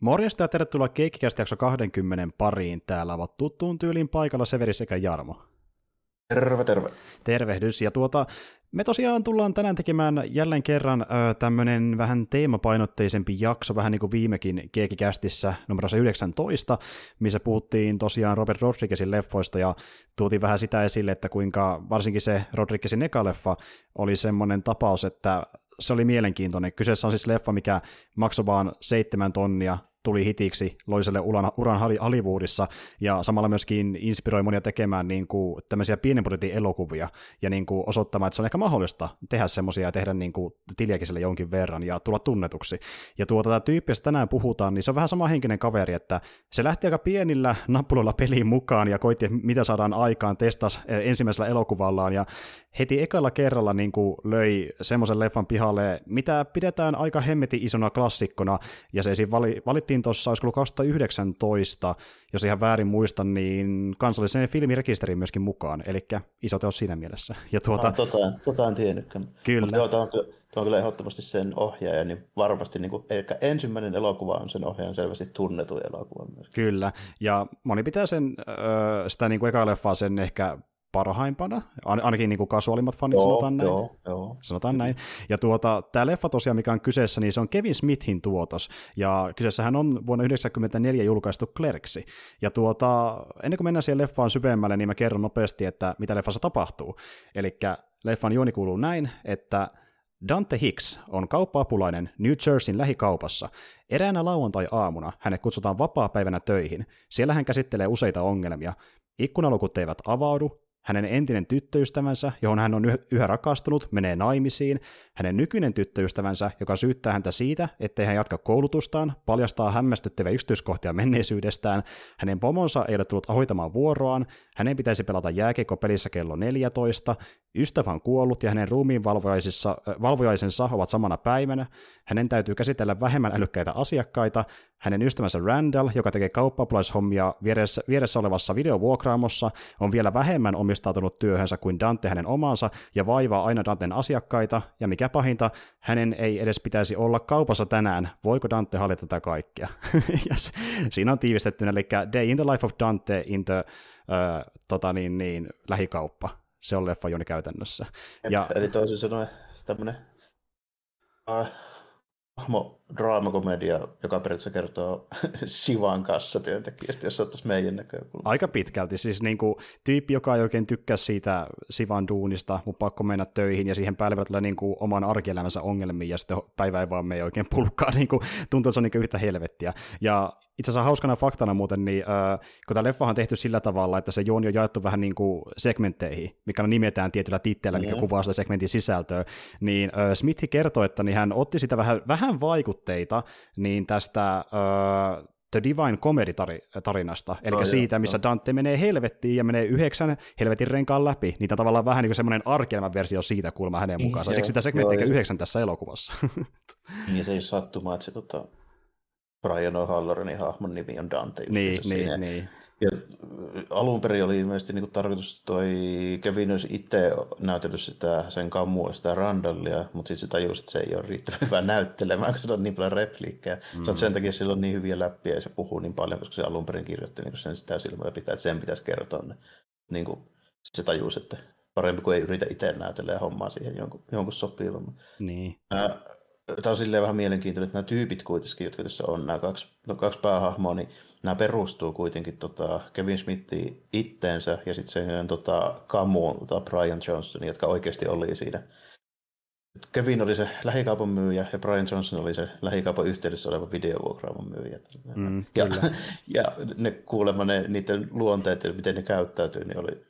Morjesta ja tervetuloa Keikkikästi jakso 20 pariin. Täällä ovat tuttuun tyyliin paikalla Severi sekä Jarmo. Terve, terve. Tervehdys. Ja tuota, me tosiaan tullaan tänään tekemään jälleen kerran ö, tämmönen vähän teemapainotteisempi jakso, vähän niin kuin viimekin Keekikästissä numerossa 19, missä puhuttiin tosiaan Robert Rodriguezin leffoista ja tuotiin vähän sitä esille, että kuinka varsinkin se Rodriguezin eka leffa oli semmoinen tapaus, että se oli mielenkiintoinen. Kyseessä on siis leffa, mikä maksoi vaan seitsemän tonnia, tuli hitiksi loiselle uran, uran Hollywoodissa, ja samalla myöskin inspiroi monia tekemään niin kuin, tämmöisiä pienen budjetin elokuvia, ja niin kuin, osoittamaan, että se on ehkä mahdollista tehdä semmoisia ja tehdä niin kuin, jonkin verran, ja tulla tunnetuksi. Ja tuota, tämä tyyppi, josta tänään puhutaan, niin se on vähän sama henkinen kaveri, että se lähti aika pienillä nappuloilla peliin mukaan, ja koitti, mitä saadaan aikaan, testas eh, ensimmäisellä elokuvallaan, ja heti ekalla kerralla niin kuin, löi semmoisen leffan pihalle, mitä pidetään aika hemmetin isona klassikkona, ja se esim. Vali, valittiin valittiin tuossa, olisiko ollut 2019, jos ihan väärin muistan, niin kansalliseen filmirekisteriin myöskin mukaan, eli iso teos siinä mielessä. Ja tuota... Ah, tota, tota en tiennytkään. Kyllä. Mutta joo, tämä on, tämä on kyllä ehdottomasti sen ohjaaja, niin varmasti niin kuin, ehkä ensimmäinen elokuva on sen ohjaajan selvästi tunnetu elokuva myös. Kyllä, ja moni pitää sen, sitä niin kuin eka leffaa sen ehkä parhaimpana, ainakin niin kuin kasuaalimmat fanit joo, sanotaan näin. Joo, joo. Sanotaan näin. Ja tuota, tämä leffa tosiaan, mikä on kyseessä, niin se on Kevin Smithin tuotos, ja kyseessähän on vuonna 1994 julkaistu Clerksi. Ja tuota, ennen kuin mennään siihen leffaan syvemmälle, niin mä kerron nopeasti, että mitä leffassa tapahtuu. Eli leffan juoni kuuluu näin, että Dante Hicks on kauppa-apulainen New Jerseyn lähikaupassa. Eräänä lauantai-aamuna hänet kutsutaan vapaa-päivänä töihin. Siellä hän käsittelee useita ongelmia. Ikkunalukut eivät avaudu, hänen entinen tyttöystävänsä, johon hän on yhä rakastunut, menee naimisiin. Hänen nykyinen tyttöystävänsä, joka syyttää häntä siitä, ettei hän jatka koulutustaan, paljastaa hämmästyttäviä yksityiskohtia menneisyydestään. Hänen pomonsa ei ole tullut hoitamaan vuoroaan. Hänen pitäisi pelata jääkiekko-pelissä kello 14. Ystävä on kuollut ja hänen ruumiin valvojaisensa ovat samana päivänä. Hänen täytyy käsitellä vähemmän älykkäitä asiakkaita. Hänen ystävänsä Randall, joka tekee kauppapulaishommia vieressä, vieressä olevassa videovuokraamossa, on vielä vähemmän omistautunut työhönsä kuin Dante hänen omansa ja vaivaa aina Danten asiakkaita, ja mikä pahinta, hänen ei edes pitäisi olla kaupassa tänään. Voiko Dante hallita tätä kaikkea? yes. Siinä on tiivistettynä, eli Day in the Life of Dante in the uh, tota niin, niin, lähikauppa. Se on leffa juoni käytännössä. Ja, Eli toisin sanoen tämmöinen uh, hahmo draamakomedia, joka periaatteessa kertoo Sivan kassatyöntekijästä, jos ottaisiin meidän näkökulmasta. Aika pitkälti. Siis niin kuin, tyyppi, joka ei oikein tykkää siitä Sivan duunista, mutta pakko mennä töihin ja siihen päälle tulee niin kuin, oman arkielämänsä ongelmiin ja sitten päivä ei vaan mene oikein pulkkaa. Niin kuin, tuntuu, että se on niin kuin, yhtä helvettiä. Ja itse asiassa hauskana faktana muuten, niin äh, kun tämä leffa on tehty sillä tavalla, että se juoni on jaettu vähän niin kuin segmentteihin, mikä nimetään tietyllä titteellä, mikä kuvaa sitä segmentin sisältöä, niin äh, Smithi kertoi, että niin hän otti sitä vähän, vähän vaikutteita niin tästä äh, The Divine Comedy-tarinasta, eli no, siitä, missä no. Dante menee helvettiin ja menee yhdeksän helvetin renkaan läpi. Niitä on tavallaan vähän niin kuin semmoinen arkelman versio siitä kuulemma hänen mukaansa. Siksi sitä segmenttiä yhdeksän tässä elokuvassa. Niin se ei ole sattumaa, että se tota, Brian O'Halloranin hahmon nimi on Dante. Niin, niin, niin. Ja alun perin oli ilmeisesti niin tarkoitus, että toi Kevin olisi itse näytellyt sitä, sen kammua, sitä Randallia, mutta sitten se tajusi, että se ei ole riittävän hyvä näyttelemään, koska se on niin paljon repliikkejä. Mm. sen takia sillä on niin hyviä läppiä ja se puhuu niin paljon, koska se alun perin kirjoitti niin sen sitä silmällä pitää, että sen pitäisi kertoa ne. Niin kuin, se tajusi, että parempi kuin ei yritä itse näytellä ja hommaa siihen jonkun, jonkun sopivamman. Niin. Ää, tämä on silleen vähän mielenkiintoinen, että nämä tyypit kuitenkin, jotka tässä on, nämä kaksi, no, kaksi päähahmoa, niin nämä perustuu kuitenkin tota, Kevin Smithiin itteensä ja sitten sen tota, Kamuun, tota Brian Johnson, jotka oikeasti oli siinä. Kevin oli se lähikaupan myyjä ja Brian Johnson oli se lähikaupan yhteydessä oleva videovuokraamon myyjä. Mm, ja, ja, ne kuulemma ne, niiden luonteet ja miten ne käyttäytyy, niin oli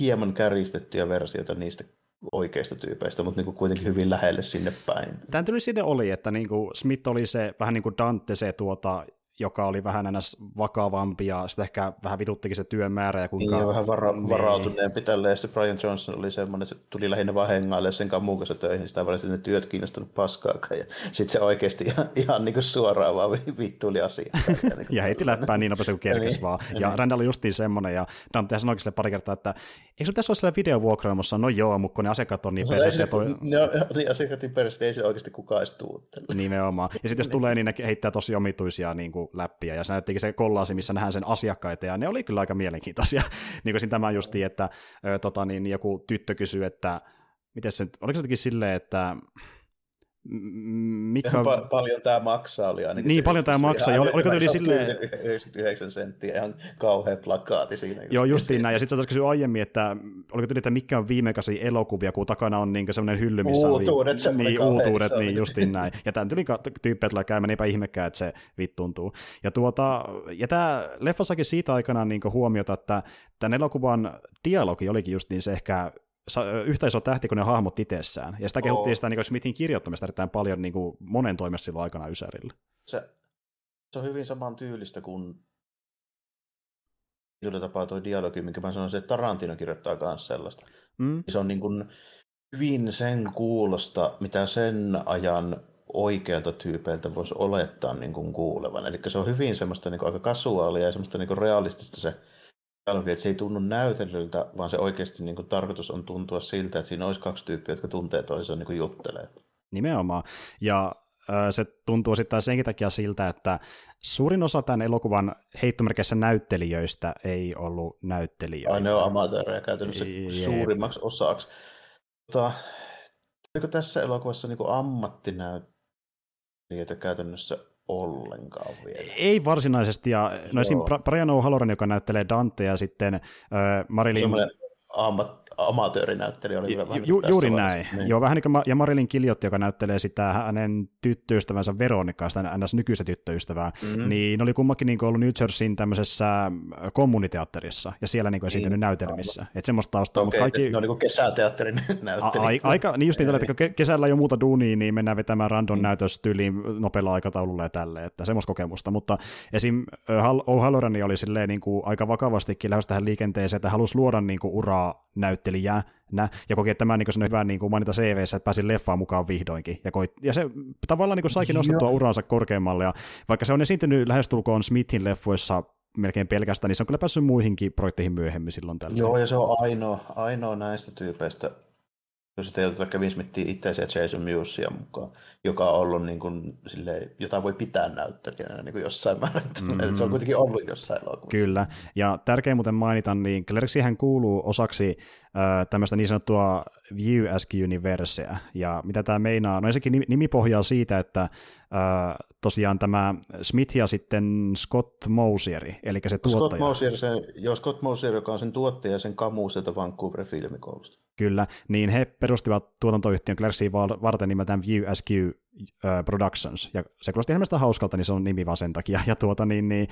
hieman kärjistettyjä versioita niistä oikeista tyypeistä, mutta niin kuin kuitenkin hyvin lähelle sinne päin. Tämä tuli sinne oli, että niin kuin Smith oli se vähän niin kuin Dante se tuota, joka oli vähän ns. vakavampi ja sitten ehkä vähän vituttikin se työmäärä. Ja kuinka... Niin, vähän vara- niin. varautuneempi tälle. Ja sitten Brian Johnson oli semmoinen, se tuli lähinnä vaan hengaille sen kammuun kanssa töihin. Sitä varsin ne työt kiinnostunut paskaakaan. Ja sitten se oikeasti ihan, ihan niin kuin suoraan vaan vittuili asiaa. ja, niin ja heiti läppää niin nopeasti kuin kerkes niin, vaan. Ja niin. Randall oli justiin semmoinen. Ja Dante sanoi sille pari kertaa, että eikö tässä ole siellä videovuokraamossa? No joo, mutta kun ne asiakkaat on niin no, Ja toi... Ne on niin asiakkaat niin perässä, ei se oikeasti kukaan edes tuu. Nimenomaan. Ja sitten jos tulee, niin ne heittää tosi omituisia niin kuin läppiä. Ja se näyttikin se kollaasi, missä nähdään sen asiakkaita, ja ne oli kyllä aika mielenkiintoisia. niin kuin tämä justiin, että ö, tota, niin, joku tyttö kysyy, että miten se, oliko se jotenkin silleen, että mikä... Pa- paljon tämä maksaa oli ainakin. Niin, paljon tämä maksaa. Ja oliko tyyli silleen... 99 senttiä, ihan kauhean plakaati siinä. Joo, justiin näin. Ja sitten sä taas kysyä aiemmin, että oliko tyyli, että mikä on viimekäsi elokuvia, kun takana on niin sellainen hylly, missä uutuudet, on... Niin, uutuudet, niin justiin näin. Ja tämän tyyli tyyppiä tulee käymään, eipä ihmekään, että se vittuuntuu. Ja, tuota, ja tämä leffa saakin siitä aikana niin huomiota, että tämän elokuvan dialogi olikin just niin se ehkä yhtä iso tähti kuin ne hahmot itsessään. Ja sitä kehuttiin oh. sitä niin Smithin kirjoittamista erittäin paljon niin kuin monen toimessa silloin aikana Ysärillä. Se, se on hyvin saman tyylistä kuin jolla tapaa tuo dialogi, minkä mä sanoisin, että Tarantino kirjoittaa myös sellaista. Mm. Se on niin kuin hyvin sen kuulosta, mitä sen ajan oikealta tyypeiltä voisi olettaa niin kuin kuulevan. Eli se on hyvin semmoista niin kuin aika kasuaalia ja semmoista niin kuin realistista se dialogi, että se ei tunnu näytelyltä, vaan se oikeasti niin kuin, tarkoitus on tuntua siltä, että siinä olisi kaksi tyyppiä, jotka tuntee toisensa niin kuin juttelee. Nimenomaan. Ja se tuntuu sitten senkin takia siltä, että suurin osa tämän elokuvan heittomerkeissä näyttelijöistä ei ollut näyttelijöitä. Ai ne on amatöörejä käytännössä Jee. suurimmaksi osaksi. Tota, oliko tässä elokuvassa niin ammattinäyttelijöitä käytännössä ollenkaan vielä. Ei varsinaisesti, ja no esim. Brian O'Halloran, joka näyttelee Dante, ja sitten äh, Marilyn... Semmoinen ammat, amatöörinäyttelijä oli Ju, ju, Juuri näin. Niin. Joo, vähän niin kuin ja Marilyn Kiljotti, joka näyttelee sitä hänen tyttöystävänsä Veronikaa, sitä ns. nykyistä tyttöystävää, mm-hmm. niin ne oli kummakin niin ollut New Jerseyn tämmöisessä kommuniteatterissa, ja siellä niin esiintynyt niin, näytelmissä. Että semmoista taustaa, okay, mutta kaikki... Ne oli kuin kesäteatterin näyttelijä. A, aika, niin just niin, että kun kesällä ei ole muuta duunia, niin mennään vetämään random mm. näytöstyyliin nopealla aikataululla ja tälleen, että semmoista kokemusta, mutta esim. O'Hallorani oli silleen niin kuin aika vakavastikin lähes tähän liikenteeseen, että halusi luoda niin kuin uraa näyttelijää, nä, ja koki, että tämä niin hyvä niin kuin mainita CVssä, että pääsin leffaan mukaan vihdoinkin. Ja, koit, ja se tavallaan niin saikin nostettua uransa korkeammalle, ja vaikka se on esiintynyt lähestulkoon Smithin leffoissa melkein pelkästään, niin se on kyllä päässyt muihinkin projekteihin myöhemmin silloin tällä. Joo, ja se on ainoa, ainoa näistä tyypeistä, jos ei oteta Kevin Smithiä itseäsi ja Jason Musia mukaan, joka on ollut niin kuin, silleen, jota voi pitää näyttelijänä niin kuin jossain määrin. Mm. se on kuitenkin ollut jossain elokuvassa. Kyllä, ja tärkeä muuten mainita, niin Clerksihän kuuluu osaksi tämmöistä niin sanottua View Universeä, ja mitä tämä meinaa, no ensinnäkin nimi pohjaa siitä, että äh, tosiaan tämä Smith ja sitten Scott Mosieri, eli se tuottaja. Scott Mosier, se, joo, Scott Mosier, joka on sen tuottaja ja sen kamu sieltä Vancouverin filmikoulusta. Kyllä, niin he perustivat tuotantoyhtiön Clerksiin varten nimeltään View SQ Productions, ja se kuulosti ilmeisesti hauskalta, niin se on nimi vaan sen takia. Ja tuota, niin, niin,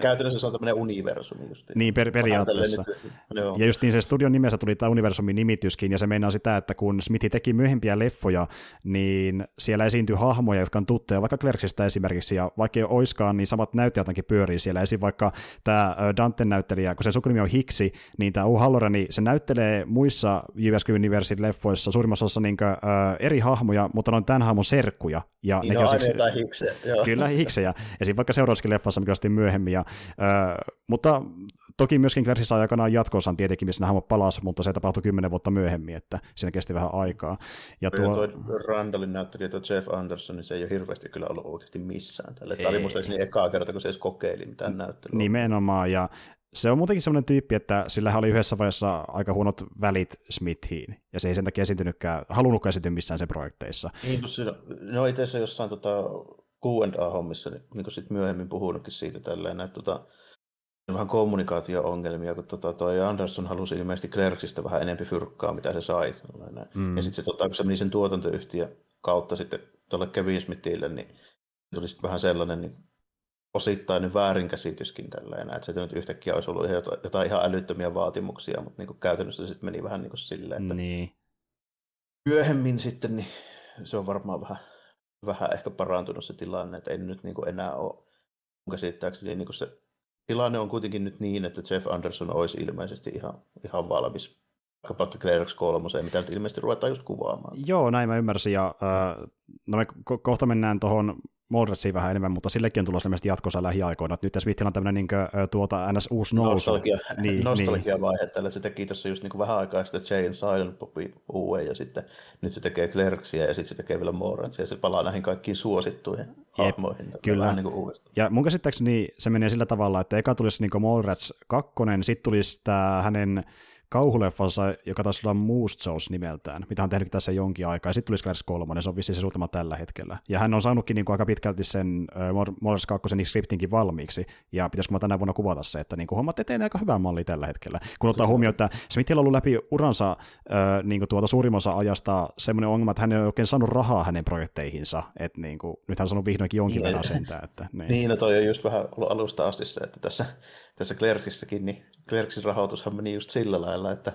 Käytännössä se on tämmöinen universumi. Just. Niin, per, periaatteessa. ja just niin se studion nimessä tuli tämä universumin nimityskin, ja se meinaa sitä, että kun Smithi teki myöhempiä leffoja, niin siellä esiintyy hahmoja, jotka on tuttuja vaikka Clerksista esimerkiksi, ja vaikka ei oiskaan, niin samat näyttelijät pyörii siellä. Esim. vaikka tämä Dante-näyttelijä, kun se sukunimi on Hiksi, niin tämä O'Hallorani, se näyttelee muissa USK University leffoissa suurimmassa osassa niin kuin, uh, eri hahmoja, mutta on tämän hahmon ser serkkuja. Ja niin ne on siksi, hiksejä. Joo. Kyllä, hiksejä. Esim. vaikka seuraavassakin leffassa, mikä sitten myöhemmin. Ja, äh, mutta toki myöskin Claire sai aikanaan jatkossaan tietenkin, missä nämä palas, mutta se tapahtui kymmenen vuotta myöhemmin, että siinä kesti vähän aikaa. Ja tuo... tuo Randallin näyttelijä, tuo Jeff Anderson, niin se ei ole hirveästi kyllä ollut oikeasti missään. Tälle. Tämä oli muistaakseni ekaa kerta, kun se edes kokeili mitään näyttelyä. Nimenomaan, ja se on muutenkin semmoinen tyyppi, että sillä oli yhdessä vaiheessa aika huonot välit Smithiin, ja se ei sen takia esiintynytkään, halunnutkaan esiintyä missään sen projekteissa. Niin, no itse asiassa jossain tota, Q&A-hommissa, niin, niin sit myöhemmin puhunutkin siitä tälleen, että tota, vähän kommunikaatio-ongelmia, kun tota, toi Anderson halusi ilmeisesti Clerksista vähän enempi fyrkkaa, mitä se sai. Mm. Ja sitten se, tota, kun se meni sen tuotantoyhtiön kautta sitten tuolle Kevin Smithille, niin tuli sitten vähän sellainen niin osittainen väärinkäsityskin tälleen, että se nyt yhtäkkiä olisi ollut jotain ihan älyttömiä vaatimuksia, mutta niin kuin käytännössä se sitten meni vähän niin kuin silleen, että niin. myöhemmin sitten niin se on varmaan vähän, vähän ehkä parantunut se tilanne, että ei nyt niin kuin enää ole käsittääkseni niin se tilanne on kuitenkin nyt niin, että Jeff Anderson olisi ilmeisesti ihan, ihan valmis vaikkapa Clerks 3, mitä nyt ilmeisesti ruvetaan just kuvaamaan. Joo, näin mä ymmärsin, ja äh, no me ko- kohta mennään tuohon Mordretsiin vähän enemmän, mutta sillekin on tulossa ilmeisesti jatkossa lähiaikoina. Nyt tässä Smithillä on tämmöinen niin kuin, tuota, NS uusi nousu. Nostalgia, niin, nostalgia niin. tällä se teki tuossa just niin kuin vähän aikaa sitten Jay and Silent Popin uue, ja sitten nyt se tekee Clerksia, ja sitten se tekee vielä Mordretsia, ja se palaa näihin kaikkiin suosittuihin Jep, hahmoihin. Kyllä. Vähän niin kuin ja mun käsittääkseni se menee sillä tavalla, että eka tulisi niin Mordrets 2, sitten tulisi tämä hänen kauhuleffansa, joka taisi olla Moose Jaws nimeltään, mitä hän tehnyt tässä jonkin aikaa, ja sitten tuli Scars 3, se on vissiin se suunnitelma tällä hetkellä. Ja hän on saanutkin niin kuin aika pitkälti sen uh, Morris 2 skriptinkin valmiiksi, ja pitäisikö mä tänä vuonna kuvata se, että niin kuin hommat eteen aika hyvää mallia tällä hetkellä. Kun ottaa huomioon, että Smithillä on ollut läpi uransa uh, niin kuin tuota suurimmassa ajasta semmoinen ongelma, että hän ei oikein saanut rahaa hänen projekteihinsa, että niin kuin, nyt hän on saanut vihdoinkin jonkin niin, verran sentään. Että, niin. niin, no toi on just vähän ollut alusta asti se, että tässä, tässä Clerksissäkin, niin Clerksin rahoitushan meni just sillä lailla, että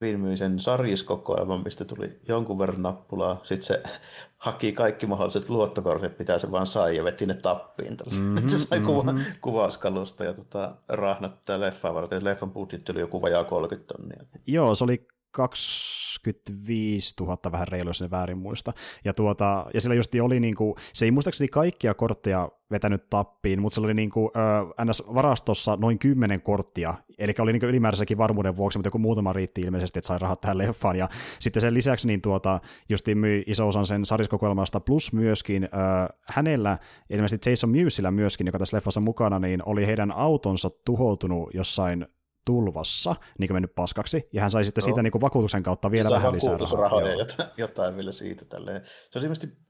Vin sen sarjiskokoelman, mistä tuli jonkun verran nappulaa. Sitten se haki kaikki mahdolliset luottokortit, mitä se vaan sai, ja veti ne tappiin. Mm-hmm, se sai mm-hmm. kuva, kuvauskalusta ja tota, rahnat tätä leffaa varten. Leffan budjetti oli joku vajaa 30 tonnia. Joo, se oli 25 000 vähän reilu, jos ne väärin muista. Ja, tuota, ja sillä just oli, niin kuin, se ei muistaakseni kaikkia kortteja vetänyt tappiin, mutta se oli niin kuin, äh, NS-varastossa noin 10 korttia, eli oli niin ylimääräisenkin varmuuden vuoksi, mutta joku muutama riitti ilmeisesti, että sai rahat tähän leffaan. Ja sitten sen lisäksi niin tuota, justiin myi iso osan sen sariskokoelmasta, plus myöskin äh, hänellä, ilmeisesti Jason Musilla myöskin, joka tässä leffassa mukana, niin oli heidän autonsa tuhoutunut jossain tulvassa niin mennyt paskaksi, ja hän sai sitten siitä niin kuin vakuutuksen kautta vielä vähän lisää rahaa. Jotain, jotain vielä siitä tälleen. Se on ilmeisesti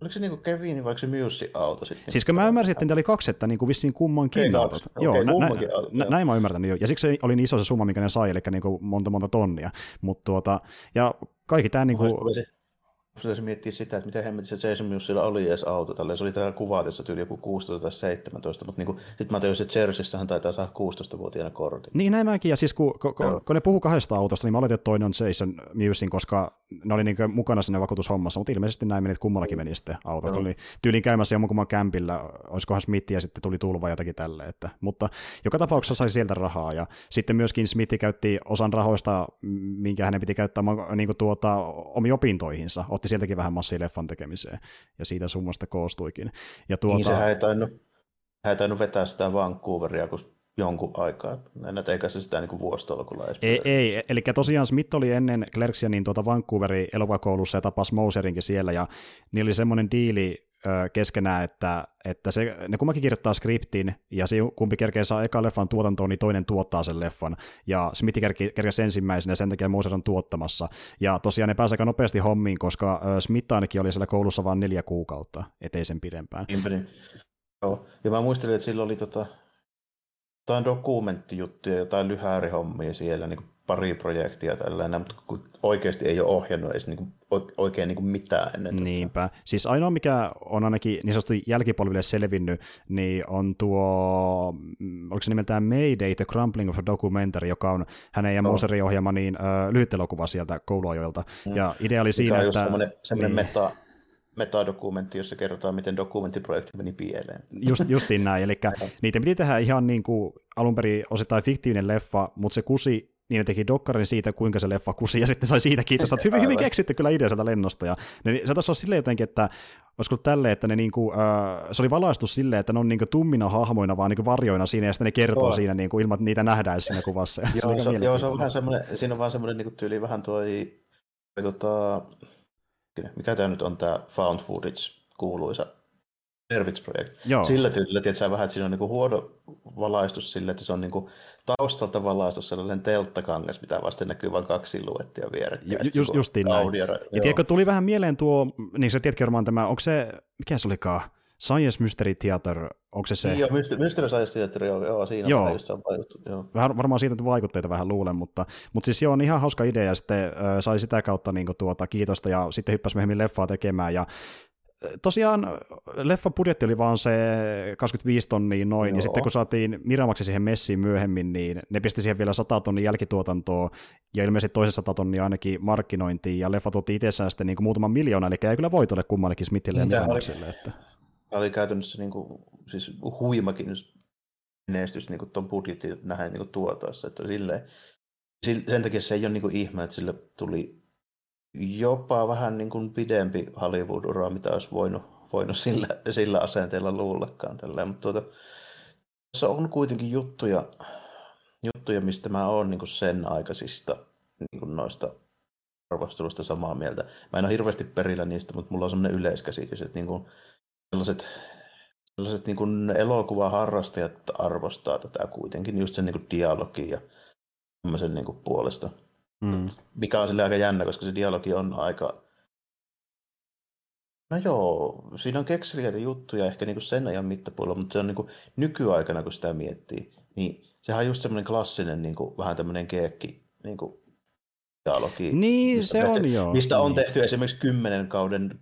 Oliko se niinku Kevin vai se Mussi auto sitten? Siis kun mä ymmärsin, että niitä oli kaksi, että niinku vissiin kummankin okay, autot. Okay, joo, nä, nä, autot, nä, näin mä ymmärtänyt jo. Ja siksi se oli niin iso se summa, mikä ne sai, eli niinku monta monta tonnia. Mut tuota, ja kaikki tämä niinku... Olisi, se miettii sitä, että miten hemmetissä Jason Musilla oli edes auto. Tälleen. Se oli täällä kuvatessa tyyli joku 16 tai 17, mutta niin sitten mä tajusin, että Jerseyssä hän taitaa saada 16-vuotiaana kortin. Niin näin mäkin, ja siis kun, kun, kun, kun ne puhuu kahdesta autosta, niin mä oletin, että toinen on Jason Musin, koska ne oli niin mukana sinne vakuutushommassa, mutta ilmeisesti näin meni, että kummallakin meni sitten autot. Oli tyyliin käymässä jommankumman kämpillä, olisikohan Smith ja sitten tuli tulva jotakin tälle. Että, mutta joka tapauksessa sai sieltä rahaa, ja sitten myöskin Smith käytti osan rahoista, minkä hänen piti käyttää niin tuota, omiin opintoihinsa, otti sieltäkin vähän massia leffan tekemiseen, ja siitä summasta koostuikin. Ja tuota... Niin sehän ei tainnut, hän ei tainnut vetää sitä Vancouveria, kun jonkun aikaa. En eikä se sitä niin vuositolkulla edes. Ei, ei, eli tosiaan Smith oli ennen Clerksia niin tuota Vancouverin elokuvakoulussa ja tapasi Mouserinkin siellä, ja niillä oli semmoinen diili keskenään, että, että se, ne kummakin kirjoittaa skriptin, ja se kumpi kerkee saa eka leffan tuotantoon, niin toinen tuottaa sen leffan, ja Smith kerkesi ensimmäisenä, sen takia Moser on tuottamassa. Ja tosiaan ne pääsee aika nopeasti hommiin, koska Smith ainakin oli siellä koulussa vain neljä kuukautta, ettei sen pidempään. Niin. Joo, ja mä muistelin, että sillä oli tota, jotain dokumenttijuttuja, jotain lyhäärihommia siellä, niin pari projektia tällainen, mutta kun oikeasti ei ole ohjannut edes niin kuin, oikein niin kuin mitään ennen. Niinpä. Tätä. Siis ainoa, mikä on ainakin niin sanotusti jälkipolville selvinnyt, niin on tuo, mm, oliko se nimeltään Mayday, The Crumbling of a Documentary, joka on hänen ja oh. Moserin ohjaama niin, uh, lyhyttelokuva sieltä kouluajoilta. Mm. Ja idea oli siinä, että... Semmoinen, semmoinen niin, meta, metadokumentti, jossa kerrotaan, miten dokumenttiprojekti meni pieleen. Just, justiin näin, eli niitä piti tehdä ihan niin kuin alun perin osittain fiktiivinen leffa, mutta se kusi niin ne teki dokkarin siitä, kuinka se leffa kusi, ja sitten sai siitä kiitos, että hyvin, hyvin keksitte kyllä idea sieltä lennosta. Ja ne, se taisi olla silleen jotenkin, että olisiko tälleen, että ne niinku, äh, se oli valaistu silleen, että ne on niinku tummina hahmoina, vaan niinku varjoina siinä, ja sitten ne kertoo oh. siinä niinku, ilman, että niitä nähdään siinä kuvassa. Ja joo, se, se, joo, se on vähän semmoinen, siinä on vaan semmoinen niinku tyyli vähän tuo, tota, mikä tämä nyt on tämä found footage kuuluisa Service-projekti. Sillä tyylillä, että vähän, että siinä on niinku huono valaistus sille, että se on niinku taustalta valaistus sellainen telttakangas, mitä vasten näkyy vain kaksi siluettia vierekkäin. Ju, just, justiin näin. Ja tiedätkö, tuli vähän mieleen tuo, niin sä tiedätkö varmaan tämä, onko se, mikä se olikaan, Science Mystery Theater, onko se se? Joo, Mystery, Mystery Science Theater, joo, joo siinä joo. on just vaikuttu, joo. Vähän, varmaan siitä vaikutteita vähän luulen, mutta, mutta siis joo, on ihan hauska idea, ja sitten äh, sai sitä kautta niin kuin, tuota, kiitosta, ja sitten hyppäsi myöhemmin leffaa tekemään, ja tosiaan leffan budjetti oli vaan se 25 tonnia noin, Joo. ja sitten kun saatiin Miramaksi siihen messiin myöhemmin, niin ne pisti siihen vielä 100 tonnia jälkituotantoa, ja ilmeisesti toisen 100 tonnia ainakin markkinointiin, ja leffa tuotti itsessään sitten niin kuin muutaman miljoona, eli jäi kyllä voitolle kummallekin Smithille ja Miramaksille. Että... oli käytännössä niin kuin, siis huimakin menestys niin tuon budjetin nähdään niin tuotossa. Että silleen, sen takia se ei ole niin kuin ihme, että sille tuli jopa vähän niin kuin pidempi Hollywood-ura, mitä olisi voinut, voinut sillä, sillä asenteella luullakaan. Tälleen. Mutta tuota, tässä on kuitenkin juttuja, juttuja mistä mä oon niin kuin sen aikaisista niin kuin noista arvostelusta samaa mieltä. Mä en ole hirveästi perillä niistä, mutta mulla on semmoinen yleiskäsitys, että niin kuin sellaiset, sellaiset niin kuin elokuvaharrastajat arvostaa tätä kuitenkin, just sen niin kuin dialogi ja tämmöisen niin kuin puolesta. Mm. Mikä on sille aika jännä, koska se dialogi on aika... No joo, siinä on kekseliäitä juttuja ehkä niin kuin sen ajan mittapuolella, mutta se on niin kuin nykyaikana, kun sitä miettii, niin sehän on just semmoinen klassinen niin kuin, vähän tämmöinen keekki niin kuin dialogi. Niin, se tehty, on joo. Mistä niin. on tehty esimerkiksi kymmenen kauden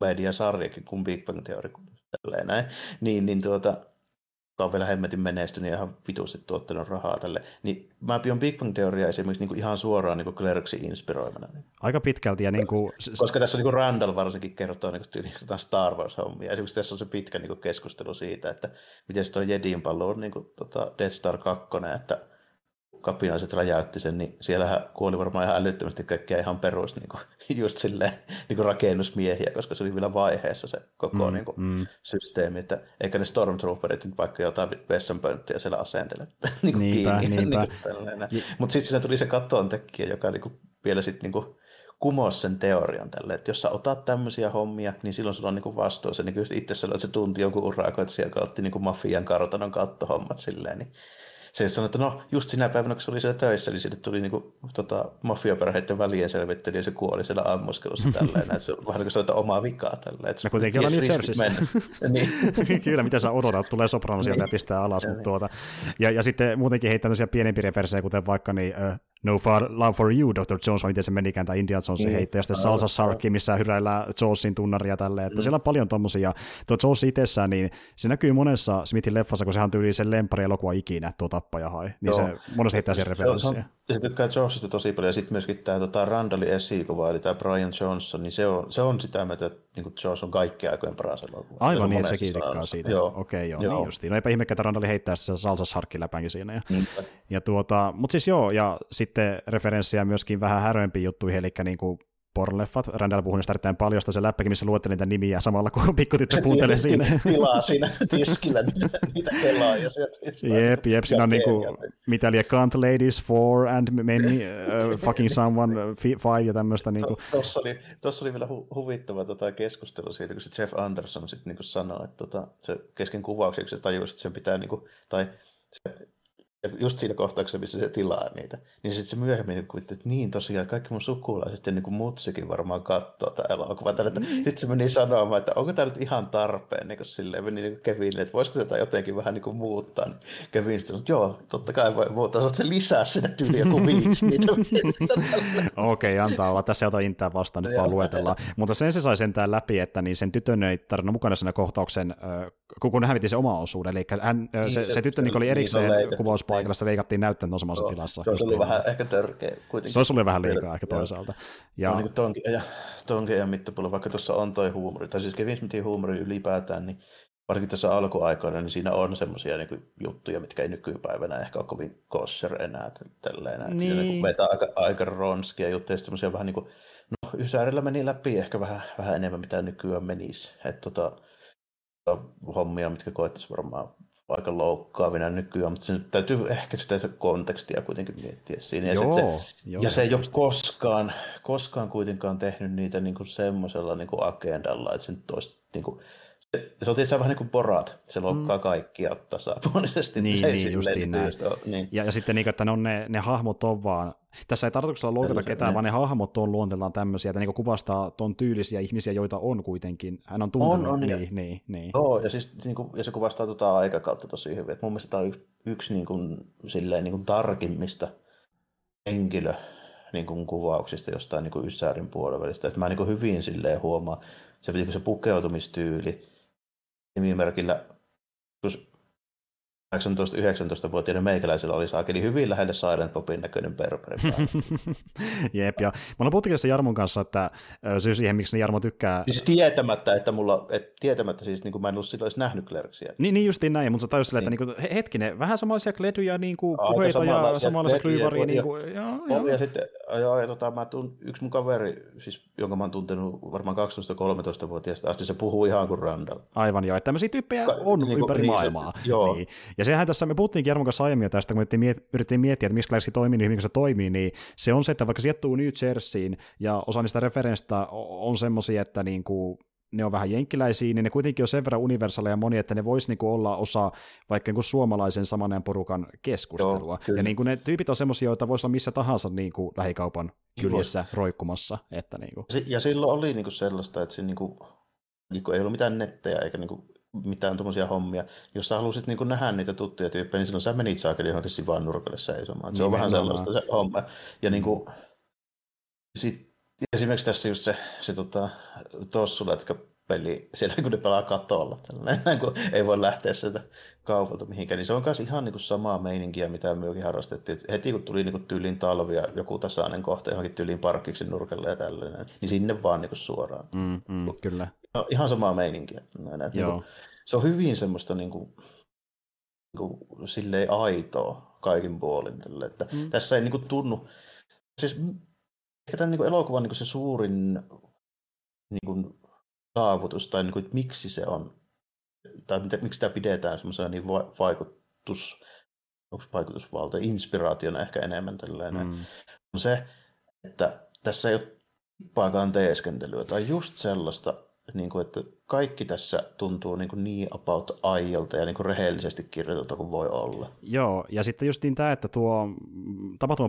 mediasarjakin kuin Big Bang Theory, näin. Niin, niin tuota, joka on vielä hemmetin menestynyt ja ihan vitusti tuottanut rahaa tälle. Niin mä pion Big Bang Theoria esimerkiksi niin kuin ihan suoraan niin Clerksin inspiroimana. Aika pitkälti. Ja niin kuin... Koska tässä niin kuin Randall varsinkin kertoo niin kuin Star Wars-hommia. Esimerkiksi tässä on se pitkä niin kuin keskustelu siitä, että miten se tuo Jedin pallo on niin kuin, tota Death Star 2, että kapinalliset räjäytti sen, niin siellähän kuoli varmaan ihan älyttömästi kaikkia ihan perus niin kuin, just silleen, niin kuin rakennusmiehiä, koska se oli vielä vaiheessa se koko mm, niin kuin, mm. systeemi, että eikä ne Stormtrooperit nyt vaikka jotain vessanpönttiä siellä asentele niin kuin niinpä, kiinni. Niinpä. Niin Mutta sitten siinä tuli se katon tekijä, joka niin kuin, vielä sitten niin kumosi sen teorian tälle, että jos sä otat tämmöisiä hommia, niin silloin sulla on niin vastuu. Se niin itse sanoi, että se tunti jonkun urakoitsija, joka otti niin mafian kartanon kattohommat silleen, niin se sanoi, että no just sinä päivänä, kun se oli siellä töissä, niin sinne tuli niinku, tota, mafiaperheiden välien selvittely ja se kuoli siellä ammuskelussa että se on vähän niin kuin omaa vikaa. Että no kuitenkin ollaan New Jerseyssä. niin. Kyllä, mitä sä odotat, tulee soprano sieltä niin. ja pistää alas. Ja, mutta niin. tuota, ja, ja sitten muutenkin heittää tämmöisiä pienempiä referensseja, kuten vaikka niin, uh, No far, Love for You, Dr. Jones, vai miten se menikään, tai Indiana Jones niin. heittää, ja sitten Salsa Sarki, missä hyräillään Jonesin tunnaria tälleen, että mm. siellä on paljon tommosia. Tuo Jones itsessään, niin se näkyy monessa Smithin leffassa, kun sehän tyyli sen lempari elokuva ikinä, tuo tappaja hai, niin Joo. se monesti heittää sen referenssiä. Se tykkää Jonesista tosi paljon, ja sitten myöskin tämä tota, Randallin esikuva, eli tämä Brian Johnson, niin se on, se on sitä mieltä, että niin Jones on kaikkea aikojen paras elokuva. Aivan niin, sekin tykkää siitä. Joo. Okei, joo, joo. niin justiin. No eipä ihme, että Randalli heittää se Salsa Sarkin läpäänkin siinä. Ja, mm. ja tuota, mutta siis joo, ja sitten referenssiä myöskin vähän häröimpiin juttuihin, eli niin kuin pornoleffat. Randall puhui niistä erittäin paljon, se läppäkin, missä luetteli niitä nimiä samalla, kun pikkutyttö kuuntelee siinä. Tilaa siinä tiskillä niitä, niitä ja sieltä. Jep, jep, siinä on niinku, mitä liian Can't Ladies for and many, uh, fucking someone five ja tämmöistä. Niinku. Tuossa oli, tossa oli vielä hu- huvittava tota keskustelu siitä, kun se Jeff Anderson sitten niinku sanoi, että tota, se kesken kuvaukseksi se tajusi, että sen pitää, niinku, tai se ja just siinä kohtauksessa, missä se tilaa niitä, niin sitten se myöhemmin niin kuvitti, että niin tosiaan kaikki mun sukulaiset ja niin kuin mutsikin varmaan katsoo tämä elokuva. Mm. Sitten se meni sanomaan, että onko tämä nyt ihan tarpeen, niin kuin silleen meni niin Kevinille, että voisiko tätä jotenkin vähän niin kuin muuttaa. Niin Kevin sitten että joo, totta kai voi muuttaa, saat se lisää sinne tyyli joku viisi niitä. Okei, okay, antaa olla. Tässä jotain intää vastaan, nyt vaan luetellaan. Mutta sen se sai sentään läpi, että niin sen tytön ei tarina mukana siinä kohtauksen, kun hän hävitti se oma osuuden. Eli hän, niin, se, se, se tyttö niin oli erikseen niin, kuvaus paikalla leikattiin näyttöön samassa tilassa. Se olisi ollut vähän ehkä törkeä kuitenkin. Se olisi ollut vähän liikaa ehkä toisaalta. Ja... No, niin tonkin, ja, tonkin ja mittapuolella, vaikka tuossa on toi huumori, tai siis Kevin Smithin huumori ylipäätään, niin varsinkin tässä alkuaikoina, niin siinä on semmoisia niin juttuja, mitkä ei nykypäivänä ehkä ole kovin kosher enää. Tälleen, niin. Siinä niin vetää aika, aika ronskia juttuja, semmoisia vähän niin kuin, no Ysärillä meni läpi ehkä vähän, vähän enemmän, mitä nykyään menisi. Että tota, hommia, mitkä koettaisiin varmaan aika loukkaavina nykyään, mutta sen täytyy ehkä sitä kontekstia kuitenkin miettiä siinä. Ja, joo, se, joo, ja se ei ole koskaan, koskaan kuitenkaan tehnyt niitä niin kuin semmoisella niin kuin agendalla, että se nyt olisi niin kuin, se, on tietysti vähän niin kuin porat, se loukkaa mm. kaikkia tasapuolisesti. Niin, se niin justiin näin. Niin. Ja, ja sitten niin, että ne, on ne, ne hahmot on vaan, tässä ei tarkoituksella loukata ketään, ne. vaan ne hahmot on luonteeltaan tämmöisiä, että niin kuvastaa ton tyylisiä ihmisiä, joita on kuitenkin. Hän on tuntenut. On, on, niin, ja, niin, niin. Joo, ja, siis, niin kuin, ja se kuvastaa tota aikakautta tosi hyvin. Et mun mielestä tämä on yksi, yksi niin kuin, silleen, niin kuin tarkimmista henkilö niin kuin kuvauksista jostain niin kuin Ysäärin puolivälistä. Että mä niin kuin hyvin silleen huomaan se, niin se pukeutumistyyli, nimimerkillä, 18-19-vuotiaiden meikäläisillä oli saakeli hyvin lähelle Silent Popin näköinen perperi. Jep, ja me ollaan puhuttiin Jarmon kanssa, että syy siihen, miksi ne Jarmo tykkää... Siis tietämättä, että mulla, et, tietämättä siis, niin kuin mä en ollut silloin edes nähnyt Klerksiä. Niin, niin justiin näin, mutta sä tajus silleen, niin. että niin kuin, hetkinen, vähän samanlaisia kledyjä, niin kuin, puheita ja samanlaisia klyyvaria. Niin kuin, ja, ja, ja, sitten, joo, ja tota, mä tuun, yksi mun kaveri, siis, jonka mä oon tuntenut varmaan 12-13-vuotiaasta asti, se puhuu ihan kuin Randall. Aivan joo, että tämmöisiä tyyppejä Ka- on niin, ympäri niin, maailmaa. Joo. Niin. Ja sehän tässä, me puhuttiin Jarmon kanssa aiemmin tästä, kun me yritettiin miettiä, että miksi toimii niin hyvin, se toimii, niin se on se, että vaikka sijoittuu New Jerseyin ja osa niistä referenssistä on semmoisia, että niin kuin ne on vähän jenkkiläisiä, niin ne kuitenkin on sen verran universaaleja moni, että ne voisi niinku olla osa vaikka niinku suomalaisen samanen porukan keskustelua. Joo, ja niinku ne tyypit on semmoisia, joita voisi olla missä tahansa niinku lähikaupan kyljessä roikkumassa. Että niinku. Ja silloin oli niinku sellaista, että se niinku, niinku ei ollut mitään nettejä eikä niinku mitään tuommoisia hommia. Jos sä halusit niin nähdä niitä tuttuja tyyppejä, niin silloin sä menit saakeli johonkin sivaan nurkalle seisomaan. Se on vähän sellaista se homma. Ja niin kuin, sit, esimerkiksi tässä just se, se tota, tossulätkä peli, siellä kun ne pelaa katolla, tällainen, kun ei voi lähteä sieltä kaupalta mihinkään, niin se on myös ihan niin kuin samaa meininkiä, mitä myökin harrastettiin. Et heti kun tuli niin kuin tyylin talvia, joku tasainen kohta johonkin tyylin parkkiksi nurkalle ja tällainen, niin sinne vaan niin kuin suoraan. Mm, mm, kyllä. No, ihan samaa meininkiä. Näin, että Joo. Niin kuin, se on hyvin semmoista niin kuin, niin kuin, silleen aitoa kaikin puolin. Tälle, että mm. Tässä ei niin kuin, tunnu, siis ehkä tämän niin kuin, elokuvan niin kuin, se suurin niin kuin, saavutus tai niin kuin, että miksi se on, tai mitä, miksi sitä pidetään semmoisena niin va- vaikutus, onko vaikutusvalta, inspiraationa ehkä enemmän tällainen, mm. on se, että tässä ei ole tippaakaan teeskentelyä tai just sellaista, niin kuin, että kaikki tässä tuntuu niin, kuin niin about aiolta ja niin kuin rehellisesti kirjoitettu kuin voi olla. Joo, ja sitten justiin tämä, että tuo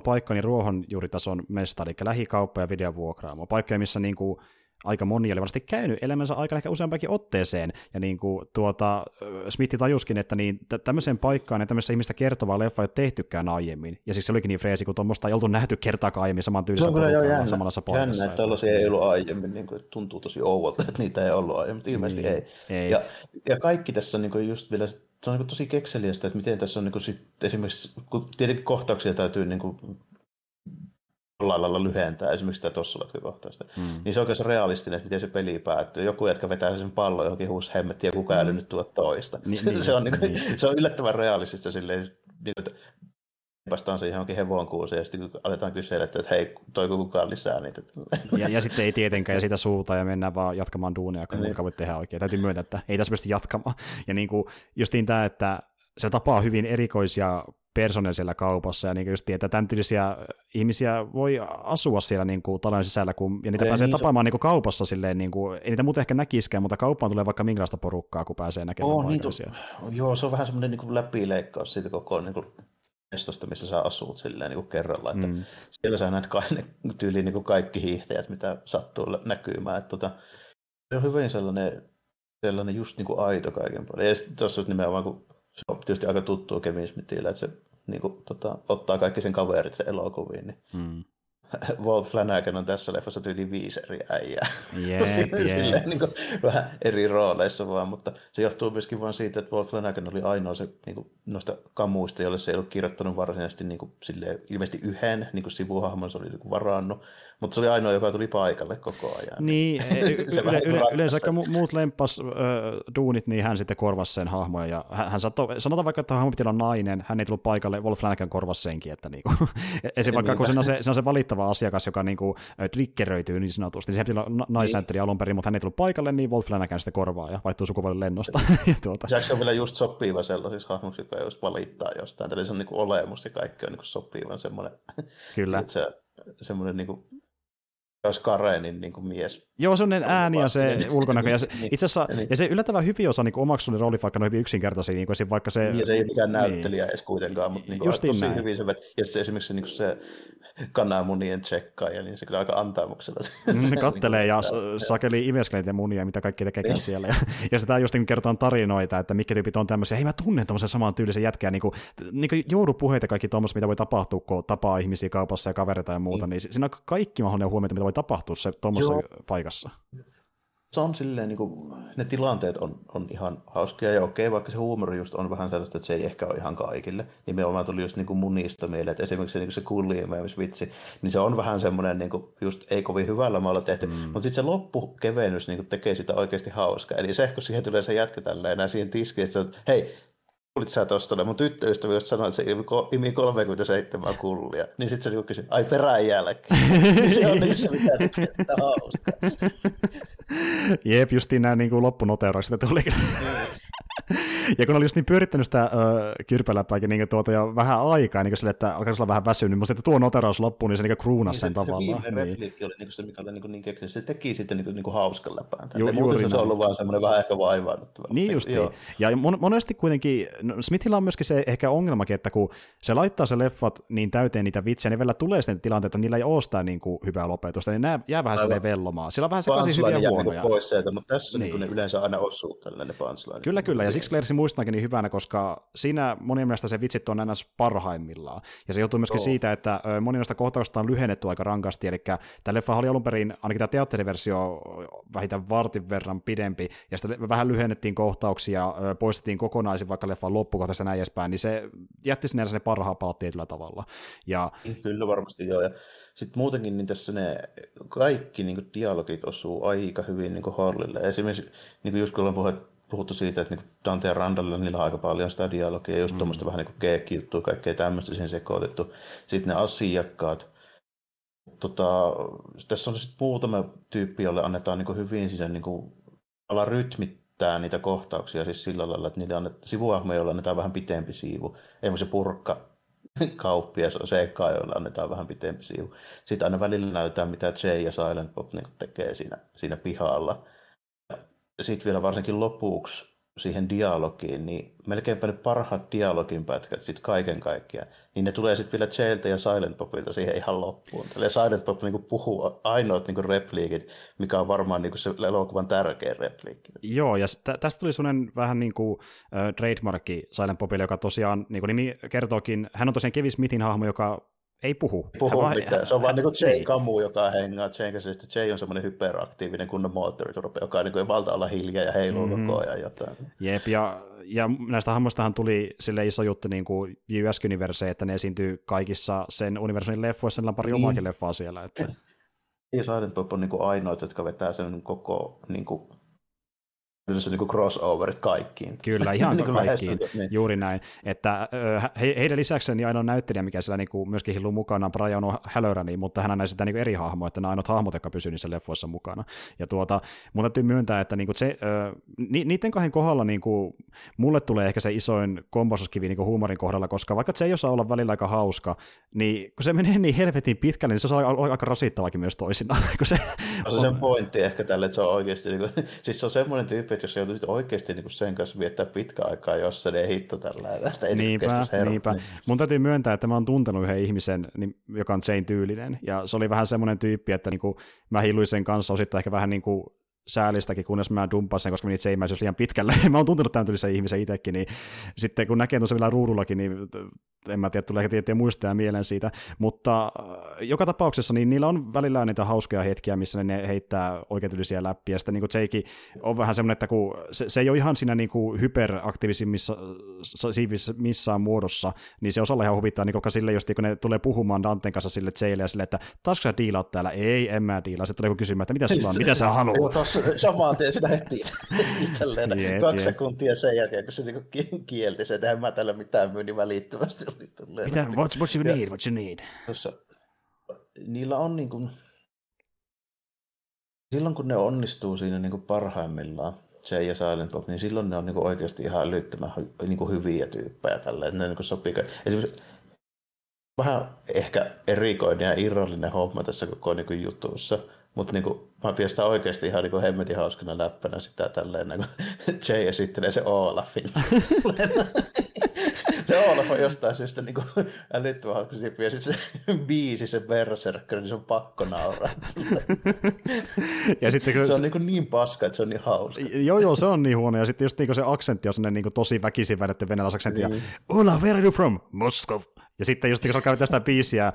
paikka niin ruohonjuuritason mesta, eli lähikauppa ja videovuokraamo, paikkoja, missä niin kuin aika moni oli varmasti käynyt elämänsä aika ehkä useampakin otteeseen, ja niin kuin tuota, Smithi tajuskin, että niin tämmöiseen paikkaan ja tämmöistä ihmistä kertovaa leffa ei ole tehtykään aiemmin, ja siis se olikin niin freesi, kun tuommoista ei oltu nähty kertaakaan aiemmin saman tyylisessä porukalla samanlaisessa paikassa. Jännä, että tällaisia ei ollut aiemmin, niin kuin, tuntuu tosi ouvolta, että niitä ei ollut aiemmin, mutta ilmeisesti niin, ei. ei. Ja, ja kaikki tässä niin kuin just vielä se on niin tosi kekseliästä, että miten tässä on niin sit, esimerkiksi, kun tietenkin kohtauksia täytyy niin kuin jollain lailla lyhentää esimerkiksi sitä tuossa kohtausta. Mm. Niin se on oikein realistinen, että miten se peli päättyy. Joku jätkä vetää sen pallon johonkin huushemmettiin ja kukaan mm. nyt tuo toista. Ni, se, niin, se, on, niin, niin. se on yllättävän realistista silleen, niin, että päästään se johonkin hevon kuuseen, ja sitten kun aletaan kysellä, että hei, toiko kukaan lisää niitä. Ja, ja sitten ei tietenkään, ja sitä suuta, ja mennään vaan jatkamaan duunia, kun niin. voi tehdä oikein. Täytyy myöntää, että ei tässä pysty jatkamaan. Ja niin kuin, justiin tämä, että se tapaa hyvin erikoisia persoonia siellä kaupassa, ja niin just että tämän tyylisiä ihmisiä voi asua siellä niin kuin, talon sisällä, kun, ja niitä ei, pääsee niin, tapaamaan se... niin kuin, kaupassa silleen, niin kuin, ei niitä muuten ehkä näkiskään, mutta kauppaan tulee vaikka minkälaista porukkaa, kun pääsee näkemään oh, niin, Joo, se on vähän semmoinen niin läpileikkaus siitä koko niin kuin, mestosta, missä sä asut silleen niin kuin kerralla, että mm. siellä sä näet ka- tyyliin niin kuin kaikki hiihtäjät, mitä sattuu näkymään, että tota, se on hyvin sellainen, sellainen just niin kuin aito kaiken paljon. Ja sitten tuossa nimenomaan, kun se on tietysti aika tuttu Kevin että se niin kuin, tota, ottaa kaikki sen kaverit sen elokuviin. Niin. Mm. Walt Flanagan on tässä leffassa tyyli viisi eri äijää. Yep, yep. Silleen, niin kuin, vähän eri rooleissa vaan, mutta se johtuu myöskin vain siitä, että Walt Flanagan oli ainoa se niin kuin, noista kamuista, jolle se ei ollut kirjoittanut varsinaisesti niin kuin, silleen, ilmeisesti yhden niin kuin sivuhahmon, se oli niin kuin, varannut, mutta se oli ainoa, joka tuli paikalle koko ajan. Niin, yle, yle, yleensä aika muut lempas äh, duunit, niin hän sitten korvasi sen hahmoja. Ja hän, hän saattoi, sanotaan vaikka, että hahmo piti olla nainen, hän ei tullut paikalle, Wolf Flanagan korvasi senkin. Että niinku, esim. vaikka kun se on se, se on se valittava asiakas, joka niinku, triggeröityy niin sanotusti, niin se piti olla naisnäyttelijä alun perin, mutta hän ei tullut paikalle, niin Wolf Flanagan sitten korvaa ja vaihtuu sukupuolen lennosta. ja tuota. Se on vielä just sopiva sellaisiksi hahmoksi, joka just valittaa jostain. Tällä se on niinku olemus ja kaikki on niinku sopivan semmoinen. Kyllä. se, semmoinen niinku olisi Karenin niin kuin mies. Joo, semmoinen ääni ja se niin, ulkonäkö. Ja se, niin, itse asiassa, niin. ja se yllättävän hyvin osa niin omaksui ne roolit, vaikka ne on hyvin yksinkertaisia. Niin kuin vaikka se, niin, se ei ole mikään näyttelijä niin. edes kuitenkaan, mutta niin kuin, tosi näin. hyvin se, ja se esimerkiksi niin kuin se kananmunien tsekkaaja, niin se kyllä aika antamuksella. Mm, ne kattelee ja sakeli imeskelee munia, mitä kaikki tekee niin. siellä. Ja, ja sitä just niin kertoo tarinoita, että mitkä tyypit on tämmöisiä, hei mä tunnen tuommoisen saman tyylisen jätkää, niin kuin, niin kuin joudupuheita kaikki tuommoista, mitä voi tapahtua, kun tapaa ihmisiä kaupassa ja kavereita ja muuta, niin, niin siinä on kaikki mahdollinen huomioita, mitä voi tapahtua se tuommoisessa paikassa se on silleen, niin kuin, ne tilanteet on, on ihan hauskia ja okei, vaikka se huumori just on vähän sellaista, että se ei ehkä ole ihan kaikille. Nimenomaan tuli just niin kuin munista mieleen, että esimerkiksi se, niin se kulliimeemisvitsi, niin se on vähän semmoinen niin kuin just ei kovin hyvällä maalla tehty, mm. mutta sitten se loppukevennys niin kuin tekee sitä oikeasti hauskaa. Eli se, kun siihen tulee se jätkä tälleen siihen tiskiin, että hei, kuulit sä tuosta, mun tyttöystävä jos sanoi, että se imi 37 kullia, niin sitten se niinku kysyi, ai perään jälkeen. se on niin se, mitä nyt hauskaa. Jep, justiin nämä niin loppunoteuraukset tuli. Ja kun oli just niin pyörittänyt sitä uh, kyrpäläpääkin niin tuota jo vähän aikaa, niin sille, että alkaisi olla vähän väsynyt, mutta että tuo noteraus loppuun, niin se niin kruunasi niin sen se, tavallaan. Se viimeinen niin. oli niin se, mikä oli niin, niin keksinyt. Se teki sitten niin, niin kuin hauskan läpään. Ju, muuten se on ollut vaan semmoinen vähän ehkä vaivaannuttava. Niin just. Ja mon- monesti kuitenkin, no Smithillä on myöskin se ehkä ongelmakin, että kun se laittaa se leffat niin täyteen niitä vitsejä, niin vielä tulee sitten tilanteita, että niillä ei ole sitä niin kuin hyvää lopetusta, niin nämä jää vähän silleen vellomaan. Sillä on vähän sekaisin hyviä niinku huonoja. Pois sieltä, mutta tässä niin. Niin yleensä aina osuu tällainen punchline. Kyllä, kyllä, ja siksi Claire muistaakin niin hyvänä, koska siinä monien mielestä se vitsit on ns. parhaimmillaan. Ja se joutuu myöskin oh. siitä, että monien mielestä kohtauksista on lyhennetty aika rankasti, eli tämä leffa oli alun perin, ainakin tämä teatteriversio, vähintään vartin verran pidempi, ja sitten vähän lyhennettiin kohtauksia, poistettiin kokonaisin vaikka leffan loppukohtaisesti näin edespäin, niin se jätti sinne ne parhaat palat tietyllä tavalla. Ja... Kyllä varmasti joo, ja sitten muutenkin niin tässä ne kaikki niin dialogit osuu aika hyvin niin Harlille. Esimerkiksi niin just kun ollaan puhuttu puhuttu siitä, että niin Dante ja Randallilla niillä on aika paljon sitä dialogia, just mm. tuommoista vähän niin geek-juttua, kaikkea tämmöistä siihen sekoitettu. Sitten ne asiakkaat. Tota, tässä on sitten muutama tyyppi, jolle annetaan niin hyvin sinne niin kuin, ala rytmittää niitä kohtauksia siis sillä lailla, että niille annet, sivuahmoja, joilla annetaan vähän pitempi siivu. Ei se purkka kauppias on se eka, jolla annetaan vähän pitempi siivu. Sitten aina välillä näytetään, mitä Jay ja Silent Bob niin tekee siinä, siinä pihalla sitten vielä varsinkin lopuksi siihen dialogiin, niin melkeinpä ne parhaat dialogin pätkät sitten kaiken kaikkiaan, niin ne tulee sitten vielä Jailta ja Silent Popilta siihen ihan loppuun. Eli Silent Pop niinku puhuu ainoat niinku repliikit, mikä on varmaan niinku se elokuvan tärkein repliikki. Joo, ja tä- tästä tuli sellainen vähän niin kuin äh, trademarkki Silent Popille, joka tosiaan, niin kuin nimi kertookin, hän on tosiaan Kevin Smithin hahmo, joka ei puhu. puhu vaan, mitään. Se on vaan niin kuin Jay Kamu, joka hengaa Jay kanssa. Sitten Jay on semmoinen hyperaktiivinen kunnon moottoriturpe, joka niin ei valta olla hiljaa ja heiluu mm-hmm. koko ajan jotain. Jep, ja, ja näistä hahmoistahan tuli sille iso juttu niin kuin US Universe, että ne esiintyy kaikissa sen universumin leffoissa, niillä on pari niin. omaakin leffaa siellä. Että... Ja Silent Bob on niin kuin ainoat, jotka vetää sen koko niin kuin se niin crossoverit kaikkiin. Kyllä, ihan niin kaikkiin, niin. juuri näin. Että he, heidän lisäksi niin ainoa näyttelijä, mikä siellä niin kuin myöskin hilluu mukana, on Brian O'Halloran, mutta hän on sitä niin eri hahmoja, että nämä ainoat hahmot, jotka pysyvät niissä leffoissa mukana. Ja tuota, mun täytyy myöntää, että niin kuin se, ni, niiden kahden kohdalla niin kuin, mulle tulee ehkä se isoin kombosuskivi niin kuin huumorin kohdalla, koska vaikka se ei osaa olla välillä aika hauska, niin kun se menee niin helvetin pitkälle, niin se on aika, aika rasittavakin myös toisinaan. Kun se, on se sen pointti ehkä tälle, että se on oikeasti, niin kuin, siis se on semmoinen tyyppi, että jos joutuisit oikeasti niin sen kanssa viettää pitkä aikaa, jos se ei hitto tällä että ei niinpä, niinpä. Niin. Mun täytyy myöntää, että mä oon tuntenut yhden ihmisen, niin, joka on Jane tyylinen, ja se oli vähän semmoinen tyyppi, että niin kuin, mä hilluin sen kanssa osittain ehkä vähän niin kuin säälistäkin, kunnes mä dumppasin sen, koska meni seimäisyys liian pitkälle. mä oon tuntenut tämän tyylisen ihmisen itsekin, niin sitten kun näkee tuossa vielä ruudullakin, niin en mä tiedä, tulee tiettyjä muistaa mieleen siitä, mutta äh, joka tapauksessa niin niillä on välillä niitä hauskoja hetkiä, missä ne heittää oikeatyylisiä läpi, ja sitten niin Jake on vähän semmoinen, että kun se, se ei ole ihan siinä niin hyperaktiivisimmissa missään muodossa, niin se osalla ihan huvittaa, niin koska sille just kun ne tulee puhumaan Danten kanssa sille Jaylle ja sille, että taasko sä diilaat täällä? Ei, en mä diilaa. Sitten tulee kysymään, että mitä sulla on, mitä sä haluat? Samaan tien sinä heti itselleen yep, kaksi yep. sekuntia sen jälkeen, kun se niinku kielti se, että en mä tällä mitään myy, niin välittömästi oli tulleen. Mitä, what, what you need, what you need? Tuossa, niillä on niin kuin, silloin kun ne onnistuu siinä niin kuin parhaimmillaan, Jay ja Silent Bob, niin silloin ne on niin kuin oikeasti ihan älyttömän niin kuin hyviä tyyppejä tälleen. Ne niin kuin sopii. Esimerkiksi vähän ehkä erikoinen ja irrallinen homma tässä koko niin kuin jutussa, mutta niinku, mä pidän sitä oikeasti ihan niinku hemmetin hauskana läppänä sitä tälleen, niin kun Jay esittelee se Olafin. se Olaf on jostain syystä niinku älyttömän hauska ja sitten se biisi, se berserkkä, niin se on pakko nauraa. ja sitten, kun se on niinku niin paska, että se on niin hauska. joo, joo, se on niin huono. Ja sitten just niinku se aksentti on sellainen niinku tosi väkisin vedetty venäläisaksentti. Niin. Ja, Ola, where are you from? Moscow. Ja sitten just kun se alkaa tästä biisiä,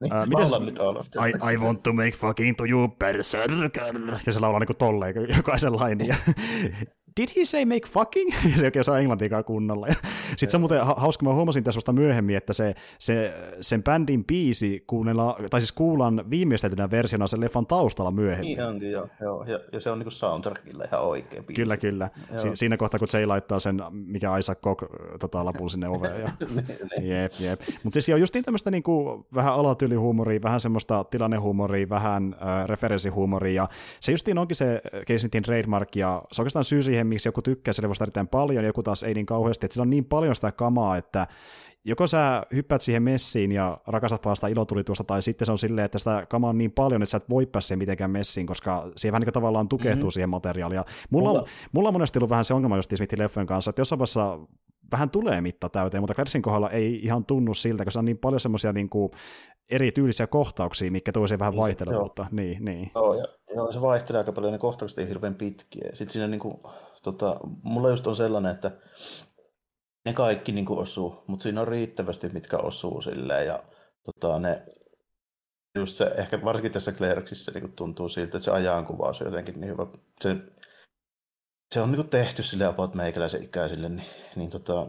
Niin, uh, miten nyt all of I, I want to make fucking to you berserker. Ja se laulaa niinku tolleen jokaisen lainin. Did he say make fucking? se ei oikein saa englantiikaan kunnolla. Sitten se on muuten hauska, mä huomasin tässä vasta myöhemmin, että se, se, sen bändin biisi kuunnella, tai siis kuullaan viimeisteltynä versiona sen leffan taustalla myöhemmin. Niin onkin, joo. joo. Ja, ja, se on niinku soundtrackilla ihan oikein biisi. Kyllä, kyllä. Si- siinä kohtaa, kun Jay laittaa sen, mikä Isaac Kok tota, lapulla sinne oveen. Ja... Niin, niin. jep, jep. Mutta siis on just niin tämmöistä niinku, vähän alatyylihuumoria, vähän semmoista tilannehuumoria, vähän äh, referenssihuumoria, ja se justiin onkin se Casey trademark, ja se on oikeastaan syy siihen, siihen, miksi joku tykkää selvästi erittäin paljon, joku taas ei niin kauheasti, että sillä on niin paljon sitä kamaa, että joko sä hyppäät siihen messiin ja rakastat vaan sitä ilotulitusta, tai sitten se on silleen, että sitä kamaa on niin paljon, että sä et voi päästä mitenkään messiin, koska siihen vähän niin tavallaan tukehtuu mm-hmm. siihen materiaaliin. mulla, mulla... On, mulla on monesti ollut vähän se ongelma just Smithin leffojen kanssa, että jossain vaiheessa vähän tulee mitta täyteen, mutta Clarksin kohdalla ei ihan tunnu siltä, koska se on niin paljon semmoisia niin kuin eri tyylisiä kohtauksia, mikä tuo vähän niin, vaihtelevuutta. Niin, niin. Joo, ja, joo, se vaihtelee aika paljon, ne kohtaukset ei hirveän pitkiä. Sitten siinä niin kuin, tota, mulla just on sellainen, että ne kaikki niin kuin osuu, mutta siinä on riittävästi, mitkä osuu silleen, ja tota, ne, just se, ehkä varsinkin tässä Clerksissä niin tuntuu siltä, että se ajankuvaus on jotenkin niin hyvä. Se, se on niin kuin tehty sille about meikäläisen ikäisille, niin, niin tota,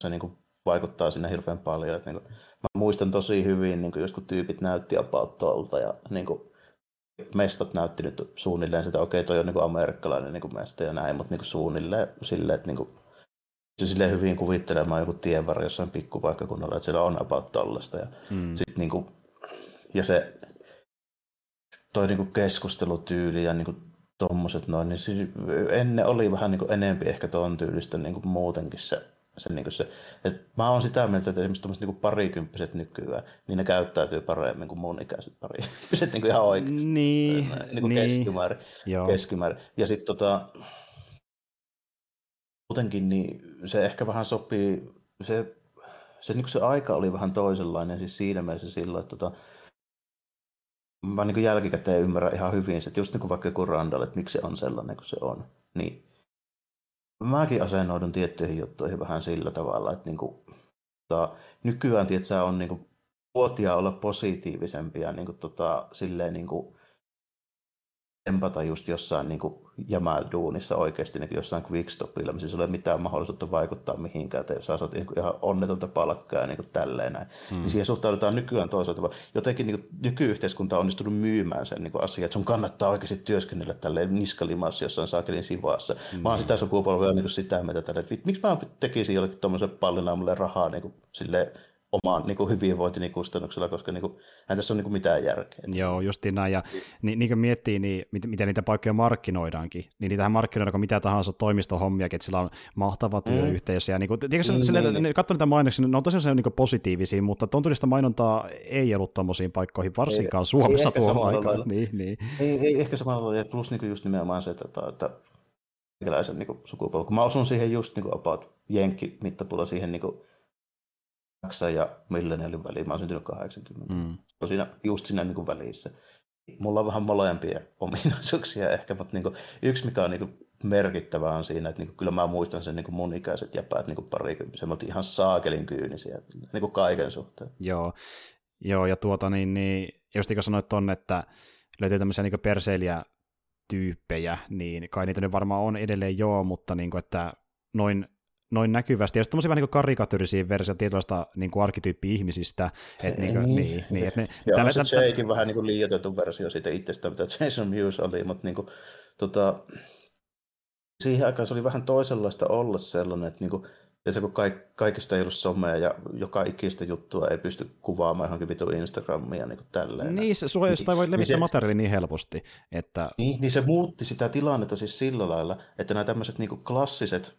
se niin kuin vaikuttaa sinne hirveän paljon. Että niin kuin, mä muistan tosi hyvin, niin kuin kun tyypit näytti about tuolta ja kuin, mestat näytti nyt suunnilleen sitä, okei toi on niin kuin amerikkalainen niin kuin mesta ja näin, mutta niin kuin suunnilleen silleen, että niin kuin, se silleen hyvin kuvittelemaan joku tienvarre jossain pikkupaikkakunnalla, että siellä on about tollasta. Ja, mm. sit, niin kuin, ja se toi niin kuin keskustelutyyli ja niin kuin tommoset noin, niin siis ennen oli vähän niin kuin enempi ehkä tuon tyylistä niin kuin muutenkin se se, niin se, että mä oon sitä mieltä, että esimerkiksi tuommoiset niin parikymppiset nykyään, niin ne käyttäytyy paremmin kuin mun ikäiset parikymppiset niin kuin ihan oikeasti. Niin, niin kuin niin. Keskimäärin, keskimäärin. Ja sitten tota, muutenkin niin se ehkä vähän sopii, se, se, niin se aika oli vähän toisenlainen siis siinä mielessä silloin, että tota, mä niin jälkikäteen ymmärrän ihan hyvin että just niin kuin vaikka joku Randall, että miksi se on sellainen kuin se on, niin mäkin asennoidun tiettyihin juttuihin vähän sillä tavalla, että niin kuin, tota, nykyään tietysti on niin kuin, vuotia olla positiivisempia niin kuin, tota, silleen, niin kuin, empata just jossain niin jämäduunissa oikeasti niin jossain quickstopilla, missä ei ole mitään mahdollisuutta vaikuttaa mihinkään, että jos saat niin ihan onnetonta palkkaa ja niin kuin tälleen näin. Hmm. Niin siihen suhtaudutaan nykyään toisaalta. Jotenkin niin kuin, nykyyhteiskunta on onnistunut myymään sen niin asian, että sun kannattaa oikeasti työskennellä tälleen niskalimassa jossain saakelin sivassa. Hmm. Mä oon sitä sukupolvea niin sitä tälle, että miksi mä tekisin jollekin tuommoiselle pallinaamalle rahaa niin kuin, silleen, oman niin kuin hyvinvointini kustannuksella, koska niin kuin, hän tässä on niin kuin mitään järkeä. Joo, justiin näin. Ja niin, niin kuin miettii, niin miten niitä paikkoja markkinoidaankin, niin niitähän markkinoidaan kuin mitä tahansa toimistohommia, että sillä on mahtava työyhteisö. Mm. Ja niin kuin, tiedätkö, mm, sille, niin. katso niitä mainoksia, ne on tosiaan niin positiivisia, mutta tuon mainontaa ei ollut tuommoisiin paikkoihin, varsinkaan ei, Suomessa tuohon aikaan. Niin, niin. Ei, ei, ehkä samalla lailla, plus niin kuin just nimenomaan se, että, että minkälaisen niin sukupolku. Kun mä osun siihen just niin kuin about jenkki-mittapulla siihen niin kuin Saksan ja millenialin väliin. Mä oon syntynyt 80. Mm. On siinä, just siinä niin kuin välissä. Mulla on vähän molempia ominaisuuksia ehkä, mutta niin kuin, yksi mikä on niin kuin merkittävää on siinä, että niin kuin, kyllä mä muistan sen niin kuin mun ikäiset jäpäät niin parikymppisiä. Me ihan saakelin kyynisiä niin kuin kaiken suhteen. Joo, Joo ja tuota niin, niin just niin sanoit tonne, että löytyy tämmöisiä niin perseiliä tyyppejä, niin kai niitä nyt varmaan on edelleen joo, mutta niin kuin, että noin noin näkyvästi, ja sitten vähän niin karikatyyrisiä versioita tietynlaista niin kuin arkkityyppi-ihmisistä. Et niin, kuin, niin, niin, et ne, ja tällä, se Jakein vähän niin kuin liioitettu versio siitä itsestä, mitä Jason Mewes oli, mutta niin kuin, tota, siihen aikaan se oli vähän toisenlaista olla sellainen, että niin kuin, ja se kun kaikista ei ollut somea ja joka ikistä juttua ei pysty kuvaamaan johonkin vitu Instagramia niin kuin tälleen. Niin, se, sulla ei niin, voi levittää niin materiaali niin helposti. Että... Niin, niin se muutti sitä tilannetta siis sillä lailla, että nämä tämmöiset niin klassiset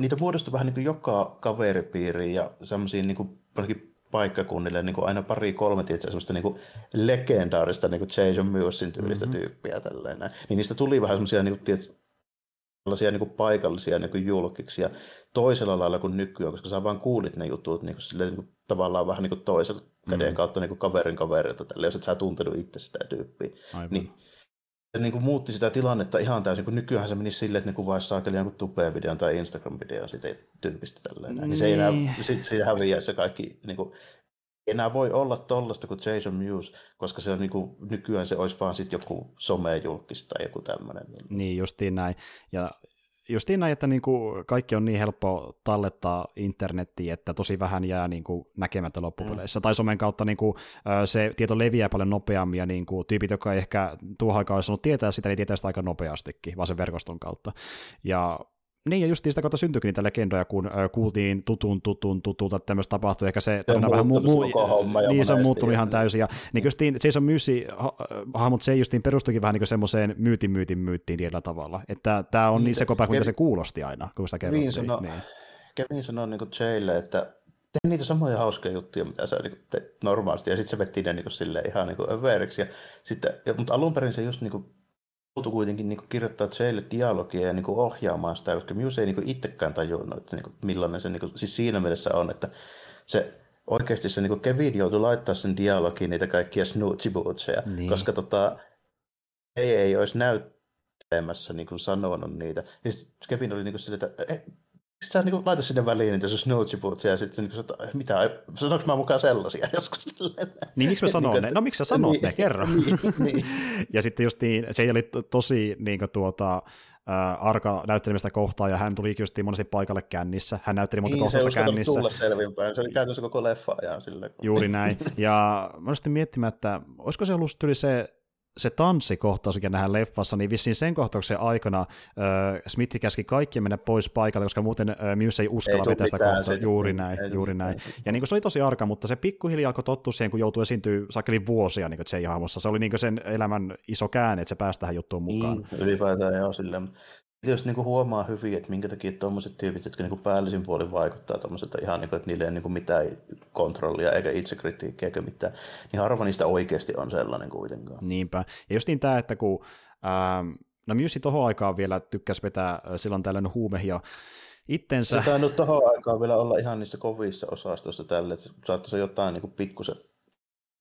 niitä muodostui vähän niin kuin joka kaveripiiriin ja semmoisiin niin kuin, paikkakunnille niin kuin aina pari kolme tietysti semmoista niin kuin legendaarista niin kuin Jason Mewesin tyylistä mm-hmm. tyyppiä tälleen näin. Niin niistä tuli vähän semmoisia niin kuin, tietysti, niin kuin paikallisia niin kuin julkiksi toisella lailla kuin nykyään, koska sä vaan kuulit ne jutut niin kuin, silleen, niin kuin, tavallaan vähän niin kuin toisella käden mm. kautta niin kuin kaverin kaverilta, jos et sä tuntenut itse sitä tyyppiä. Aivan. Niin, se niin kuin muutti sitä tilannetta ihan täysin, kun nykyään se menisi silleen, että ne kuvaisi saakeli jonkun tupea-videon tai Instagram-videon siitä tyypistä tälleen. Niin. niin se ei enää, siitä häviää se kaikki niin kuin, enää voi olla tollasta kuin Jason Mewes, koska se on niin kuin, nykyään se olisi vaan sitten joku somejulkis tai joku tämmöinen. Niin, justiin näin. Ja justiin näin, että niinku kaikki on niin helppo tallettaa internettiin, että tosi vähän jää niinku näkemättä loppupeleissä. Mm. Tai somen kautta niinku, se tieto leviää paljon nopeammin, ja niinku, tyypit, jotka ei ehkä tuohon aikaan olisi tietää sitä, niin tietää sitä aika nopeastikin, vaan sen verkoston kautta. Ja niin, ja just sitä kautta syntyikin niitä legendoja, kun äh, kuultiin tutun, tutun, tutulta, että tämmöistä tapahtui. Ehkä se, se on vähän mu- mu- niin, se on muuttunut ihan täysin. Ja niin justiin Jason Myysi hahmot, se justiin perustuikin vähän niin semmoiseen myytin, myytin, myyttiin tietyllä tavalla. Että tämä on niin, niin se kopä, kuinka se kuulosti aina, kun sitä kerrottiin. Sano, niin. Kevin sanoi niin Jaylle, että tee niitä samoja hauskoja juttuja, mitä sä niin normaalisti, ja sitten se vetti ne niin kuin, ihan niin överiksi. Ja sitten, ja, mutta alun perin se just niin kuin, joutui kuitenkin niin kirjoittaa Jaylle dialogia ja niin kuin ohjaamaan sitä, koska Muse ei niin kuin itsekään tajunnut, että niin kuin, millainen se niin kuin, siis siinä mielessä on, että se oikeasti se niin kuin Kevin joutui laittaa sen dialogiin niitä kaikkia snootsibootseja, niin. koska tota, ei, ei olisi näyttelemässä niin kuin sanonut niitä. Ja Kevin oli niin kuin sille, että eh, sä niin kuin, laita sinne väliin niitä sun snootsibootseja ja sitten niin kuin, mitä, sanoinko mä mukaan sellaisia joskus? Niin, miksi mä sanon niin, ne? No miksi sä sanot niin, ne, kerro. Niin, niin. ja sitten just niin, se oli tosi niin kuin, tuota, äh, arka näyttelemistä kohtaa, ja hän tuli just monesti paikalle kännissä. Hän näytteli monta niin, kohtausta kännissä. tulla selvinpäin. Se oli käytännössä koko leffa ajan sille. Juuri näin. Ja mä sitten miettimään, että olisiko se ollut se se tanssikohtaus, mikä nähdään leffassa, niin vissiin sen kohtauksen aikana äh, Smith käski kaikki mennä pois paikalle, koska muuten äh, Muse ei uskalla ei vetää sitä kohtaa. Juuri näin, ei, juuri näin. Ja niin kuin se oli tosi arka, mutta se pikkuhiljaa alkoi tottua siihen, kun joutui esiintyä sakeli vuosia niin J-hahmossa. Se oli niin sen elämän iso käänne, että se pääsi tähän juttuun mukaan. Niin, ylipäätään joo, silleen jos niin kuin huomaa hyvin, että minkä takia tuommoiset tyypit, jotka niin kuin päällisin puolin vaikuttaa tuommoiselta ihan niin kuin, että niille ei niin kuin mitään kontrollia eikä itsekritiikkiä eikä mitään, niin harva niistä oikeasti on sellainen kuitenkaan. Niinpä. Ja just niin tämä, että kun ähm, no Muse tohon aikaan vielä tykkäsi vetää äh, silloin tällainen huumehia itsensä. Se tainnut tohon aikaan vielä olla ihan niissä kovissa osastoissa tälle, että saattaisi jotain niin kuin pikkusen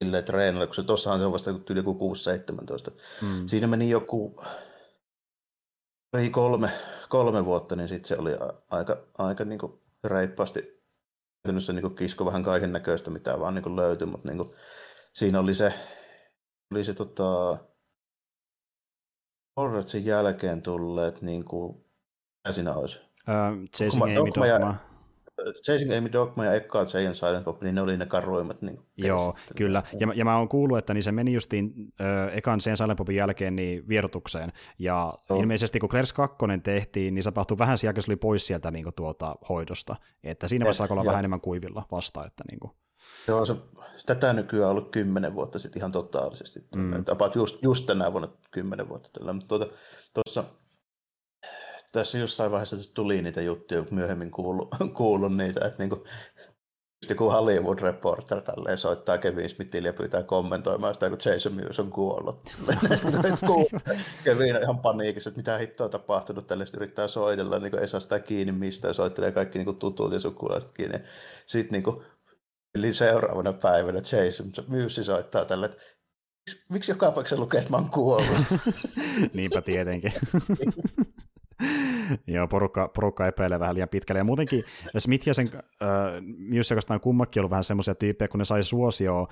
silleen treenailla, kun se tuossahan se on vasta yli joku 6-17. Mm. Siinä meni joku pari kolme, kolme vuotta, niin sitten se oli aika, aika niin kuin reippaasti käytännössä niin kisko vähän kaiken näköistä, mitä vaan niin kuin löytyi, mutta niin kuin, siinä oli se, oli se tota, Horratsin jälkeen tulleet, niin kuin, mitä siinä olisi? Uh, Chasing Amy Dogma. Chasing Amy Dogma ja Ekka Jay Silent Bob, niin ne oli ne karuimmat. Niin Joo, sitten. kyllä. Ja, ja mä oon kuullut, että niin se meni justiin äh, Ekan Jay Silent Bobin jälkeen niin vierotukseen. Ja Joo. ilmeisesti kun Clerks 2 tehtiin, niin se tapahtui vähän sen jälkeen, se oli pois sieltä niin kuin, tuota, hoidosta. Että siinä vaiheessa alkoi olla vähän enemmän kuivilla vasta. Että, niin kuin. Joo, se, tätä nykyään ollut kymmenen vuotta sitten ihan totaalisesti. Mm. Tapaat just, just tänä vuonna kymmenen vuotta. Tällä. Mutta tuota, tuossa tässä jossain vaiheessa tuli niitä juttuja, kun myöhemmin kuulu, kuulun niitä, että niinku, joku Hollywood Reporter tälleen soittaa Kevin Smithille ja pyytää kommentoimaan sitä, kun Jason Mewes on kuollut. Kevin on ihan paniikissa, että mitä hittoa on tapahtunut, tälle yrittää soitella, niin ei saa sitä kiinni mistään, soittelee kaikki niin tutut ja sukulaiset kiinni. Sitten niin eli seuraavana päivänä Jason Mewes soittaa tälle, että miksi joka paikassa lukee, että mä oon kuollut? Niinpä tietenkin. Joo, porukka, porukka epäilee vähän liian pitkälle. Ja muutenkin Smith ja sen äh, oikeastaan kummakin ollut vähän semmoisia tyyppejä, kun ne sai suosioon,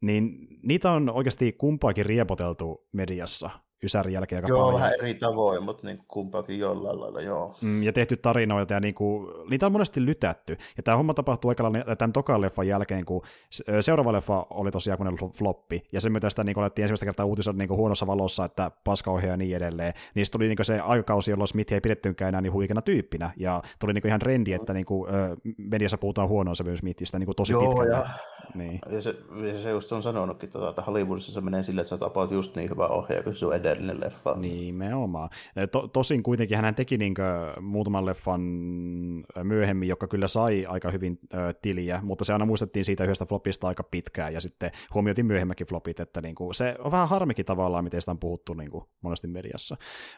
niin niitä on oikeasti kumpaakin riepoteltu mediassa Ysärin jälkeen aika joo, paljon. vähän eri tavoin, mutta niin kumpaakin jollain lailla, joo. Mm, ja tehty tarinoita, ja niin kuin, niitä on monesti lytätty. Ja tämä homma tapahtuu aika lailla tämän tokan leffan jälkeen, kun seuraava leffa oli tosiaan kun floppi, ja sen myötä sitä niin alettiin ensimmäistä kertaa uutisoida niin huonossa valossa, että paskaohjaaja ja niin edelleen. Niin tuli niin se aikakausi, jolloin Smith ei pidettykään enää niin huikena tyyppinä, ja tuli niin ihan trendi, että niin kuin, mediassa puhutaan huonoa sävyyn Smithistä niin kuin tosi joo, pitkälle. Ja, niin. ja, se, ja se just on sanonutkin, tota, että Hollywoodissa se menee sille, että sä tapaat just niin hyvä ohjaaja kuin sun edellinen leffa. Nimenomaan. To, tosin kuitenkin hän teki niin muutaman leffan myöhemmin, joka kyllä sai aika hyvin ö, tiliä, mutta se aina muistettiin siitä yhdestä flopista aika pitkään, ja sitten huomioitiin myöhemmäkin flopit, että niin kuin, se on vähän harmikin tavallaan, miten sitä on puhuttu niin kuin, monesti mediassa.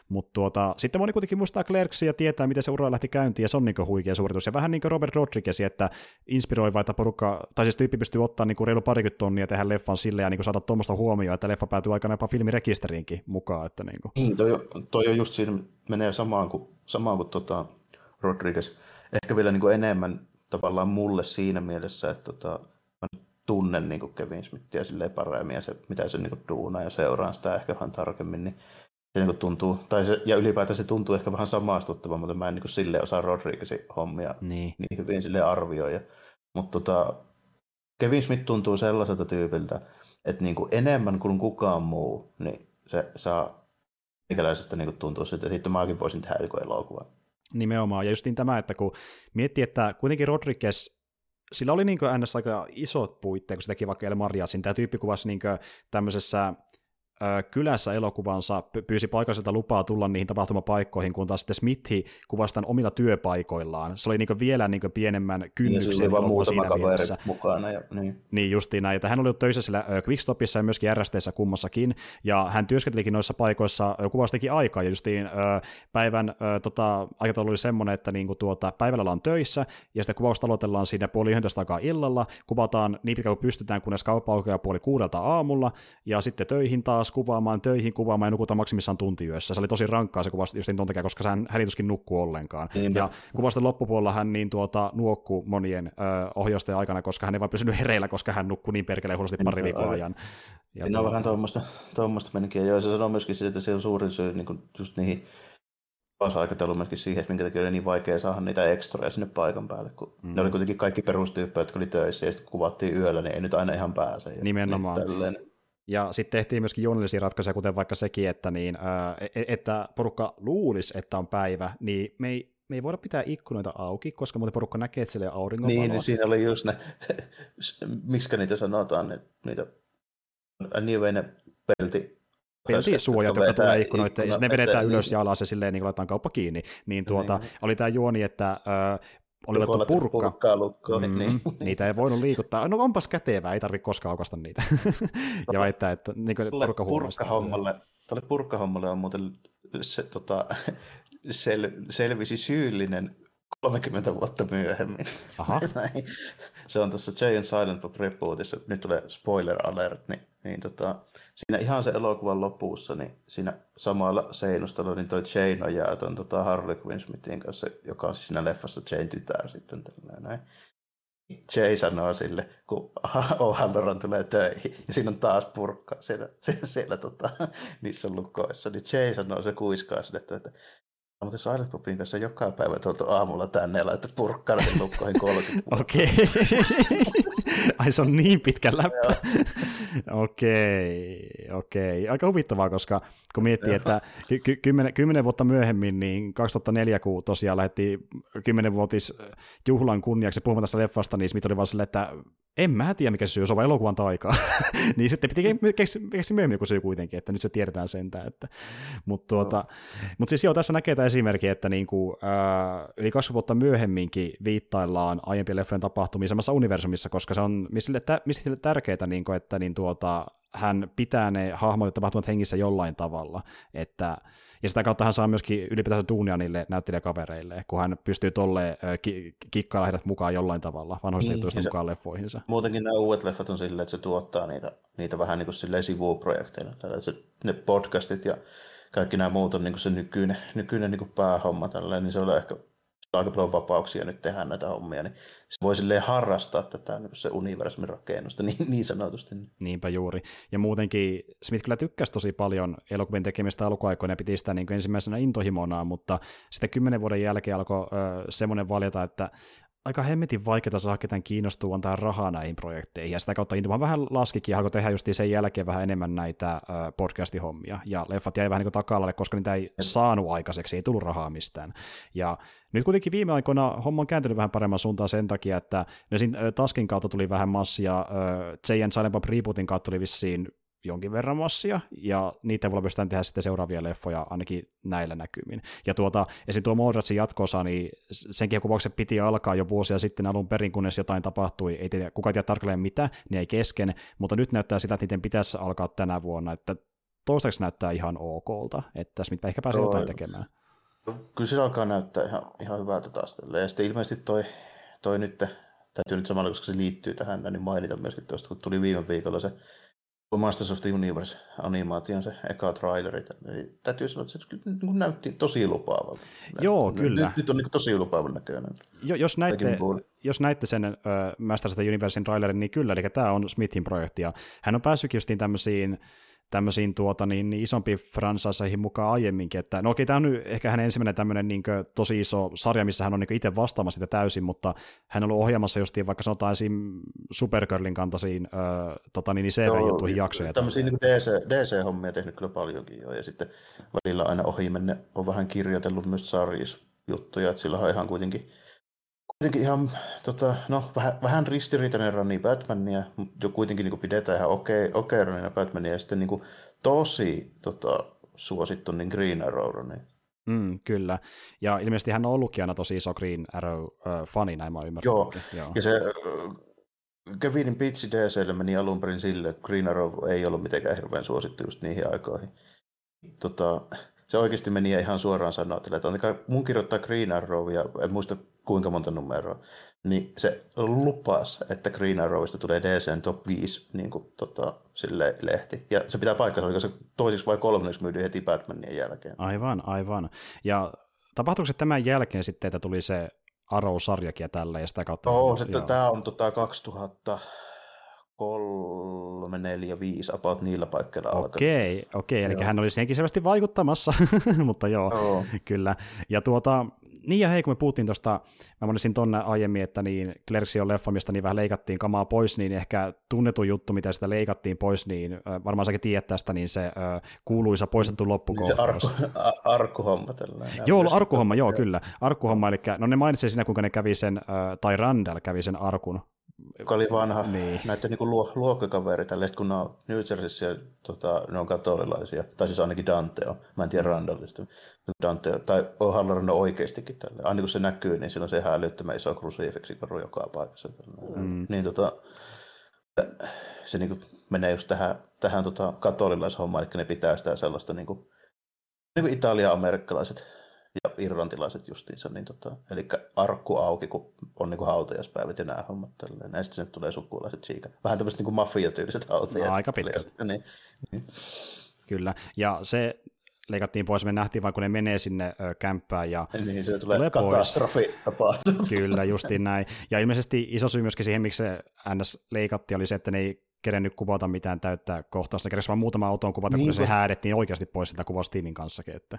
Mutta tuota, sitten moni kuitenkin muistaa Clerksia ja tietää, miten se ura lähti käyntiin, ja se on niin kuin, huikea suoritus. Ja vähän niin kuin Robert Rodriguez, että inspiroiva, että porukka, tai siis tyyppi pystyy ottaa niin kuin reilu parikymmentä tonnia ja tehdä leffan sille ja niin kuin saada tuommoista huomioon, että leffa päätyy aikana jopa filmirekisteriinkin mukaan. Että niin, kuin. niin toi, toi on just siinä, menee samaan kuin, samaan kuin tota Rodriguez. Ehkä vielä niin kuin enemmän tavallaan mulle siinä mielessä, että tota, tunne niin kuin Kevin Smithia silleen paremmin ja se, mitä se niin kuin duunaa ja seuraan sitä ehkä vähän tarkemmin, niin se niin tuntuu, tai se, ja ylipäätään se tuntuu ehkä vähän samaistuttavan, mutta mä en niin silleen osaa Rodriguezin hommia niin, niin hyvin sille arvioida. Mutta tota, Kevin Smith tuntuu sellaiselta tyypiltä, että niin kuin enemmän kuin kukaan muu, niin se saa meikäläisestä niin tuntuu siltä, että sitten mäkin voisin tehdä joku elokuva. Nimenomaan, ja justiin tämä, että kun miettii, että kuitenkin Rodriguez sillä oli niin ns. aika isot puitteet, kun se teki vaikka El Mariasin. Tämä tyyppi kuvasi niin tämmöisessä kylässä elokuvansa pyysi paikalliselta lupaa tulla niihin tapahtumapaikkoihin, kun taas sitten Smithi kuvasi tämän omilla työpaikoillaan. Se oli niin vielä niin pienemmän kynnyksen niin, elokuva siinä mielessä. mukana. Ja, niin. niin justiin näin, että hän oli ollut töissä sillä Quickstopissa ja myöskin RSTssä kummassakin, ja hän työskentelikin noissa paikoissa kuvastikin aikaa, ja justiin päivän tota, aikataulu oli semmoinen, että niin kuin tuota, päivällä ollaan töissä, ja sitten kuvausta aloitellaan siinä puoli yhdentoista aikaa illalla, kuvataan niin pitkään kuin pystytään, kunnes kauppa aukeaa puoli kuudelta aamulla, ja sitten töihin taas taas kuvaamaan töihin, kuvaamaan ja nukutaan maksimissaan tuntiyössä. Se oli tosi rankkaa se kuvasta just niin takia, koska hän hänituskin nukkuu ollenkaan. Niin, ja kuvasta loppupuolella hän niin tuota, nuokkuu monien ö, ohjausten aikana, koska hän ei vaan pysynyt hereillä, koska hän nukkuu niin perkeleen huonosti pari viikon ajan. Ja niin, no vähän tuommoista, tuommoista menikin. Joo, se sanoo myöskin siitä, että se on suurin syy niin kuin just niihin aikataulu myöskin siihen, minkä takia oli niin vaikea saada niitä ekstroja sinne paikan päälle, kun mm. ne oli kuitenkin kaikki perustyyppejä, jotka oli töissä, ja sitten kun kuvattiin yöllä, niin ei nyt aina ihan pääse. Nimenomaan. Niin ja sitten tehtiin myöskin journalisia ratkaisuja, kuten vaikka sekin, että, niin, ää, e, että porukka luulisi, että on päivä, niin me ei, me ei voida pitää ikkunoita auki, koska muuten porukka näkee, että siellä on. Niin, niin siinä oli just ne, miksi niitä sanotaan, ne, niitä, niin ne pelti, peltisuojat, jotka tulee ikkunoita, ja ne vedetään ylös ja alas ja silleen niin laitetaan kauppa kiinni. Niin tuota, niin. oli tämä juoni, että oli laittu purkka. lukkoon, mm, niin. Niitä ei voinut liikuttaa. No onpas kätevää, ei tarvitse koskaan aukasta niitä. ja väittää, että niin porukka purkkahommalle, tuolle purkkahommalle on muuten se, tota, sel, selvisi syyllinen 30 vuotta myöhemmin. Aha. se on tuossa Jay and Silent Bob rebootissa, nyt tulee spoiler alert, niin, niin tota, siinä ihan se elokuvan lopussa, niin siinä samalla seinustalla niin toi Jane nojaa tuon tota Harley Quinn Smithin kanssa, joka on siis siinä leffassa Jane tytär sitten tällainen näin. Jay sanoo sille, kun O'Halloran tulee töihin, ja siinä on taas purkka siellä, siellä, siellä tota, niissä lukoissa, niin Jay sanoo, se kuiskaa sille, että, että mutta Silent Bobin kanssa joka päivä tuolta aamulla tänne ja laitat purkkana lukkoihin 30 Okei. Ai se on niin pitkä läppä. Okei, okei. Aika huvittavaa, koska kun miettii, että ky- kymmenen, kymmenen vuotta myöhemmin, niin 2004, kun tosiaan lähdettiin kymmenenvuotis juhlan kunniaksi puhumaan tästä leffasta, niin Smith oli vaan silleen, että en mä tiedä, mikä se syy, se on vain elokuvan taikaa. niin sitten piti keksiä myöhemmin joku syy kuitenkin, että nyt se tiedetään sentään. Että, mutta tuota, no. mut siis joo, tässä näkee tämä esimerkki, että niinku, äh, yli 20 vuotta myöhemminkin viittaillaan aiempien leffojen tapahtumia samassa universumissa, koska se on mistä sille tärkeää, niin kuin, että niin tuota, hän pitää ne hahmot tapahtumat hengissä jollain tavalla, että ja sitä kautta hän saa myöskin ylipäätään duunia niille näyttelijäkavereille, kun hän pystyy tolle ki- kikkailla heidät mukaan jollain tavalla vanhoista niin, jutuista mukaan leffoihinsa. Muutenkin nämä uudet leffat on silleen, että se tuottaa niitä, niitä vähän niin kuin silleen sivuprojekteina. Se, ne podcastit ja kaikki nämä muut on niin kuin se nykyinen, nykyinen niin kuin päähomma tällä, niin se on ehkä aika paljon vapauksia nyt tehdä näitä hommia, niin se voi silleen harrastaa tätä niin se universumin rakennusta niin, niin sanotusti. Niinpä juuri. Ja muutenkin Smith kyllä tykkäsi tosi paljon elokuvien tekemistä alkuaikoina ja piti sitä niin ensimmäisenä intohimonaan, mutta sitten kymmenen vuoden jälkeen alkoi semmoinen valjeta, että aika hemmetin vaikeaa saada ketään kiinnostua antaa rahaa näihin projekteihin, ja sitä kautta intuma vähän laskikin, ja alkoi tehdä just sen jälkeen vähän enemmän näitä äh, podcastihommia, ja leffat jäi vähän niin takalalle, koska niitä ei saanut aikaiseksi, ei tullut rahaa mistään. Ja nyt kuitenkin viime aikoina homma on kääntynyt vähän paremman suuntaan sen takia, että ne siinä, äh, Taskin kautta tuli vähän massia, äh, J.N. Silent Bob Rebootin kautta tuli vissiin jonkin verran massia, ja niitä voi pystytään tehdä sitten seuraavia leffoja ainakin näillä näkymin. Ja tuota, esim. tuo Mallratsin jatkossa, niin senkin kuvauksen piti alkaa jo vuosia sitten alun perin, kunnes jotain tapahtui, ei tiedä, kukaan tiedä tarkalleen mitä, niin ei kesken, mutta nyt näyttää sitä, että niiden pitäisi alkaa tänä vuonna, että toistaiseksi näyttää ihan okolta, että tässä ehkä pääsee jotain tekemään. Kyllä se alkaa näyttää ihan, ihan hyvältä taas. Ja sitten ilmeisesti toi, toi nyt, täytyy nyt samalla, koska se liittyy tähän, niin mainita myöskin tuosta, kun tuli viime viikolla se Masters of the Universe-animaation, se eka traileri. Niin täytyy sanoa, että se niin näytti tosi lupaavalta. Joo, kyllä. Nyt, nyt on niin tosi lupaavan näköinen. Jo, jos, näitte, jos näitte sen uh, Masters of the Universein trailerin, niin kyllä, eli tämä on Smithin projekti, ja hän on päässyt justiin tämmöisiin tämmöisiin tuota, niin, niin isompiin fransaseihin mukaan aiemminkin, että no okei, tämä on nyt ehkä hänen ensimmäinen tämmöinen niin kuin, tosi iso sarja, missä hän on niin itse vastaamassa sitä täysin, mutta hän on ollut ohjaamassa justiin vaikka sanotaan esim. Supergirlin kantaisiin ö, tota, niin, niin CV-juttuihin jaksoja. Tämmöisiä niin DC, DC-hommia tehnyt kyllä paljonkin jo, ja sitten välillä aina ohi menne on vähän kirjoitellut myös sarjisjuttuja, että sillä on ihan kuitenkin kuitenkin ihan tota, no, vähän, vähän ristiriitainen rani Batmania, mutta kuitenkin niin kuin pidetään ihan okei, okay, okei okay ranina Batmania, ja sitten niin kuin, tosi tota, suosittu niin Green Arrow niin. Mm, kyllä. Ja ilmeisesti hän on ollutkin aina tosi iso Green Arrow-fani, näin mä ymmärrän. Joo. Joo, ja se Kevinin pitsi DClle meni alun perin sille, että Green Arrow ei ollut mitenkään hirveän suosittu just niihin aikoihin. Tota, se oikeasti meni ihan suoraan sanoa, että antakaa mun kirjoittaa Green Arrow, ja en muista kuinka monta numeroa, niin se lupas, että Green Arrowista tulee DCn top 5 niin kuin, tota, sille lehti. Ja se pitää paikkansa, oliko se toiseksi vai kolmanneksi myydy heti Batmanien jälkeen. Aivan, aivan. Ja tapahtuuko se tämän jälkeen sitten, että tuli se Arrow-sarjakin ja tällä, ja sitä kautta... Joo, sitten tämä on tota 2000, kolme, neljä, viisi about niillä paikkeilla alkanut. Okei, okei, eli hän oli siihenkin selvästi vaikuttamassa, mutta joo, joo, kyllä. Ja tuota, niin ja hei, kun me puhuttiin tuosta, mä mainisin tonne aiemmin, että niin Clerksi on leffa, mistä niin vähän leikattiin kamaa pois, niin ehkä tunnettu juttu, mitä sitä leikattiin pois, niin varmaan säkin tiedät tästä, niin se kuuluisa poistettu loppukohtaus. Niin se arku, arkkuhomma tällainen. Joo, arkkuhomma, joo, kyllä. Arkkuhomma, eli no ne mainitsi siinä, kuinka ne kävi sen, tai Randall kävi sen arkun joka oli vanha, niin. näiden niin luo, luokkakaveri, tälleen, kun ne on New Jerseyssä, tota, ne on katolilaisia, tai siis ainakin Dante on, mä en tiedä Randallista, Dante, tai on hallannut oikeastikin tälle. Aina kun se näkyy, niin silloin se ihan älyttömän iso krusiifiksi joka paikassa. Mm. Niin tota, se niin kuin menee just tähän, tähän tota, katolilaishommaan, eli ne pitää sitä sellaista niin kuin, niin kuin Italia-amerikkalaiset ja irlantilaiset justiinsa, niin tota, eli arkku auki, kun on niin kuin hautajaispäivät ja nämä hommat tälleen. Näistä sinne tulee sukulaiset siika. Vähän tämmöiset niin mafiatyyliset hautajat. No, aika pitkälti. Niin. niin. Kyllä, ja se leikattiin pois, me nähtiin vaan kun ne menee sinne ö, kämppään ja niin, se tulee, tulee katastrofi tapahtuu. Kyllä, justiin näin. Ja ilmeisesti iso syy myöskin siihen, miksi se NS leikatti, oli se, että ne ei kerennyt kuvata mitään täyttää kohtausta, keräsi vain muutama autoon kuvata, niin, kun se häädettiin oikeasti pois sitä kuvasta tiimin kanssakin, että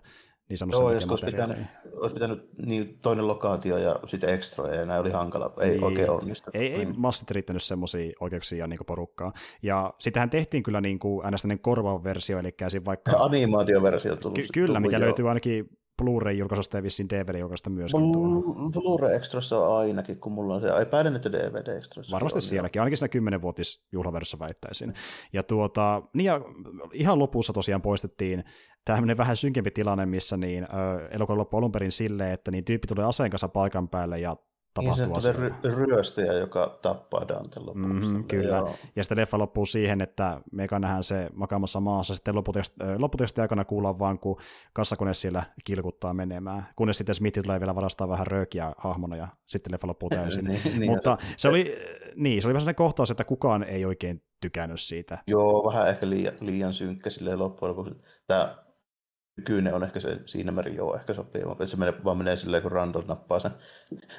niin Joo, jos olisi pitänyt, olisi pitänyt niin toinen lokaatio ja sitten ekstroja, ja näin oli hankala, ei niin, oikein onnistu. Ei, ei niin. massit riittänyt semmoisia oikeuksia niin porukkaa. Ja sittenhän tehtiin kyllä niin kuin äänestäinen korvausversio, eli vaikka... Ja animaatioversio tullut. Ky- kyllä, tullut, mikä joo. löytyy ainakin Blu-ray-julkaisusta ja vissiin DVD-julkaisusta myöskin. Blu-ray-extrassa ainakin, kun mulla on se. Epäilen, että DVD-extrassa. Varmasti on, sielläkin, joo. ainakin siinä 10 vuotisjuhlaversiossa väittäisin. Ja, tuota, niin ja ihan lopussa tosiaan poistettiin tämmöinen vähän synkempi tilanne, missä niin, elokuva loppui alun perin silleen, että niin tyyppi tulee aseen kanssa paikan päälle ja tapahtuu niin se ry- ryöstäjä, joka tappaa Dante lopuksi. Mm-hmm, kyllä. Joo. Ja sitten leffa loppuu siihen, että me nähdään se makaamassa maassa. Sitten lopputeksti, lopputeksti aikana kuullaan vaan, kun kassakone siellä kilkuttaa menemään. Kunnes sitten Smith tulee vielä varastaa vähän röökiä hahmona ja sitten leffa loppuu täysin. niin, niin, Mutta se oli, niin, se oli vähän sellainen kohtaus, että kukaan ei oikein tykännyt siitä. Joo, vähän ehkä liian, liian synkkä silleen loppujen lopuksi. Tämä Kyynne on ehkä se siinä määrin joo ehkä sopii. Se menee, vaan menee silleen, kun Randall nappaa sen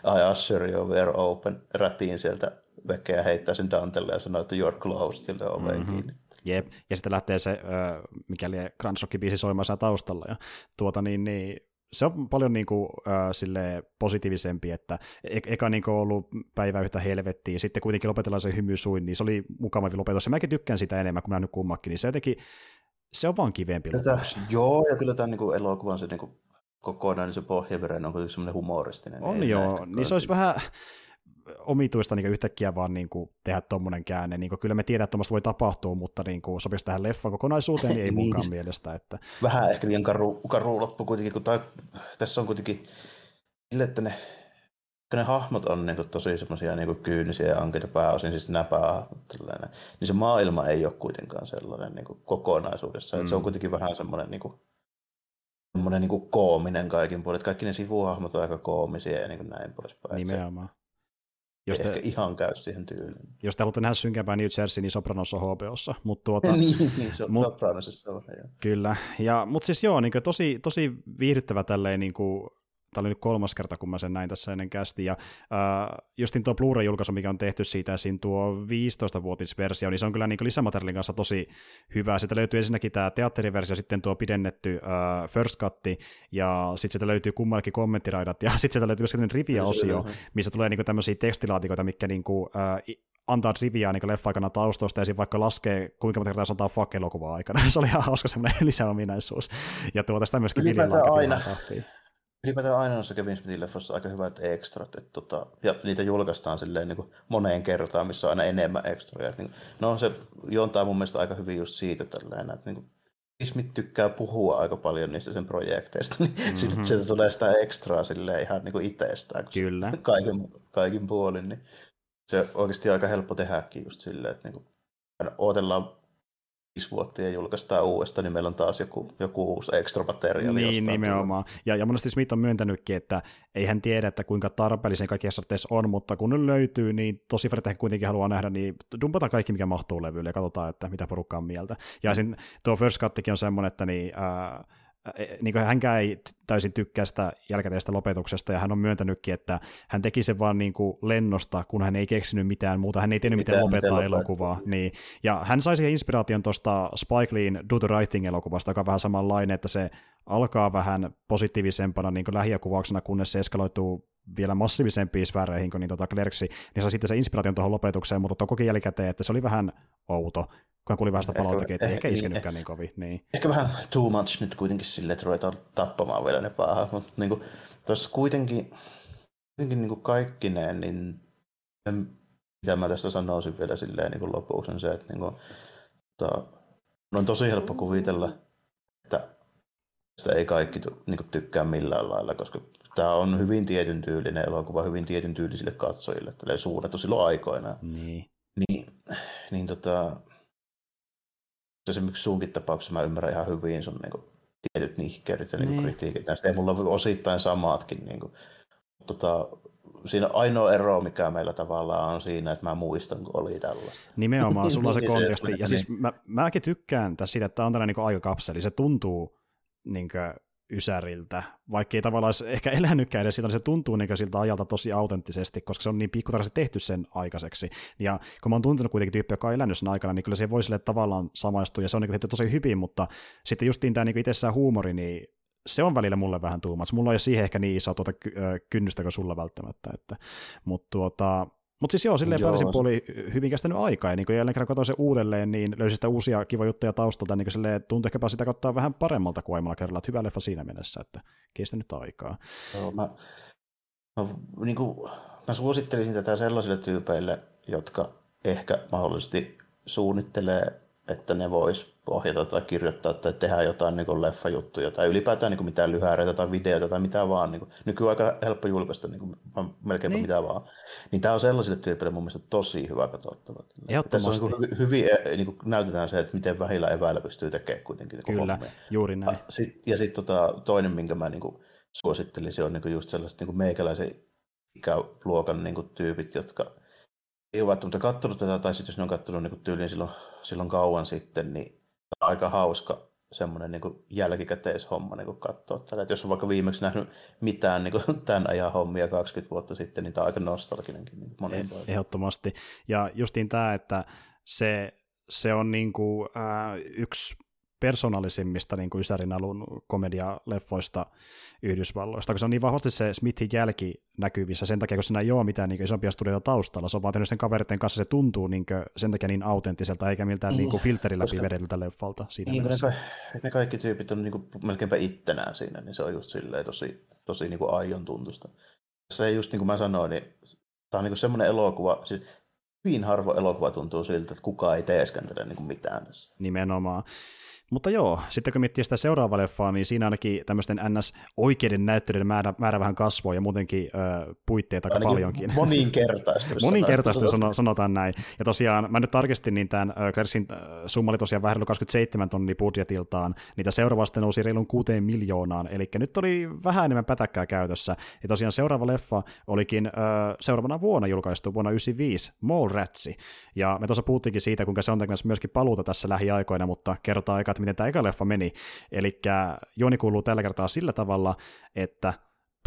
I usher you were open rätiin sieltä vekeä heittää sen Dantelle ja sanoo, että you're closed, sille oveen mm-hmm. kiinni. Jep, ja sitten lähtee se, mikäli Grand biisi soimaan taustalla, ja tuota niin, niin se on paljon niin kuin, äh, sille positiivisempi, että e- eka niin kuin ollut päivä yhtä helvettiä, sitten kuitenkin lopetellaan se hymy suin, niin se oli mukavampi lopetus, ja mäkin tykkään sitä enemmän, kun mä nyt kummakin, niin se jotenkin se on vaan kivempi Tätä, Joo, ja kyllä tämän niin elokuvan se niin kuin, kokonainen se pohjavereen on kuitenkin semmoinen humoristinen. On joo, niin se olisi vähän omituista niin yhtäkkiä vaan niin kuin, tehdä tuommoinen käänne. Niin kuin, kyllä me tiedetään, että tuommoista voi tapahtua, mutta niin kuin, sopisi tähän leffan kokonaisuuteen, niin ei niin. munkaan mielestä. Että... Vähän ehkä liian karu, karu loppu kuitenkin, kun tai, tässä on kuitenkin sille, että ne ne hahmot on niin kuin, tosi semmoisia niin kyynisiä ja ankeita pääosin, siis nämä päähahmot, niin se maailma ei ole kuitenkaan sellainen niin kuin, kokonaisuudessa. Mm. Että se on kuitenkin vähän semmoinen, niin kuin, semmoinen niin kuin, koominen kaikin puolin. Kaikki ne sivuhahmot on aika koomisia ja niin kuin näin poispäin. Nimenomaan. jos te, ehkä ihan käy siihen tyyliin. Jos te haluatte nähdä synkämpää New Jersey, niin Sopranos on HBOssa. Mut tuota, niin, niin, se on mut, Sopranosissa on. Kyllä, ja, mutta siis joo, niin tosi, tosi viihdyttävä tälleen niin kuin, tämä oli nyt kolmas kerta, kun mä sen näin tässä ennen kästi, ja äh, justin tuo Blu-ray-julkaisu, mikä on tehty siitä, siinä tuo 15-vuotisversio, niin se on kyllä niin lisämateriaalin kanssa tosi hyvä. Sitten löytyy ensinnäkin tämä teatteriversio, sitten tuo pidennetty äh, first cut, ja sitten sieltä löytyy kummallakin kommenttiraidat, ja sitten sieltä löytyy myös trivia-osio, missä tulee niin tämmöisiä tekstilaatikoita, mitkä niin kuin, äh, antaa triviaa niin leffa-aikana taustoista ja sitten vaikka laskee, kuinka monta kertaa sanotaan fuck elokuvaa aikana. se oli ihan hauska semmoinen lisäominaisuus. Ja tuota sitä myöskin aina, Ylipäätään aina noissa Kevin Smithin leffoissa aika hyvät ekstrat, että tota, ja niitä julkaistaan silleen niin kuin moneen kertaan, missä on aina enemmän ekstroja. Että, niin, no se juontaa mun mielestä aika hyvin just siitä tälleen, että niin kuin, Smith tykkää puhua aika paljon niistä sen projekteista, niin mm-hmm. sitten sieltä tulee sitä ekstraa silleen ihan niin kuin itsestään. Kyllä. Kaiken, kaikin puolin, niin se oikeasti aika helppo tehdäkin just silleen, että niin kuin, odotellaan viisi vuotta ja julkaistaan uudestaan, niin meillä on taas joku, joku uusi ekstra materiaali. Niin, nimenomaan. Ja, ja monesti Smith on myöntänytkin, että ei hän tiedä, että kuinka tarpeellisen kaikki SRTs on, mutta kun ne löytyy, niin tosi fanet kuitenkin haluaa nähdä, niin dumpataan kaikki, mikä mahtuu levylle ja katsotaan, että mitä porukka on mieltä. Ja mm. tuo First Cuttikin on semmoinen, että niin, ää, niin kuin hänkään ei täysin tykkää sitä jälkikäteistä lopetuksesta, ja hän on myöntänytkin, että hän teki sen vaan niin kuin lennosta, kun hän ei keksinyt mitään muuta, hän ei tiennyt miten, miten lopettaa miten elokuvaa. Niin. Ja hän sai siihen inspiraation tuosta Spike Leein Do the Right Thing-elokuvasta, joka on vähän samanlainen, että se alkaa vähän positiivisempana niin kuin lähiökuvauksena, kunnes se eskaloituu vielä massiivisempiin sfääreihin kuin niin tota Clerksi, niin sai sitten se inspiraation tuohon lopetukseen, mutta koki jälkikäteen, että se oli vähän outo, kun kuuli vähän sitä palauttakin, että ei ehkä iskenytkään niin kovin. Niin. Ehkä vähän too much nyt kuitenkin sille, että ruvetaan tappamaan vielä ne pahat, mutta niin kuin, tuossa kuitenkin, kuitenkin niin kuin kaikkineen, niin mitä mä tästä sanoisin vielä silleen niin kuin lopuksi on se, että niin kuin, tota, on tosi helppo kuvitella, että sitä ei kaikki niin kuin, tykkää millään lailla, koska tämä on hyvin tietyn tyylinen elokuva, hyvin tietyn tyylisille katsojille, tällä suunnattu silloin aikoinaan. Niin. Niin, niin tota, esimerkiksi sunkin tapauksessa mä ymmärrän ihan hyvin sun niin kuin, tietyt nihkeydet ja niin. Niin kritiikit näistä. Ja mulla on osittain samatkin. Niin kuin, tota, siinä ainoa ero, mikä meillä tavallaan on siinä, että mä muistan, kun oli tällaista. Nimenomaan, sulla on se niin konteksti. Ja siis mä, mäkin tykkään tässä siitä, että tämä on tällainen niin aikakapseli. Se tuntuu niin kuin, Ysäriltä, vaikka ei tavallaan ehkä elänytkään edes siitä, niin se tuntuu niin siltä ajalta tosi autenttisesti, koska se on niin pikkutarkasti tehty sen aikaiseksi. Ja kun mä oon tuntenut kuitenkin tyyppiä, joka on elänyt sen aikana, niin kyllä se voi sille tavallaan samaistua, ja se on niin tehty tosi hyvin, mutta sitten justiin tämä niin itsessään huumori, niin se on välillä mulle vähän tuumassa. Mulla ei ole siihen ehkä niin iso tuota kynnystä kuin sulla välttämättä. Että, mutta tuota, mutta siis joo, silleen joo, puoli hyvin kestänyt aikaa, ja niin kun jälleen kerran katsoin se uudelleen, niin löysin sitä uusia kiva juttuja taustalta, niin silleen tuntui ehkäpä sitä katsoa vähän paremmalta kuin aiemmalla kerralla, että hyvä leffa siinä mielessä, että kestänyt aikaa. Joo, mä, mä, niin kuin, mä suosittelisin tätä sellaisille tyypeille, jotka ehkä mahdollisesti suunnittelee että ne vois ohjata tai kirjoittaa tai tehdä jotain niin leffajuttuja tai ylipäätään niin mitään lyhäreitä tai videoita tai mitä vaan. Niin kuin, nykyään aika helppo julkaista niin kuin, melkein niin. mitä vaan. Niin tämä on sellaisille tyypeille mun mielestä tosi hyvä katsottava. Tässä on niin kuin, hyvin e, niin kuin, näytetään se, että miten vähillä eväillä pystyy tekemään kuitenkin. Niin Kyllä, hommia. juuri näin. Ja sitten sit, tota, toinen, minkä mä niin kuin, suosittelisin, on niin kuin just sellaiset niin kuin meikäläisen ikäluokan niin kuin, tyypit, jotka ei ole välttämättä katsonut tätä, tai sitten jos ne on katsonut niin tyyliin silloin, silloin kauan sitten, niin on aika hauska semmoinen niin jälkikäteishomma niin katsoa tätä. Että jos on vaikka viimeksi nähnyt mitään niin kuin tämän ajan hommia 20 vuotta sitten, niin tämä on aika nostalginenkin niin monin Ehdottomasti. Ja justiin tämä, että se, se on niin kuin, äh, yksi persoonallisimmista niin kuin Ysärin alun komedialeffoista Yhdysvalloista, koska se on niin vahvasti se Smithin jälki näkyvissä sen takia, kun siinä ei ole mitään niin isompia studioita taustalla, se on vaan sen kaveritten kanssa, se tuntuu niin kuin, sen takia niin autenttiselta, eikä miltään niin kuin filterin läpi koska... vedetyltä leffalta. Siinä niin, ne, ka- ne, kaikki tyypit on niin kuin melkeinpä ittenään siinä, niin se on just silleen tosi, tosi niin kuin aion tuntusta. Se ei just niin kuin mä sanoin, niin tämä on niin kuin semmoinen elokuva, siis hyvin harvo elokuva tuntuu siltä, että kukaan ei teeskentele niin kuin mitään tässä. Nimenomaan. Mutta joo, sitten kun miettii sitä seuraavaa leffaa, niin siinä ainakin tämmöisten NS-oikeiden näyttelijöiden määrä, määrä vähän kasvoi ja muutenkin ö, puitteita aika paljonkin. Moninkertaistunut. moninkertaistunut sano, sanotaan näin. Ja tosiaan, mä nyt tarkistin, niin tämän Claresin summa oli tosiaan vähän 27 tonni budjetiltaan, niitä seuraavasti nousi reilun 6 miljoonaan, eli nyt oli vähän enemmän pätäkkää käytössä. Ja tosiaan seuraava leffa olikin ö, seuraavana vuonna julkaistu, vuonna 1995, Mallratsi. Ja me tuossa puhuttiinkin siitä, kuinka se on tekemässä myöskin paluuta tässä lähiaikoina, mutta kerrotaan aika, että miten tämä eka leffa meni. Eli juoni kuuluu tällä kertaa sillä tavalla, että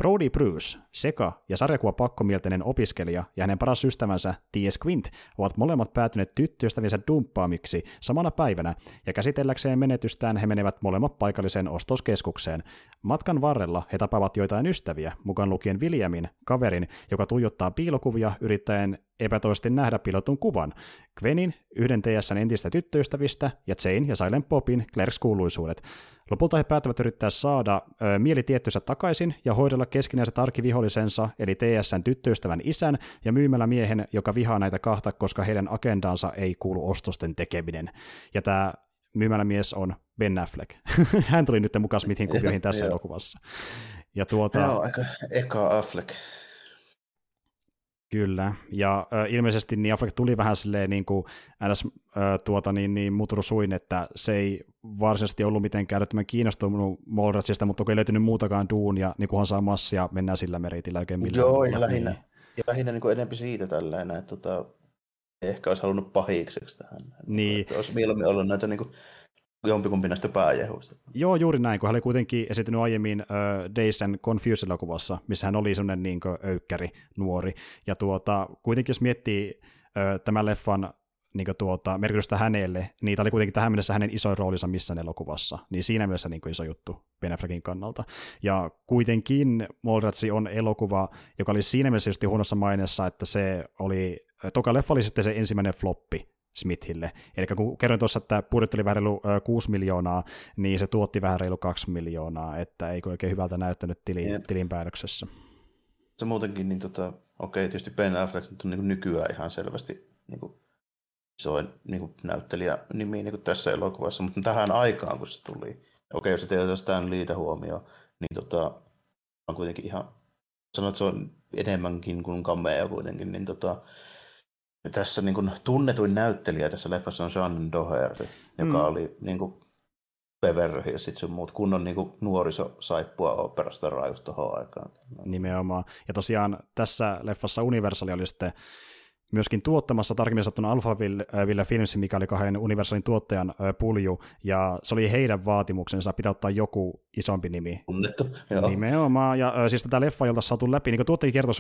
Brody Bruce, seka- ja sarjakuva pakkomielteinen opiskelija ja hänen paras ystävänsä T.S. Quint ovat molemmat päätyneet tyttöystäviensä dumppaamiksi samana päivänä, ja käsitelläkseen menetystään he menevät molemmat paikalliseen ostoskeskukseen. Matkan varrella he tapaavat joitain ystäviä, mukaan lukien Williamin, kaverin, joka tuijottaa piilokuvia yrittäen epätoisesti nähdä pilotun kuvan, Gwenin, yhden TSN entistä tyttöystävistä, ja Jane ja Silent Popin Clerks-kuuluisuudet. Lopulta he päättävät yrittää saada ö, mielitiettynsä takaisin ja hoidella keskinäiset arkivihollisensa, eli TSN tyttöystävän isän ja myymällä miehen, joka vihaa näitä kahta, koska heidän agendaansa ei kuulu ostosten tekeminen. Ja tämä myymällä mies on Ben Affleck. Hän tuli nyt mukaan Smithin kuvioihin tässä elokuvassa. Ja tuota... Joo, aika eka Affleck. Kyllä, ja ö, ilmeisesti niin Affleck tuli vähän silleen niin kuin ns. Ö, tuota, niin, niin mutrusuin, että se ei varsinaisesti ollut mitenkään älyttömän kiinnostunut Mallratsista, mutta kun ei löytynyt muutakaan duunia, niin kunhan saa massia, mennään sillä meritillä oikein millään. Joo, ja lähinnä, niin. ja lähinnä niin kuin enempi siitä tällainen, että tota, ehkä olisi halunnut pahikseksi tähän. Niin. Että olisi mieluummin ollut näitä niin kuin, jompikumpi näistä pääjehuista. Joo, juuri näin, kun hän oli kuitenkin esiintynyt aiemmin uh, Days and Confused-elokuvassa, missä hän oli sellainen niin kuin, öykkäri nuori. Ja tuota, kuitenkin jos miettii uh, tämän leffan niin kuin, tuota, merkitystä hänelle, niin tämä oli kuitenkin tähän mennessä hänen isoin roolinsa missään elokuvassa, niin siinä mielessä niin kuin iso juttu Ben Affleckin kannalta. Ja kuitenkin Mallratsi on elokuva, joka oli siinä mielessä just huonossa mainessa, että se oli, toka leffa oli sitten se ensimmäinen floppi Smithille. Eli kun kerroin tuossa, että budjetti oli vähän reilu 6 miljoonaa, niin se tuotti vähän reilu 2 miljoonaa, että ei oikein hyvältä näyttänyt tilin, yep. tilinpäätöksessä. Se muutenkin, niin tota, okei, tietysti Ben Affleck on niin nykyään ihan selvästi niin kuin, isoin niin kuin näyttelijä nimi niin kuin tässä elokuvassa, mutta tähän aikaan, kun se tuli, okei, jos et Stan Leeitä huomioon, niin tota, on kuitenkin ihan, sanoit, että se on enemmänkin kuin cameo kuitenkin, niin tota, tässä niin kuin, tunnetuin näyttelijä tässä leffassa on Sean Doherty, joka mm. oli niin kuin, Beverly ja sitten sun muut kunnon niin kuin, nuorisosaippua operasta raius tuohon aikaan. Nimenomaan. Ja tosiaan tässä leffassa Universal oli sitten myöskin tuottamassa tarkemmin sanottuna Alphaville Films, mikä oli kahden Universalin tuottajan pulju, ja se oli heidän vaatimuksensa, pitää ottaa joku isompi nimi. Tunnettu, joo. Nimenomaan, ja siis tätä leffa, jolta saatu läpi, niin kuin tuottaja kertoi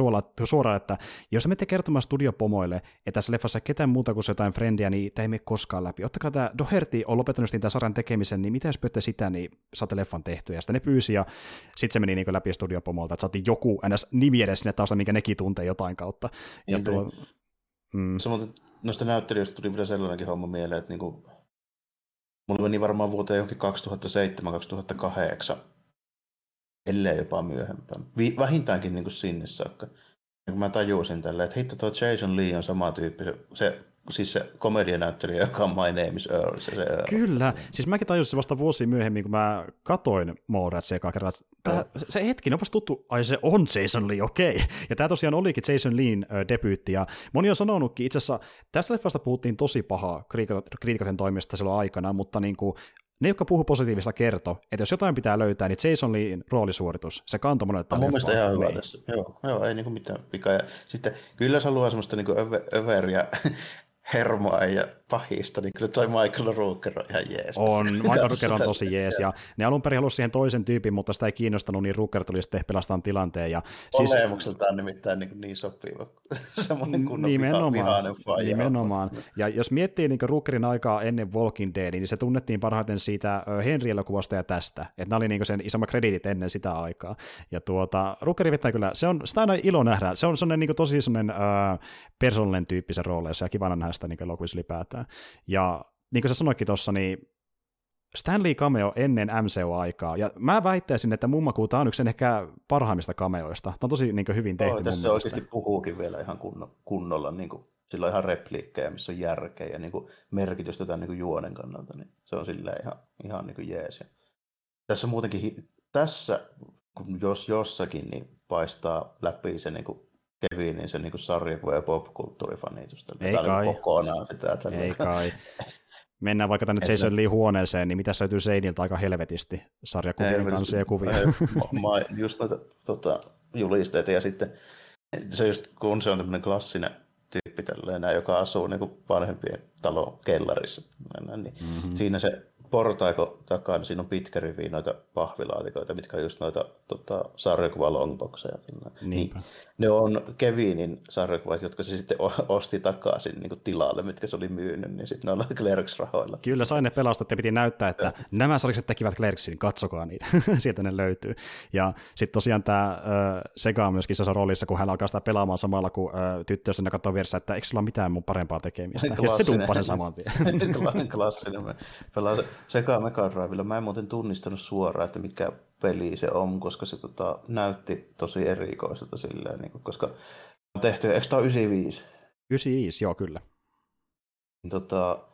suoraan, että jos menette kertomaan studiopomoille, että tässä leffassa ketään muuta kuin jotain frendiä, niin tämä ei mene koskaan läpi. Ottakaa tämä, Doherty on lopettanut tämän sarjan tekemisen, niin mitä jos pyytte sitä, niin saatte leffan tehtyä. Ja sitten ne pyysi, ja sitten se meni niin läpi studiopomolta, että saatiin joku ns. nimi edes sinne taustalla, minkä nekin tuntee jotain kautta. Ja niin, tuo, Mm. Samoin noista näyttelijöistä tuli vielä sellainenkin homma mieleen, että niinku, mulla meni varmaan vuoteen johonkin 2007-2008, ellei jopa myöhempään. Vi- vähintäänkin niinku sinne saakka. Ja kun mä tajusin tällä, että hitto tuo Jason Lee on sama tyyppi, se, se siis se komedianäyttelijä, joka on My Name is Earl. Se, se Earl. Kyllä, siis mäkin tajusin se vasta vuosi myöhemmin, kun mä katoin Mallrats eka kertaa. Tää, se hetki, onpas tuttu, ai se on Jason Lee, okei. Okay. Ja tämä tosiaan olikin Jason Leen äh, debyytti, ja moni on sanonutkin, itse asiassa tästä leffasta puhuttiin tosi pahaa kriitikoiden toimesta silloin aikana, mutta niin kuin, ne, jotka puhuu positiivista, kerto, että jos jotain pitää löytää, niin Jason Leen roolisuoritus, se kantoi monelle Mun mielestä ihan hyvä niin. tässä. Joo, joo ei niinku mitään vikaa. Ja sitten kyllä jos haluaa semmoista niinku överiä hermoa ja pahista, niin kyllä toi Michael Rooker on ihan jees. On, Michael Rooker on tosi jees, ja ne alun perin halusivat siihen toisen tyypin, mutta sitä ei kiinnostanut, niin Rooker tuli sitten pelastamaan tilanteen. Ja siis... Olemukseltaan nimittäin niin, niin sopiva, semmoinen kunnon nimenomaan, nimenomaan. Ja jos miettii niin Rookerin aikaa ennen Walking Dead, niin se tunnettiin parhaiten siitä Henry-elokuvasta ja tästä, että nämä oli niin sen isommat krediitit ennen sitä aikaa. Ja tuota, Rookeri vetää kyllä, se on, sitä on aina ilo nähdä, se on sellainen niin tosi sellainen uh, persoonallinen tyyppisen rooleissa, ja kivana nähdä sitä niin elokuvissa ylipäätään. Ja niin kuin sä sanoitkin tuossa, niin Stanley cameo ennen MCU-aikaa, ja mä väittäisin, että Mummakuuta on yksi sen ehkä parhaimmista cameoista. Tämä on tosi niin kuin, hyvin tehty oh, Tässä oikeasti puhuukin vielä ihan kunno, kunnolla niin kuin sillä on ihan repliikkejä, missä on järkeä ja niin kuin merkitystä tämän niin kuin juonen kannalta, niin se on silleen ihan, ihan niin kuin jees. Ja tässä muutenkin, tässä kun jos jossakin, niin paistaa läpi se niin kuin Kevinin se niin sarjakuva- ja popkulttuurifanitusta. Ei Tämä kai. kokonaan sitä. Tällä. Ei kai. Mennään vaikka tänne Jason Lee huoneeseen, niin mitä löytyy seiniltä aika helvetisti sarjakuvien kanssa ja kuvia. Mä, just noita tota, julisteita ja sitten se just, kun se on tämmöinen klassinen tyyppi tälleen, joka asuu niin vanhempien talon kellarissa, niin mm-hmm. siinä se portaiko takana, niin siinä on pitkä rivi noita pahvilaatikoita, mitkä on just noita tota, sarjakuva longboxeja. Niin, ne on Kevinin sarjakuvat, jotka se sitten osti takaisin niin tilalle, mitkä se oli myynyt, niin sitten ne on Clerks-rahoilla. Kyllä, sain ne pelastaa ja piti näyttää, että ja. nämä sarjakset tekivät Clerksin, katsokaa niitä, sieltä ne löytyy. Ja sitten tosiaan tämä Sega on myöskin isossa roolissa, kun hän alkaa sitä pelaamaan samalla kuin äh, tyttö sinne katsoo vieressä, että eikö sulla mitään mun parempaa tekemistä. Ja se dumppaa sen saman tien. Klassinen. Pelaa Sega Mega Drivella. Mä en muuten tunnistanut suoraan, että mikä peli se on, koska se tota, näytti tosi erikoiselta silleen, niin kuin, koska on tehty, eikö tämä 95? 95, joo kyllä. Tota,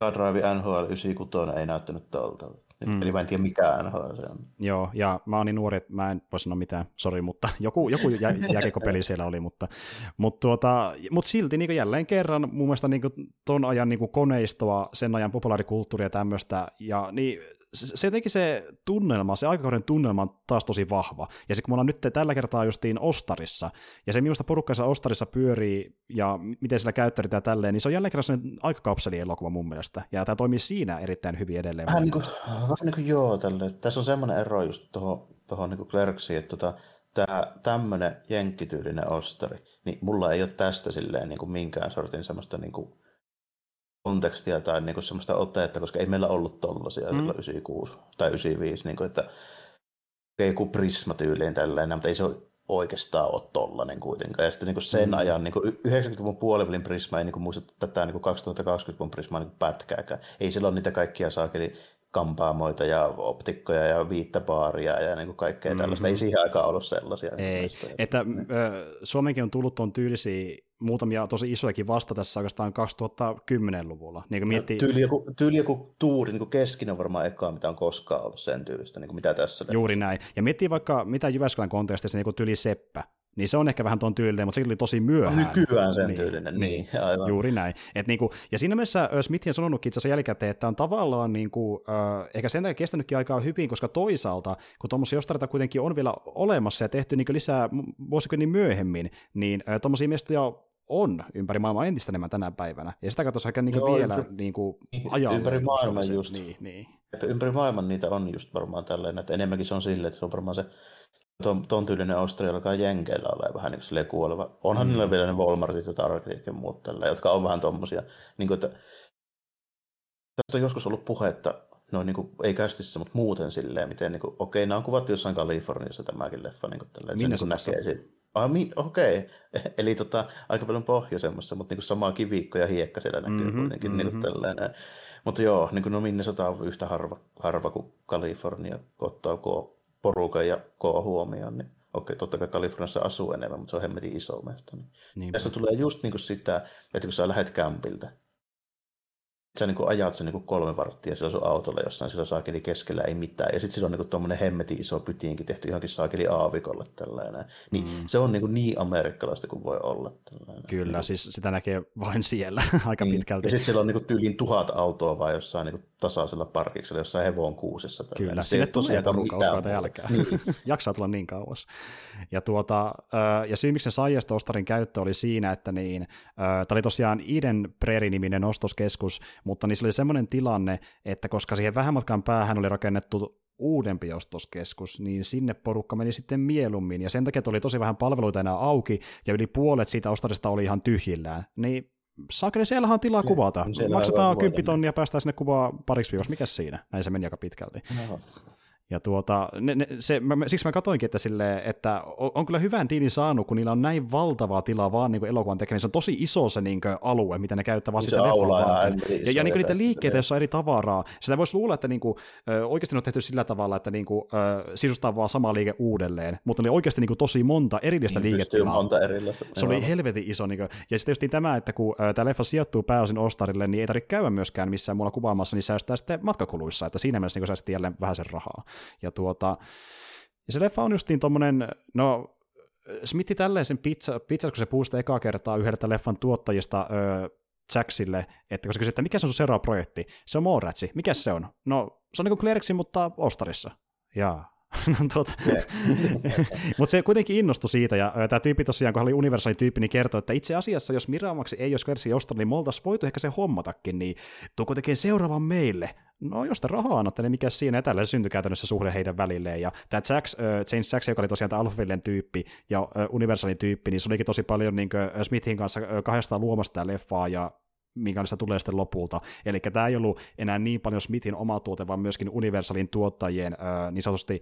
Mega Drive NHL 96 ei näyttänyt tuolta. Mm. Eli mä en tiedä mikä NHL se on. Joo, ja mä oon niin nuori, että mä en voi sanoa mitään, sori, mutta joku, joku jä, jääkekopeli siellä oli, mutta, mutta, tuota, mutta silti niin jälleen kerran mun mielestä niin ton ajan niin koneistoa, sen ajan populaarikulttuuria ja tämmöistä, ja niin se jotenkin se tunnelma, se aikakauden tunnelma on taas tosi vahva. Ja sitten kun me ollaan nyt tällä kertaa justiin Ostarissa, ja se minusta porukkansa Ostarissa pyörii, ja miten sillä käyttäydytään tälleen, niin se on jälleen kerran aikakapselielokuva mun mielestä. Ja tämä toimii siinä erittäin hyvin edelleen. Vähän niin kuin, vähän niin kuin joo, tälle. Tässä on semmoinen ero just tuohon, tuohon niin Clerksiin, että tota, tämä tämmöinen jenkkityylinen ostari, niin mulla ei ole tästä silleen niin kuin minkään sortin semmoista niin kuin kontekstia tai niinku semmoista otetta, koska ei meillä ollut tollasia mm. 96 tai 95, niinku, että okei, joku Prisma-tyyliin tällainen, mutta ei se oikeastaan ole tollainen kuitenkaan. Ja sitten niin sen mm. ajan, niin 90-luvun puolivälin Prisma ei niin muista tätä niin 2020-luvun Prismaa niin pätkääkään. Ei silloin niitä kaikkia saakeli kampaamoita ja optikkoja ja viittäbaaria ja niin kuin kaikkea mm-hmm. tällaista. Ei siihen aikaan ollut sellaisia. Ei, että äh, Suomenkin on tullut tuon tyylisiä muutamia tosi isojakin vasta tässä oikeastaan 2010-luvulla. Niin kuin miettii... tyyli, joku, tyyli joku tuuri, niin kuin keskin on varmaan ekaa, mitä on koskaan ollut sen tyylistä, niin kuin mitä tässä. Juuri näin. Ja miettii vaikka mitä Jyväskylän kontekstissa, niin kuin tyyli Seppä, niin se on ehkä vähän tuon tyylinen, mutta se tuli tosi myöhään. Nykyään sen niin, tyylinen, niin, niin aivan. Juuri näin. Et niinku, ja siinä mielessä Smith on sanonutkin itse asiassa jälkikäteen, että on tavallaan niinku, äh, ehkä sen takia kestänytkin aikaa hyvin, koska toisaalta, kun tuommoisia jostareita kuitenkin on vielä olemassa ja tehty niinku lisää vuosikymmenen myöhemmin, niin äh, tuommoisia mestoja on ympäri maailmaa entistä enemmän tänä päivänä. Ja sitä katsotaan aika niin vielä ympäri, niin kuin ajan. Ympäri maailman just. Niin, niin. Ympäri maailman niitä on just varmaan tällainen, että enemmänkin se on silleen, että se on varmaan se ton, ton tyylinen Austria alkaa Jenkeillä ole vähän niin kuin kuoleva. Onhan mm. niillä vielä ne Walmartit ja Targetit ja muut tällä, jotka on vähän tommosia. Niin kuin, että, tästä on joskus ollut puhetta, no niin kuin, ei kästissä, mutta muuten silleen, miten niin kuin, okei, nämä on kuvattu jossain Kaliforniassa tämäkin leffa. Niin kuin, tällä, Minne se niin näkee siitä. Ah, mi- okei, okay. eli tota, aika paljon pohjoisemmassa, mutta niin kuin samaa kiviikko ja hiekka siellä näkyy mm-hmm, kuitenkin. Mm-hmm. Niin kuin. Mutta joo, niin kuin, no Minnesota on yhtä harva, harva kuin Kalifornia, ottaa porukan ja koo huomioon, niin okei, totta kai Kaliforniassa asuu enemmän, mutta se on hemmetin iso mesta. Niin. Tässä tulee just niin kuin sitä, että kun sä lähdet kämpiltä, sä niin ajat sen niin kolme varttia sillä sun autolla jossain, sillä saakeli keskellä ei mitään. Ja sitten sillä on niin tuommoinen hemmetin iso pytiinkin tehty johonkin saakeli aavikolle tällainen. Niin mm. se on niin, niin amerikkalaista kuin voi olla. Tällainen. Kyllä, niin siis sitä näkee vain siellä aika niin. pitkälti. Ja sitten sillä on niin tyyliin tuhat autoa vai jossain niin tasaisella parkiksella, jossain hevon kuusessa. Tällainen. Kyllä, sinne tulee porukka uskoita jälkeen. Niin. Jaksaa tulla niin kauas. Ja, tuota, ja syy, miksi sai Ostarin käyttö oli siinä, että niin, tämä oli tosiaan Eden Prairie-niminen ostoskeskus, mutta niissä oli semmoinen tilanne, että koska siihen vähän matkan päähän oli rakennettu uudempi ostoskeskus, niin sinne porukka meni sitten mieluummin, ja sen takia oli tosi vähän palveluita enää auki, ja yli puolet siitä ostarista oli ihan tyhjillään. Niin saakeli, siellähän on tilaa kuvata. Siellä Maksetaan 10 tonnia ja päästään sinne kuvaa pariksi viikossa. Mikä siinä? Näin se meni aika pitkälti. No. Ja tuota, ne, ne, se, mä, siksi mä katoinkin, että, sille, että on, on kyllä hyvän diinin saanut, kun niillä on näin valtavaa tilaa vaan niin elokuvan tekeminen. Se on tosi iso se niin kuin, alue, mitä ne käyttää vaan Niin sitä aula ja ämpäri Ja, ja niin kuin niitä liikkeitä, jossa on eri tavaraa. Sitä voisi luulla, että niin kuin, oikeasti ne on tehty sillä tavalla, että niin kuin, sisustaa vaan sama liike uudelleen, mutta ne oli oikeasti niin kuin, tosi monta erillistä Niin, liiketilaa. monta erilaista. Se oli helvetin iso. Niin kuin, ja sitten just tämä, että kun äh, tämä leffa sijoittuu pääosin Ostarille, niin ei tarvitse käydä myöskään missään muualla kuvaamassa, niin säästää sitten matkakuluissa, että siinä mielessä niin säästettiin jälleen vähän sen rahaa. Ja, tuota, ja se leffa on justiin tommonen, no Smithi tälleen sen pizza, pizza kun se puusta ekaa kertaa yhdeltä leffan tuottajista öö, Jacksille, että kun se kysyy, että mikä se on sun seuraava projekti, se on Mallratsi, mikä se on? No, se on niin kuin Clerksin, mutta Ostarissa. Jaa. No, tuota. Mutta se kuitenkin innostui siitä, ja tämä tyyppi tosiaan, kun hän oli universaali tyyppi, niin kertoi, että itse asiassa, jos Miramaxi ei olisi Clerksin ostanut, niin me oltaisiin voitu ehkä se hommatakin, niin tuoko tekee seuraavan meille? No, jos te rahaa annatte, niin mikä siinä, ja tällä syntyi käytännössä suhde heidän välilleen, ja tämä Jax, äh, James Jackson, joka oli tosiaan tämä Alphaville tyyppi ja äh, Universalin tyyppi, niin se olikin tosi paljon niin kuin, Smithin kanssa äh, kahdestaan luomassa tämä leffaa, ja minkälaista tulee sitten lopulta. Eli tämä ei ollut enää niin paljon Smithin oma tuote, vaan myöskin Universalin tuottajien äh, niin sanotusti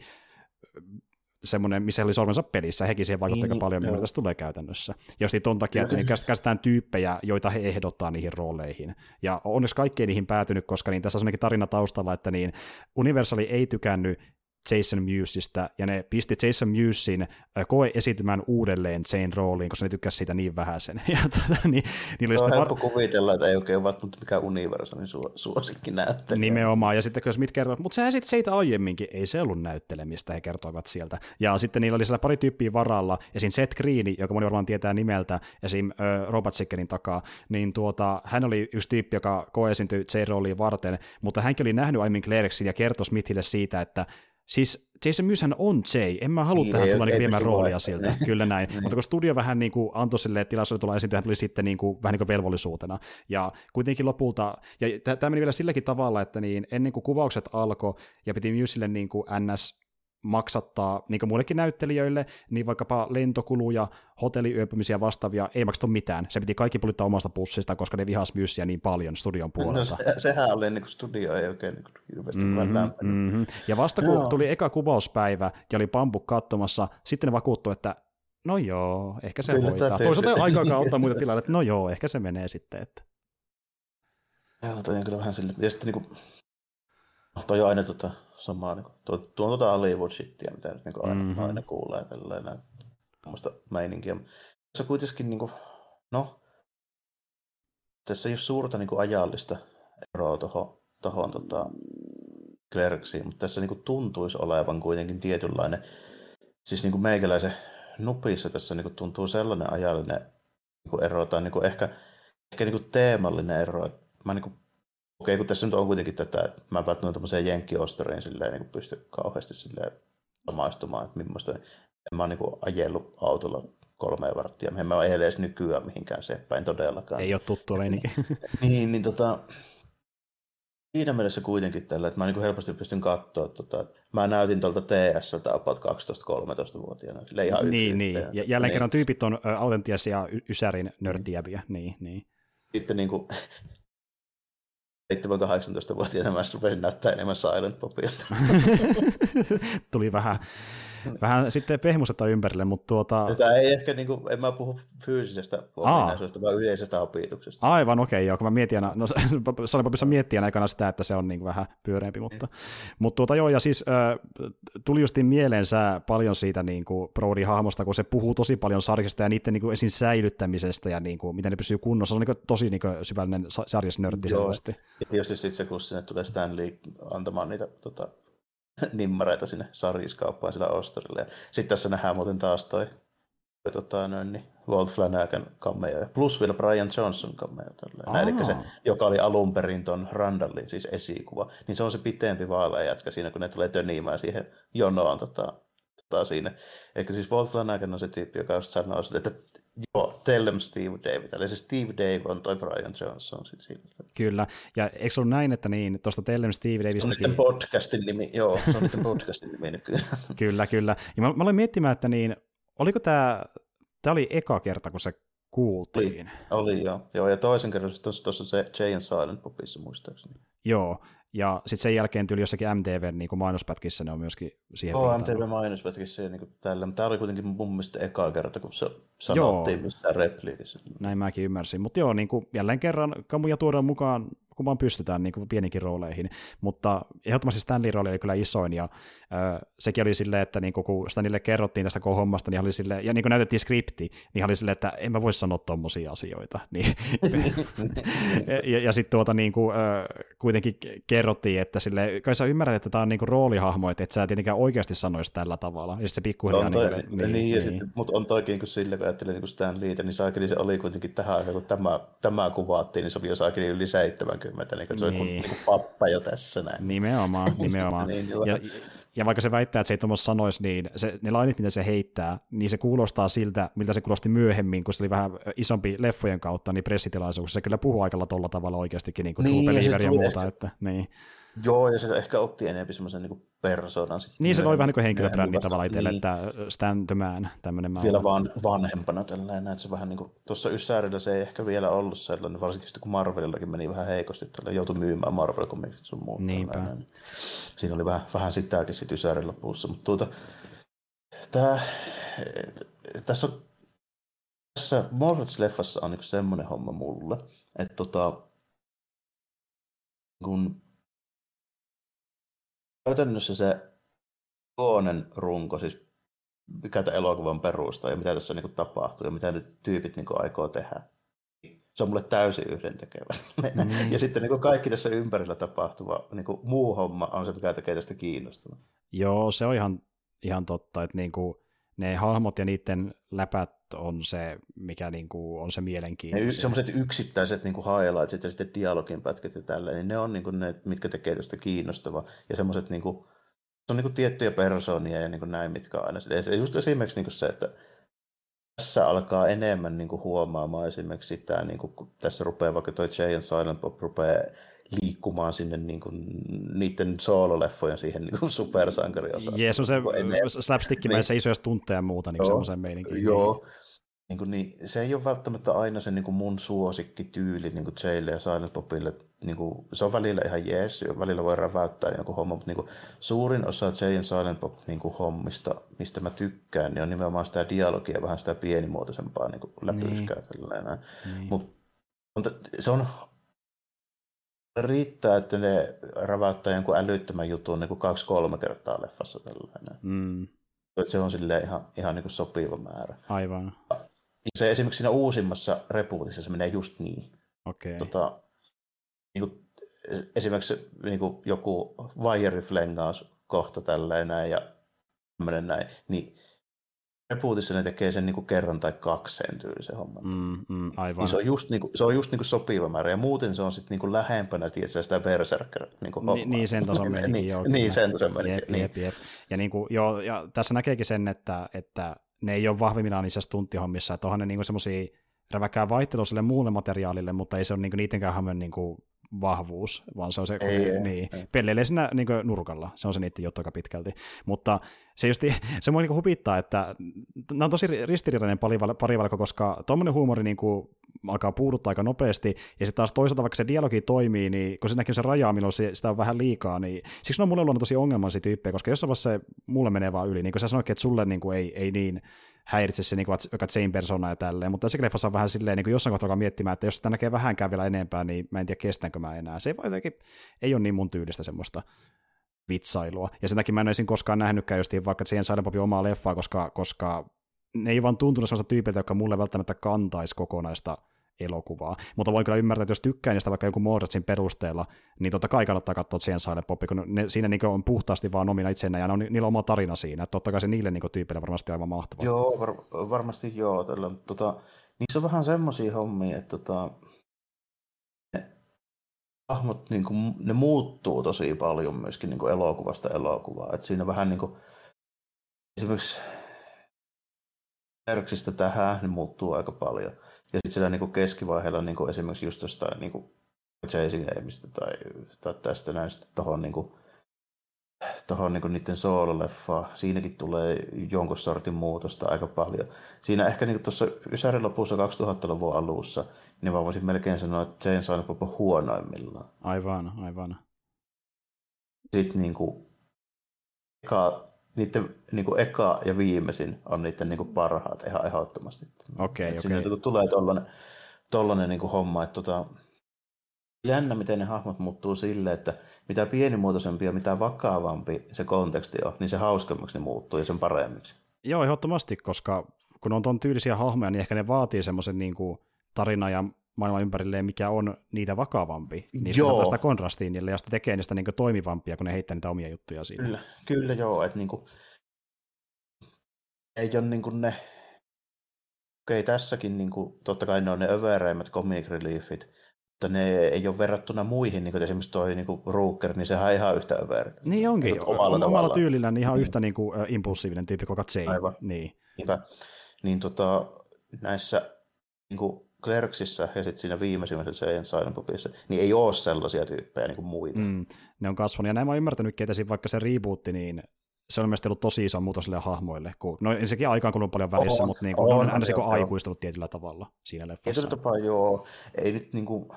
semmoinen, missä oli sormensa pelissä, hekin siihen vaikutti Niin, aika paljon, mitä tässä tulee käytännössä. Ja sitten ton takia, että käs- käsitään tyyppejä, joita he ehdottaa niihin rooleihin. Ja onneksi kaikki ei niihin päätynyt, koska niin tässä on tarina taustalla, että niin Universali ei tykännyt Jason Mewsista, ja ne pisti Jason Mewsin koe esiintymään uudelleen Jane rooliin, koska ne tykkäsi siitä niin vähäsen. Ja tota, niin, niillä oli Se on helppo kuvitella, että ei oikein välttämättä mikään universaalin su- suosikki näyttelijä. Nimenomaan, ja sitten kun Smith kertoo, mutta sehän sitten siitä aiemminkin, ei se ollut näyttelemistä, he kertoivat sieltä. Ja sitten niillä oli siellä pari tyyppiä varalla, esim. Seth Green, joka moni varmaan tietää nimeltä, esim. Ö, Robot Chickenin takaa, niin tuota, hän oli yksi tyyppi, joka koesintyi J-rooliin varten, mutta hänkin oli nähnyt aiemmin Clerksin ja kertoi Smithille siitä, että Siis Jason Mewshän on Jay, en mä halua Niin, tähän tulla niin viemään roolia siltä, kyllä näin. Mutta kun studio vähän niin kuin antoi sille tilaisuuden tulla esiintyä, hän tuli sitten niin kuin, vähän niin kuin velvollisuutena. Ja kuitenkin lopulta, ja tämä meni vielä silläkin tavalla, että niin ennen kuin kuvaukset alkoi ja piti Musille niin kuin NS maksattaa, niin kuin muillekin näyttelijöille, niin vaikkapa lentokuluja, hotelliyöpymisiä vastaavia, ei maksettu mitään. Se piti kaikki pulittaa omasta pussista, koska ne vihas Myssiä niin paljon studion No, puolelta. se, sehän oli niin kuin studio ei oikein niin kuin hirveästi mm, Mhm, lämpennyt. mhm. Ja vasta kun Joo. tuli eka kuvauspäivä ja oli Pampu katsomassa, sitten ne vakuuttui, että no joo, ehkä se Kyllä hoitaa. Toisaalta tehdään. aikaa ottaa muita tilalle, että no joo, ehkä se menee sitten. Että. Joo, toi on kyllä vähän sille. Ja sitten niin kuin, no, toi on aina tota samaa, niin kuin, tuo, tuo on tota Hollywood shittiä, mitä nyt niin kuin aina, Mhm. mm-hmm. aina kuulee tällainen tämmöistä meininkiä. Tässä kuitenkin, niin kuin, no, tässä ei ole suurta niin kuin ajallista eroa tuohon, tohon, tota, Clerksiin, mutta tässä niin kuin, tuntuisi olevan kuitenkin tietynlainen, siis niin kuin meikäläisen nupissa tässä niin kuin, tuntuu sellainen ajallinen niin kuin ero, tai niin kuin ehkä, ehkä niin kuin teemallinen ero, että mä niin kuin, okei, kun tässä nyt on kuitenkin tätä, että mä en välttämättä tämmöiseen jenkkiosteriin silleen niin kuin pysty kauheasti silleen samaistumaan, että millaista, en mä oon niin ajellut autolla kolme varttia, en mä ole edes nykyään mihinkään seppäin todellakaan. Ei ole tuttua meininki. Niin, niin tota, siinä mielessä kuitenkin tällä, että mä niin kuin helposti pystyn katsoa, tota, että mä näytin tuolta TS-ltä about 12-13-vuotiaana. Sille ihan niin, niin. Ja jälleen niin. kerran tyypit on y- Ysärin nörttiäviä. Niin, niin. Sitten niin kuin 7-18-vuotiaana mä rupesin näyttää enemmän Silent Popilta. Tuli vähän, vähän sitten pehmusetta ympärille, mutta tuota... Tämä ei ehkä, niin kuin, en mä puhu fyysisestä ominaisuudesta, vaan yleisestä opituksesta. Aivan okei, okay, joo, kun mä mietin no Salipopissa miettii aina aikana sitä, että se on niin kuin vähän pyöreämpi, mutta, mutta tuota joo, ja siis äh, tuli justiin mieleensä paljon siitä niin kuin Brody-hahmosta, kun se puhuu tosi paljon sarjasta ja niiden niin kuin esiin säilyttämisestä ja niin kuin, miten ne pysyy kunnossa, se on niin kuin, tosi niin kuin, syvällinen sa- sarjasnörtti selvästi. Ja tietysti sitten se, kun sinne tulee Stanley antamaan niitä tota, nimmareita sinne sarjiskauppaan sillä ostorilla. Ja sitten tässä nähdään muuten taas toi, toi tota, noin, niin Walt Flanagan cameo. Plus vielä Brian Johnson cameo. Tälleen. Eli se, joka oli alun perin ton Randallin, siis esikuva, niin se on se pitempi vaalea jätkä siinä, kun ne tulee töniimään siihen jonoon tota, tota siinä. Eli siis Walt Flanagan on se tyyppi, joka sanoo sille, että joo, tell them Steve David. Eli se Steve Dave on toi Brian Johnson sit siinä. Kyllä, ja eikö ollut näin, että niin, tuosta Tellem Steve Se on podcastin nimi, joo, se on podcastin nimi nykyään. Kyllä, kyllä. Ja mä, mä olin miettimään, että niin, oliko tämä, tämä oli eka kerta, kun se kuultiin. Oli joo, joo ja toisen kerran tuossa, tuossa se Jay and Silent Popissa muistaakseni. Joo, ja sitten sen jälkeen tuli jossakin MTV niin mainospätkissä ne on myöskin siihen Joo, MTV mainospätkissä niin tällä. Tämä oli kuitenkin mun mielestä eka kerta, kun se sanottiin joo. missään repliikissä. Näin mäkin ymmärsin. Mutta joo, niin kuin jälleen kerran kamuja tuodaan mukaan kun vaan pystytään niin kuin pienikin rooleihin. Mutta ehdottomasti Stanley rooli oli kyllä isoin, ja ö, sekin oli silleen, että niin kuin, kun Stanleylle kerrottiin tästä koko hommasta, niin oli sille, ja niin kuin näytettiin skripti, niin oli silleen, että en mä voi sanoa tommosia asioita. Niin, ja, ja sitten tuota, niin kuin, ö, kuitenkin kerrottiin, että sille, kai sä ymmärrät, että tämä on niin kuin roolihahmo, että et sä tietenkään oikeasti sanoisi tällä tavalla. Ja se pikkuhiljaa... On toi, niin, niin, niin, ja sitten, mutta on toikin, kun sille, kun ajattelee niin Stan Leetä, niin saakeli se oli kuitenkin tähän aikaan, kun tämä, tämä kuvattiin, niin se oli jo saakeli yli 70, niin se on niin. niin kuin pappa jo tässä näin. Nimenomaan, nimenomaan. niin, ja, ja vaikka se väittää, että se ei tuommoista sanoisi, niin se, ne lainit, mitä se heittää, niin se kuulostaa siltä, miltä se kuulosti myöhemmin, kun se oli vähän isompi leffojen kautta, niin pressitilaisuus. Se kyllä puhuu aikalla tuolla tavalla oikeastikin, niin kuin niin, ja, ja muuta. Ehkä, että, niin. Joo, ja se ehkä otti enemmän semmoisen niin persoonan. Niin, se oli vähän niin kuin henkilöbrändi tavallaan itselle, niin. että Stand the Man, tämmöinen Vielä vaan vanhempana tällainen, että se vähän niin kuin, tuossa Yssärillä se ei ehkä vielä ollut sellainen, varsinkin sitten kun Marvelillakin meni vähän heikosti, että joutui myymään Marvel Comicsit sun muut. Niinpä. Siinä oli vähän, vähän sitäkin sitten Ysärin lopussa, mutta tuota, tää, tässä on tässä Marvels-leffassa on niin semmoinen homma mulle, että tota, kun käytännössä se koonen runko, siis mikä tämä elokuvan perustaa ja mitä tässä niin tapahtuu ja mitä ne tyypit niin aikoo tehdä. Se on mulle täysin yhdentekevä. Mm. ja sitten niin kaikki tässä ympärillä tapahtuva niin muu homma on se, mikä tekee tästä kiinnostavaa. Joo, se on ihan, ihan totta, että niin kuin ne hahmot ja niiden läpät on se, mikä niin kuin on se mielenkiintoinen. Sellaiset yksittäiset niin kuin highlights ja sitten dialogin pätkät ja tälleen, niin ne on niin kuin ne, mitkä tekee tästä kiinnostavaa. Ja semmoiset niin kuin, se on niin kuin tiettyjä persoonia ja niin kuin näin, mitkä on aina. Ja just esimerkiksi niin kuin se, että tässä alkaa enemmän niin kuin huomaamaan esimerkiksi sitä, niin kuin, kun tässä rupeaa vaikka toi Jay and Silent Bob rupeaa liikkumaan sinne niin kuin, niiden soololeffojen siihen niin supersankariosaan. Jees, on se slapstickimäisessä niin. isoja tunteja ja muuta, niin semmoisen meininkin. Joo, niin kuin, niin, se ei ole välttämättä aina se niin kuin mun suosikkityyli niin kuin Jaylle ja Silent Bobille. Niin kuin, se on välillä ihan jees, välillä voi räväyttää joku homma, mutta niin kuin, suurin osa Jay ja Silent Bob niin kuin, hommista, mistä mä tykkään, niin on nimenomaan sitä dialogia, vähän sitä pienimuotoisempaa niin kuin läpyskää. Niin. Niin. Mut, mutta se on riittää, että ne räväyttää jonkun älyttömän jutun niin kuin kaksi-kolme kertaa leffassa tällainen. Mm. Se on sille ihan, ihan niin kuin sopiva määrä. Aivan. Se esimerkiksi siinä uusimmassa repuutissa se menee just niin. Okay. Tota, niin kuin, esimerkiksi niin kuin joku vajeriflengaus kohta tällainen ja tämmöinen näin, niin Rebootissa ne tekee sen niin kuin kerran tai kaksi sen tyylisen homman. Mm, mm, aivan. Niin se on just, niin kuin, se on just niin kuin sopiva määrä, ja muuten se on sitten niin lähempänä tietysti, sitä Berserker niin kuin niin, niin, sen tason menikin, niin, joo. Niin, sen tason menikin. Jep, niin. jep, jep. Ja, niin kuin, joo, ja tässä näkeekin sen, että, että ne ei ole vahvimmillaan niissä stunttihommissa, että onhan ne niin semmoisia räväkää vaihtelu sille muulle materiaalille, mutta ei se ole niin niitenkään niin kuin vahvuus, vaan se on se, ei, niin, ei. pelleilee siinä niin nurkalla, se on se niiden juttu aika pitkälti. Mutta se justi, se mua niin hupittaa, että nämä on tosi ristiriitainen parivalko, koska tuommoinen huumori niin kuin, alkaa puuduttaa aika nopeasti, ja sitten taas toisaalta vaikka se dialogi toimii, niin kun se näkyy se raja, milloin se, sitä on vähän liikaa, niin siksi ne on mulle ollut tosi ongelmallisia tyyppejä, koska jossain vaiheessa se mulle menee vaan yli, niin kuin sä sanoitkin, että sulle niin kuin, ei, ei niin häiritse se niin kuin, joka Jane persona ja tälleen, mutta tässä leffassa on vähän silleen, niin kuin jossain kohtaa miettimään, että jos sitä näkee vähänkään vielä enempää, niin mä en tiedä kestänkö mä enää. Se ei jotenkin, ei ole niin mun tyylistä semmoista vitsailua. Ja sen takia mä en olisin koskaan nähnytkään justiin vaikka Jane Silent Bobin omaa leffaa, koska, koska ne ei vaan tuntunut sellaista tyypiltä, jotka mulle välttämättä kantaisi kokonaista elokuvaa. Mutta voin kyllä ymmärtää, että jos tykkää niistä vaikka joku Mordetsin perusteella, niin totta kai kannattaa katsoa Sien Silent Pop, kun ne, siinä niin on puhtaasti vaan omina itsenä ja ne on, niillä on oma tarina siinä. Että totta kai se niille niin tyypeille varmasti aivan mahtavaa. Joo, var, varmasti joo. Tällä, tota, niissä on vähän semmoisia hommia, että tota, ne hahmot, niin kuin, ne muuttuu tosi paljon myöskin niin kuin elokuvasta elokuvaa. Että siinä vähän niin kuin, esimerkiksi Erksistä tähän ne muuttuu aika paljon. Ja sitten sillä niin keskivaiheella niin kuin esimerkiksi just jostain niin kuin Chasing Aimista tai, tai tästä näistä tuohon niin tuohon niin niiden soololeffaan. Siinäkin tulee jonkun sortin muutosta aika paljon. Siinä ehkä niin tuossa Ysärin lopussa 2000-luvun alussa, niin mä voisin melkein sanoa, että Jane Silent Bob on huonoimmillaan. Aivan, aivan. sitten niinku, eka, niiden niinku eka ja viimeisin on niiden niinku parhaat ihan ehdottomasti. Okei, Et okei. Siinä niinku tulee tollanen, tollanen niinku homma, että tota, jännä, miten ne hahmot muuttuu silleen, että mitä pienimuotoisempi ja mitä vakavampi se konteksti on, niin se hauskemmaksi ne muuttuu ja sen paremmiksi. Joo, ehdottomasti, koska kun on ton tyylisiä hahmoja, niin ehkä ne vaatii semmoisen niin kuin tarina ja maailman ympärilleen, mikä on niitä vakavampi. Niin se Joo. antaa sitä kontrastia niille ja sitten tekee niistä niin kuin toimivampia, kun ne heittää niitä omia juttuja siinä. Kyllä, kyllä joo, että niinku, ei ole niinku ne, okei tässäkin niinku, totta kai ne on ne övereimmät comic reliefit, mutta ne ei ole verrattuna muihin, niin kuin esimerkiksi toi niinku Rooker, niin sehän on ihan yhtä överi. Niin onkin, Niinku omalla, omalla omalla tavallaan. tyylillään ihan yhtä niin kuin, impulsiivinen tyyppi kuin Jay. Aivan. Niin. Niinpä, niin tota, näissä niinku Clerksissa ja sitten siinä viimeisimmässä Jane Silent Bobissa, niin ei ole sellaisia tyyppejä niin kuin muita. Mm, ne on kasvanut, ja näin mä oon ymmärtänytkin, että vaikka se rebootti, niin se on mielestäni ollut tosi iso muutos sille hahmoille. Kun, no ensinnäkin aikaan kulunut paljon välissä, On, mutta niin kuin, ne on on, aina se, aikuistunut tietyllä tavalla siinä leffassa. Tietyllä tapaa joo, ei nyt niinku,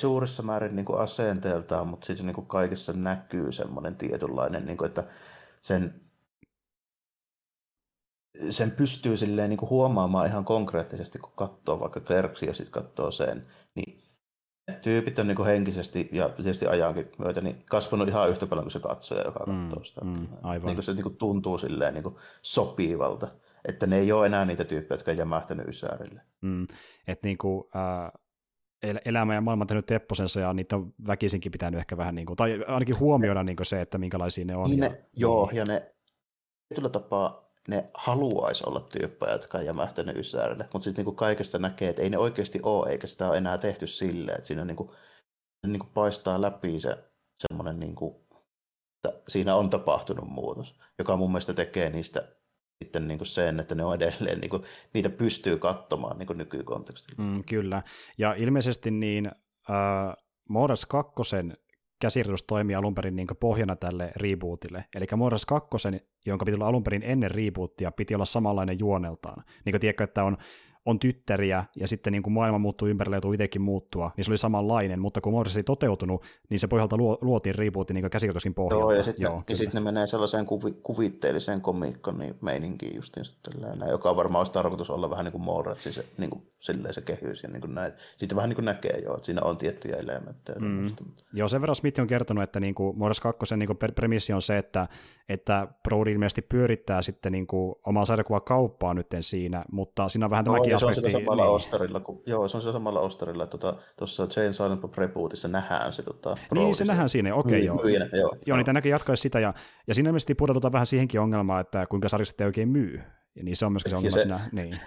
suurissa määrin niinku asenteeltaan, mutta sitten niinku kaikessa näkyy semmoinen tietynlainen, niinku, että sen, sen pystyy silleen niinku huomaamaan ihan konkreettisesti, kun katsoo vaikka Clerksia ja sitten katsoo sen, niin tyypit on niinku henkisesti ja tietysti ajankin myötä niin kasvanut ihan yhtä paljon kuin se katsoja, joka Mm, katsoo sitä. mm, aivan. Niinku se niinku tuntuu silleen niinku sopivalta, että ne ei ole enää niitä tyyppejä, jotka on jämähtänyt ysärille. Mm, että niinku, ää, el- elämä ja maailma on tehnyt tepposensa ja niitä on väkisinkin pitänyt ehkä vähän, niinku, tai ainakin huomioida niinku se, että minkälaisia ne on. Niin ja, ne, joo, ja ne tietyllä tapaa ne haluaisi olla tyyppejä, jotka on jämähtänyt ysärille, mutta sitten niinku kaikesta näkee, että ei ne oikeasti ole, eikä sitä ole enää tehty silleen, että siinä niinku, niinku paistaa läpi se semmoinen, niinku, että siinä on tapahtunut muutos, joka mun mielestä tekee niistä sitten niinku sen, että ne on edelleen, niinku, niitä pystyy katsomaan niinku nykykontekstilla. Mm, kyllä. Ja ilmeisesti niin äh, Mordas 2 käsirjoitus toimii alun perin niin pohjana tälle rebootille. Eli Mordas 2, jonka piti olla alun perin ennen rebootia, piti olla samanlainen juoneltaan. Niin kuin tiedätkö, että on, on tyttäriä ja sitten niin kuin maailma muuttuu ympärillä ja tuu itsekin muuttua, niin se oli samanlainen, mutta kun Mordas ei toteutunut, niin se pohjalta luo, luotiin rebootin niin käsikirjoituskin pohjalta. Joo, ja sitten, Joo, ja sitten ne menee sellaiseen kuvi, kuvitteelliseen komiikkoon niin meininkiin tällainen, joka varmaan olisi tarkoitus olla vähän niin kuin Mallratsi, se, niin kuin, silleen se kehys ja niin kuin näin. Sitten vähän niin kuin näkee jo, että siinä on tiettyjä elementtejä. Mm. tämmöistä. Joo, sen verran Smith on kertonut, että niin kuin Mordas 2 niin kuin premissi on se, että, että Brody ilmeisesti pyörittää sitten niin kuin omaa sarjakuvakauppaa nyt siinä, mutta siinä on vähän Joo, tämäkin ja se on aspekti. sillä samalla niin. ostarilla, kun, joo, se on sillä samalla ostarilla, että tuota, tuossa Jane Silent Bob Rebootissa nähdään se tota, Niin, se nähdään siinä, okei Myy- joo. myyjänä, joo. Joo, niin näkee jatkaisi sitä, ja, ja siinä ilmeisesti pudoudutaan vähän siihenkin ongelmaan, että kuinka sarjasta ei oikein myy. Ja niin se on myöskin se ongelma se- siinä. Niin.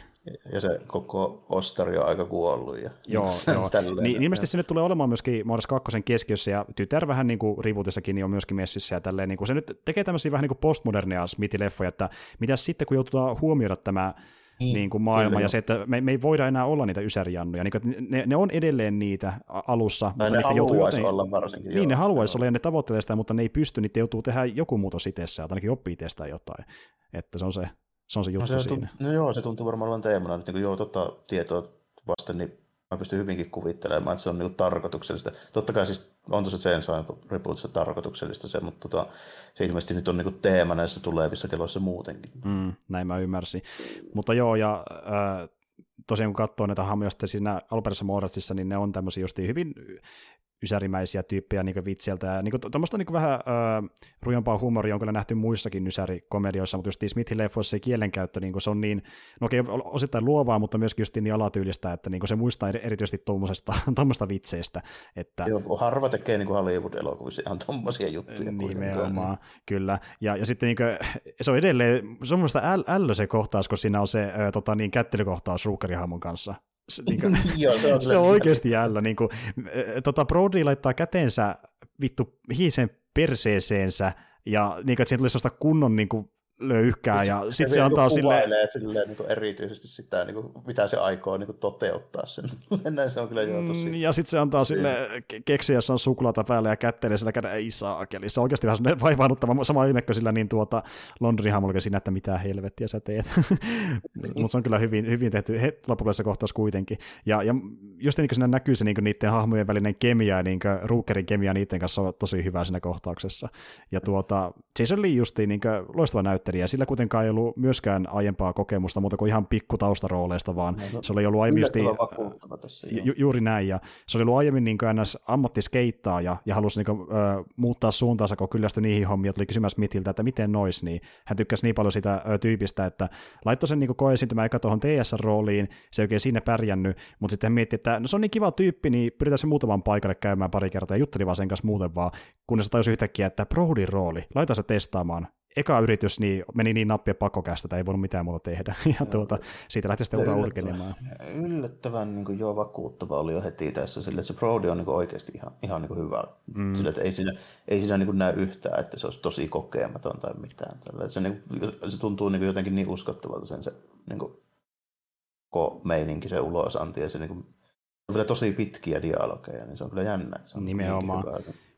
Ja se koko ostari on aika kuollut. Ja, Joo, joo. Niin, ilmeisesti sinne tulee olemaan myöskin Mordas 2 keskiössä, ja tytär vähän niin kuin rebootissakin niin on myöskin messissä, ja tälleen, niin kuin se nyt tekee tämmöisiä vähän niin kuin postmodernia Smithy-leffoja, että mitä sitten, kun joutuu huomioida tämä Niin, niin kuin maailma kyllä, ja joo. se, että me, me ei voida enää olla niitä ysärijannuja. Niin kuin, että ne, ne on edelleen niitä alussa. Tai ne niitä joutuu haluaisi joten- olla varsinkin. Niin, ne haluaisi olla ja ne tavoittelee sitä, mutta ne ei pysty, niitä joutuu tehdä joku muutos itsessään, tai ainakin oppii itsestään jotain. Että se on se, se, on se No, juttu se siinä. no joo, se tuntuu varmaan olevan teemana. Nyt niin kuin, joo, tota tietoa vasten, niin mä pystyn hyvinkin kuvittelemaan, että se on niin tarkoituksellista. Totta kai siis on tuossa Silent Rebootissa tarkoituksellista se, mutta tota, se ilmeisesti nyt on niin kuin teema näissä tulevissa keloissa muutenkin. Mm, näin mä ymmärsin. Mutta joo, ja äh, tosiaan kun katsoo näitä hahmoja sitten siinä alkuperäisessä Mordatsissa, niin ne on tämmöisiä justiin hyvin ysärimäisiä tyyppejä niin vitsiltä. Ja niin tuommoista niin vähän äh, rujompaa huumoria on kyllä nähty muissakin ysäärikomedioissa, mutta just Smithin leffoissa se kielenkäyttö, niin se on niin, no okei, osittain luovaa, mutta myöskin just niin alatyylistä, että niin se muistaa eri- erityisesti tuommoista vitseistä. Että, Joo, harva tekee niin Hollywood-elokuvissa ihan tommosia juttuja. Nimenomaan, kyllä. Ja, ja sitten niin kuin, se on edelleen, se on mun äl, ällö se kohtaus, kun siinä on se ö, tota, niin, kättelykohtaus Ruukkarihamon kanssa. Se, niin kuin, Joo, se on, se on oikeasti jällä. Niin kuin, ö, tota, Brody laittaa kätensä vittu hiisen perseeseensä, ja niin kuin, että siinä tuli sellaista kunnon niin kuin, löyhkää, ja sitten se antaa sille... silleen niin erityisesti sitä, niin kuin, mitä se aikoo niin kuin, toteuttaa sen. Näin se on kyllä jo tosi... Mm, ja sitten se antaa sille keksiä, jossa on suklaata päällä ja kättelee sillä kädellä, ei saakeli. Se on oikeasti vähän vaivaannuttava, sama ilmekö sillä niin tuota Londrin siinä, että mitä helvettiä sä teet. Mutta se on kyllä hyvin, hyvin tehty he, loppupeleissä kohtaus kuitenkin. Ja, ja just niin kuin siinä näkyy se niin niiden hahmojen välinen kemia, niin kuin Rookerin kemia niiden kanssa on tosi hyvä siinä kohtauksessa. Ja tuota, Jason Lee justi niin loistava näyttelijä, sillä kuitenkaan ei ollut myöskään aiempaa kokemusta muuta kuin ihan pikku taustarooleista, vaan. No, se oli ollut aiemmin tässä, ju, juuri näin, ja se oli ollut aiemmin niin ns. ammattiskeittaa ja, ja halusi niin kuin, ö, muuttaa suuntaansa, kun kyllästyi niihin hommiin, tuli kysymään Smithiltä, että miten nois, niin hän tykkäsi niin paljon sitä ö, tyypistä, että laittoi sen niin koeesiintymään eka tuohon TS-rooliin, se ei oikein siinä pärjännyt, mutta sitten hän mietti, että no se on niin kiva tyyppi, niin pyritään se muutaman paikalle käymään pari kertaa, ja jutteli vaan sen kanssa muuten vaan, kunnes tajusi yhtäkkiä, että Brodin rooli, laita se testaamaan, eka yritys niin meni niin nappia pakokästä, että ei voinut mitään muuta tehdä. Ja tuota, siitä lähti sitten ura urkelemaan. Yllättävän niin kuin, jo vakuuttava oli jo heti tässä, sille, että se Brody on niin kuin, oikeasti ihan, ihan niin kuin hyvä. Mm. Sille, että ei siinä, ei siinä niin kuin, näy yhtään, että se olisi tosi kokematon tai mitään. Tällä, se, niin kuin, se tuntuu niin kuin, jotenkin niin uskottavalta sen se niin kuin, meininki, se ulosanti ja se niin kuin, on vielä tosi pitkiä dialogeja, niin se on kyllä jännä. Että se on Nimenomaan.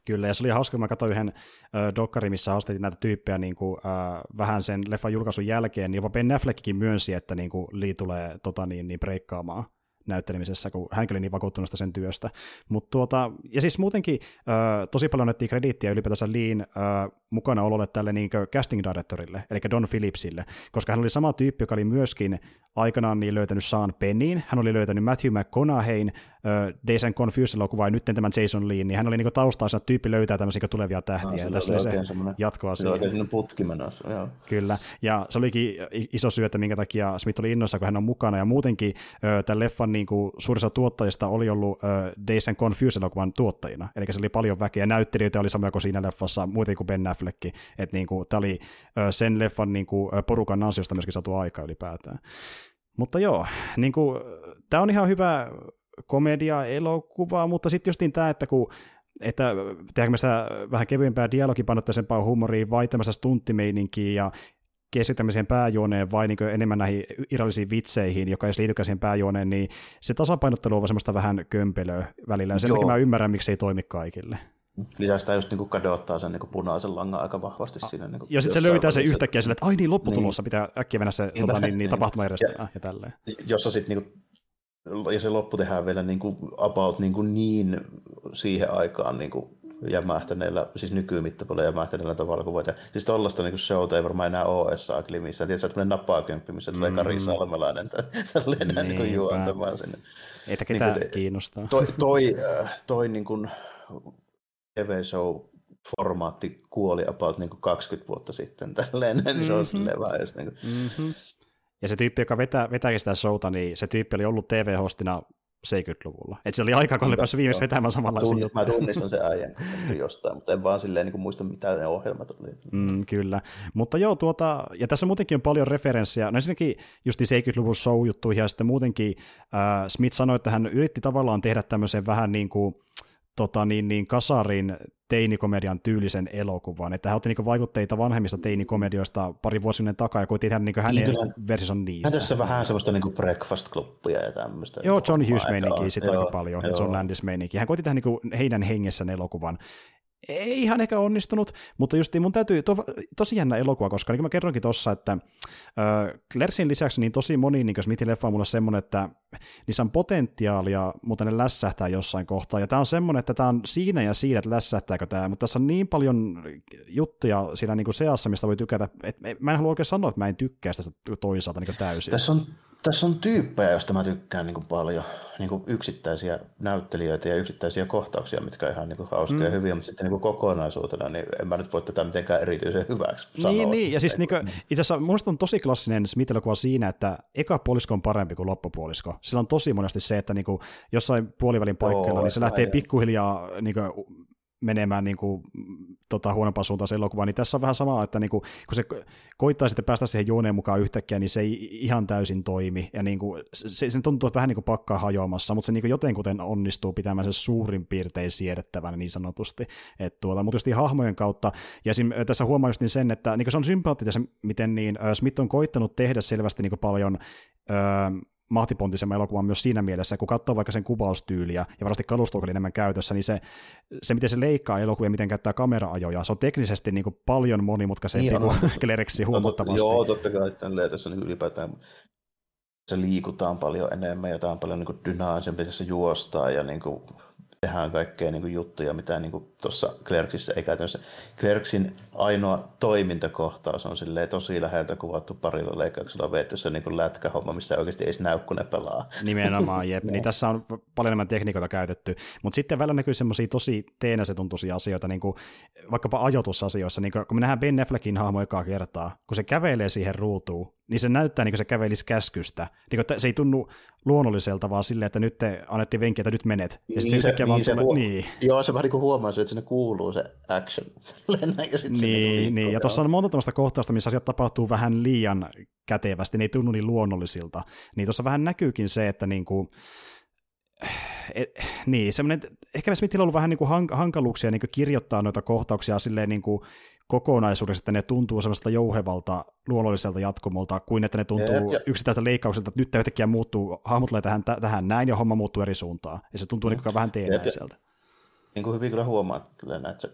Kyllä, ja se oli hauska, kun mä katsoin yhden äh, dokkari, missä haasteltiin näitä tyyppejä niin kuin, äh, vähän sen leffan julkaisun jälkeen, niin jopa Ben Affleckkin myönsi, että niin kuin, Lee tulee tota, niin, niin breikkaamaan näyttelemisessä, kun hän oli niin vakuuttunut sen työstä. Mut tuota, ja siis muutenkin äh, tosi paljon annettiin krediittiä ylipäätänsä Leen äh, mukana ololle tälle niin casting directorille, eli Don Phillipsille, koska hän oli sama tyyppi, joka oli myöskin aikanaan niin löytänyt Sean Pennin, hän oli löytänyt Matthew McConaugheyn, uh, Days and Confused-elokuva ja nyt tämän Jason Lee, niin hän oli niin taustaa tyyppi löytää tämmöisiä tulevia tähtiä, no, tässä oli se jatkoa. Se oli putki menossa, joo. Kyllä, ja se olikin iso syy, että minkä takia Smith oli innossa, kun hän on mukana, ja muutenkin uh, tämän leffan niin kuin, suurissa tuottajista oli ollut uh, Days and Confused-elokuvan tuottajina, eli se oli paljon väkeä, näyttelijöitä oli samoja kuin siinä leffassa, muuten kuin Ben Affleck, että niin kuin, tämä oli sen leffan niin kuin, porukan ansiosta myöskin saatu aika ylipäätään. Mutta joo, niin kuin, tämä on ihan hyvä komedia-elokuva, mutta sitten justiin tämä, että kun että tehdäänkö me sitä vähän kevyempää dialogipainotteisempaa huumoria vai tämmöistä stunttimeininkiä ja keskittämiseen pääjuoneen vai niin enemmän näihin irrallisiin vitseihin, joka ei liitykään siihen pääjuoneen, niin se tasapainottelu on semmoista vähän kömpelöä välillä, ja sen takia mä ymmärrän, miksi se ei toimi kaikille. Lisäksi sitä just niin kadottaa sen niin punaisen langan aika vahvasti ah, siinä. Niin ja sitten se löytää sen yhtäkkiä sille, että ai niin, lopputulossa niin. pitää äkkiä mennä se niin, tota, niin, niin, tapahtumajärjestelmä ja, ja tälleen. Jossa sitten niin ja se loppu tehdään vielä niin kuin about niin, kuin niin siihen aikaan niin kuin jämähtäneellä, siis nykymittapuolella jämähtäneellä tavalla kuin voit. Siis tollaista niin showta ei varmaan enää ole edes saakeli missään. Tiedätkö, että napaakömppi, missä tulee mm. Kari Salmelainen tälleen niin kuin juontamaan sinne. Että ketään niin kuin, kiinnostaa. Toi, toi, äh, toi niin kuin TV-show-formaatti kuoli about niin kuin 20 vuotta sitten tälleen, niin se on mm-hmm. silleen vähän just niin kuin... mm-hmm. Ja se tyyppi, joka vetää, vetää sitä showta, niin se tyyppi oli ollut TV-hostina 70-luvulla. Et se oli aika, kun oli päässyt viimeksi vetämään samanlaisia juttuja. Mä tunnistan sen äijän jostain, mutta en vaan silleen niin muista, mitä ne ohjelmat oli. Mm, kyllä. Mutta joo, tuota, ja tässä muutenkin on paljon referenssiä. No ensinnäkin just 70-luvun show-juttuihin, ja sitten muutenkin äh, Smith sanoi, että hän yritti tavallaan tehdä tämmöisen vähän niin kuin, tota, niin, niin kasarin teinikomedian tyylisen elokuvan, että hän otti niin vaikutteita vanhemmista teinikomedioista pari vuosien takaa ja koitti tehdä niin hänen niin, versionsa niistä. Tässä vähän semmoista niin breakfast clubia ja tämmöistä. Joo, John Hughes meininkiä sitten aika paljon, joo. John Landis meininkiä. Hän koitti tehdä niin heidän hengessään elokuvan, ei ihan ehkä onnistunut, mutta just mun täytyy, to, tosi jännä elokuva, koska niin kuin mä kerroinkin tuossa, että äh, Clersin lisäksi niin tosi moni niin Smithin leffa on mulle semmoinen, että niissä on potentiaalia, mutta ne lässähtää jossain kohtaa, ja tämä on semmoinen, että tämä on siinä ja siinä, että lässähtääkö tämä, mutta tässä on niin paljon juttuja siinä niin kuin seassa, mistä voi tykätä, että mä en halua oikein sanoa, että mä en tykkää sitä toisaalta niin täysin. Tässä on tässä on tyyppejä, joista mä tykkään niin kuin paljon, niin kuin yksittäisiä näyttelijöitä ja yksittäisiä kohtauksia, mitkä on ihan niin kuin hauskoja mm. ja hyviä, mutta sitten niin kuin kokonaisuutena, niin en mä nyt voi tätä mitenkään erityisen hyväksi sanoa. Niin, niin. ja siis niin kuin, itse asiassa mun on tosi klassinen Smith-elokuva siinä, että eka puolisko on parempi kuin loppupuolisko. Sillä on tosi monesti se, että niin kuin jossain puolivälin paikkeilla, niin se lähtee pikkuhiljaa niin kuin, menemään niin kuin, tota, huonompaan suuntaan se elokuva, niin tässä on vähän sama, että niin kuin, kun se koittaa sitten päästä siihen juoneen mukaan yhtäkkiä, niin se ei ihan täysin toimi, ja niin kuin, se, se tuntuu, että vähän niin kuin pakkaa hajoamassa, mutta se niin kuin jotenkuten onnistuu pitämään se suurin piirtein siedettävän niin sanotusti, Et, tuota, mutta just hahmojen kautta, ja esim, tässä huomaa just niin sen, että niin kuin se on sympaattista, miten niin Smith on koittanut tehdä selvästi niin kuin paljon öö, mahtipontisemman elokuvan myös siinä mielessä, kun katsoo vaikka sen kuvaustyyliä ja varmasti kalusto oli enemmän käytössä, niin se, se miten se leikkaa elokuvia, miten käyttää kameraajoja, se on teknisesti niin kuin paljon monimutkaisempi niin kuin Clerexi huomattavasti. Joo, totta kai tälleen, tässä niin ylipäätään se liikutaan paljon enemmän ja tämä on paljon niin dynaamisempi, tässä juostaa ja niin kuin tehdään kaikkea niin kuin juttuja, mitä niin tuossa Clerksissä ei käytännössä. Clerksin ainoa toimintakohtaus on tosi läheltä kuvattu parilla leikkauksella veetty se niin lätkähomma, missä oikeasti ei näy, kun ne pelaa. Nimenomaan, jep. niin tässä on paljon enemmän tekniikoita käytetty, mutta sitten välillä näkyy semmoisia tosi teenäsetuntuisia asioita, niin kuin vaikkapa ajoitusasioissa, niin kuin, kun me nähdään Ben Affleckin hahmo ekaa kertaa, kun se kävelee siihen ruutuun, niin se näyttää niin kuin se kävelisi käskystä. Niin kuin, se ei tunnu luonnolliselta, vaan silleen, että nyt te annettiin venkiä, että nyt menet. Ja niin, se, niin, se huo- niin. Joo, se vähän niin kuin huomaa että sinne kuuluu se action. ja sit niin, se niin, niin. ja tuossa on monta tämmöistä kohtausta, missä asiat tapahtuu vähän liian kätevästi, ne ei tunnu niin luonnollisilta. Niin tuossa vähän näkyykin se, että niin kuin, et, niin, semmoinen, ehkä Smithillä on ollut vähän niin kuin hankaluuksia niin kuin kirjoittaa noita kohtauksia silleen niin kuin kokonaisuudessa, että ne tuntuu semmoista jouhevalta luonnolliselta jatkumolta, kuin että ne tuntuu ja, ja, yksittäistä leikkaukselta, että nyt yhtäkkiä muuttuu, hahmot tulee tähän, tähän näin ja homma muuttuu eri suuntaan. Ja se tuntuu niin vähän teenäiseltä. Niin kuin hyvin kyllä huomaat, että se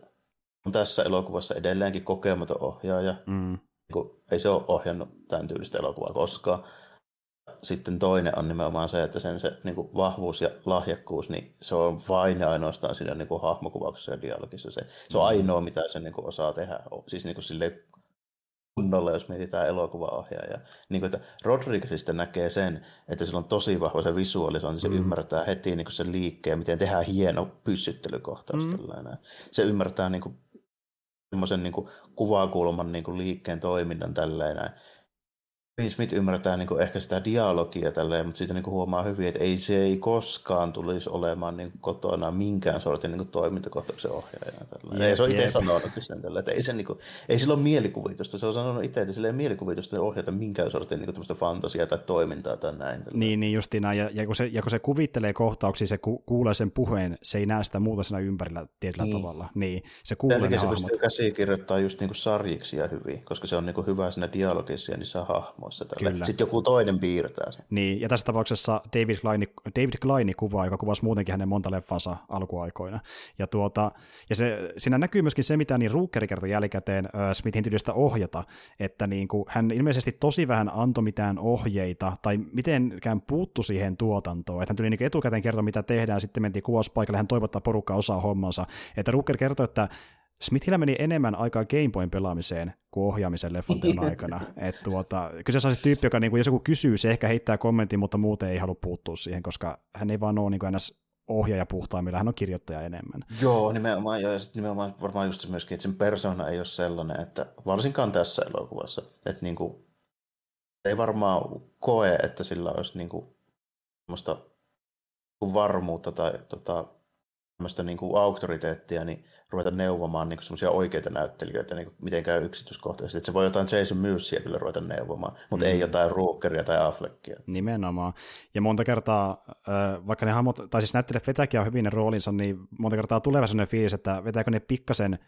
on tässä elokuvassa edelleenkin kokematon ohjaaja. Mm. Niin ei se ole ohjannut tämän tyylistä elokuvaa koskaan sitten toinen on nimenomaan se, että sen se niin kuin vahvuus ja lahjakkuus, niin se on vain ja ainoastaan siinä niin kuin hahmokuvauksessa ja dialogissa. Se, se on mm. ainoa, mitä se niin kuin osaa tehdä. Siis niin kuin sille kunnolla, jos mietitään elokuvaohjaaja. Niin kuin, että Rodriguezista näkee sen, että sillä on tosi vahva se visualisointi, se mm. ymmärtää heti niin kuin sen liikkeen, miten tehdään hieno pyssyttelykohtaus. Mm. Se ymmärtää niin kuin, semmoisen niin kuin, kuvakulman niin kuin, liikkeen toiminnan tällainen. Kevin Smith ymmärtää niin ehkä sitä dialogia tälleen, mutta siitä niin huomaa hyvin, että ei se ei koskaan tulisi olemaan niin kotona minkään sortin niin toimintakohtauksen ohjaajana. Jep, ja se on itse sanonutkin sen tällä, että ei, se, niin kuin, ei sillä ole mielikuvitusta. Se on sanonut itse, että sillä ei mielikuvitusta ohjata minkään sortin niin fantasiaa tai toimintaa tai näin. Tällä. Niin, niin justiin Ja, ja, kun se, ja kun se kuvittelee kohtauksia, se ku, kuulee sen puheen, se ei näe sitä muuta siinä ympärillä tietyllä niin. tavalla. Niin, se kuulee ne se pystyy käsikirjoittaa just niin kuin sarjiksi ja hyvin, koska se on niin hyvä siinä dialogissa ja niissä hahmoissa hahmoissa. Kyllä. Sitten joku toinen piirtää sen. Niin, ja tässä tapauksessa David Klein, David Klein kuvaa, joka kuvasi muutenkin hänen monta leffansa alkuaikoina. Ja, tuota, ja se, siinä näkyy myöskin se, mitä niin Ruukeri kertoi jälkikäteen äh, Smithin tyylistä ohjata, että niin kuin, hän ilmeisesti tosi vähän antoi mitään ohjeita tai mitenkään puuttu siihen tuotantoon. Että hän tuli niin etukäteen kertoa, mitä tehdään, sitten mentiin kuvauspaikalle, hän toivottaa porukkaa osaa hommansa. Että Ruker kertoi, että Smithillä meni enemmän aikaa Gameboyn pelaamiseen kuin ohjaamisen leffan aikana. Et tuota, kyseessä on se tyyppi, joka niinku, jos joku kysyy, se ehkä heittää kommentin, mutta muuten ei halua puuttua siihen, koska hän ei vaan ole niinku ns ohjaaja puhtaimmilla, hän on kirjoittaja enemmän. Joo, nimenomaan, ja nimenomaan varmaan just se myöskin, että sen persona ei ole sellainen, että varsinkaan tässä elokuvassa, että niinku, ei varmaan koe, että sillä olisi niinku, varmuutta tai tota, niin kuin auktoriteettia, niin ruveta neuvomaan niin semmoisia oikeita näyttelijöitä, niin miten käy yksityiskohtaisesti. Että se voi jotain Jason Mewsia kyllä ruveta neuvomaan, mutta mm. ei jotain Rookeria tai Affleckia. Nimenomaan. Ja monta kertaa, vaikka ne hahmot, tai siis näyttelijät vetääkin on hyvin ne roolinsa, niin monta kertaa tulee sellainen fiilis, että vetääkö ne pikkasen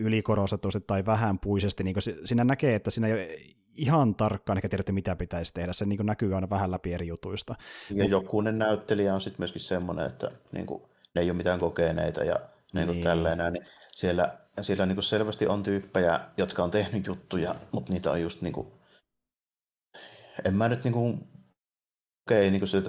ylikorostetusti tai vähän puisesti, niin siinä näkee, että siinä ei ole ihan tarkkaan ehkä tiedetty, mitä pitäisi tehdä. Se niin näkyy aina vähän läpi eri jutuista. Ja Mut... jokunen näyttelijä on sitten myöskin semmoinen, että niin kuin, ne ei ole mitään kokeneita ja niin niin. tälleen näin, niin siellä, siellä niin kuin selvästi on tyyppejä, jotka on tehnyt juttuja, mutta niitä on just niin kuin, en mä nyt niin kuin, okei, niin kuin se,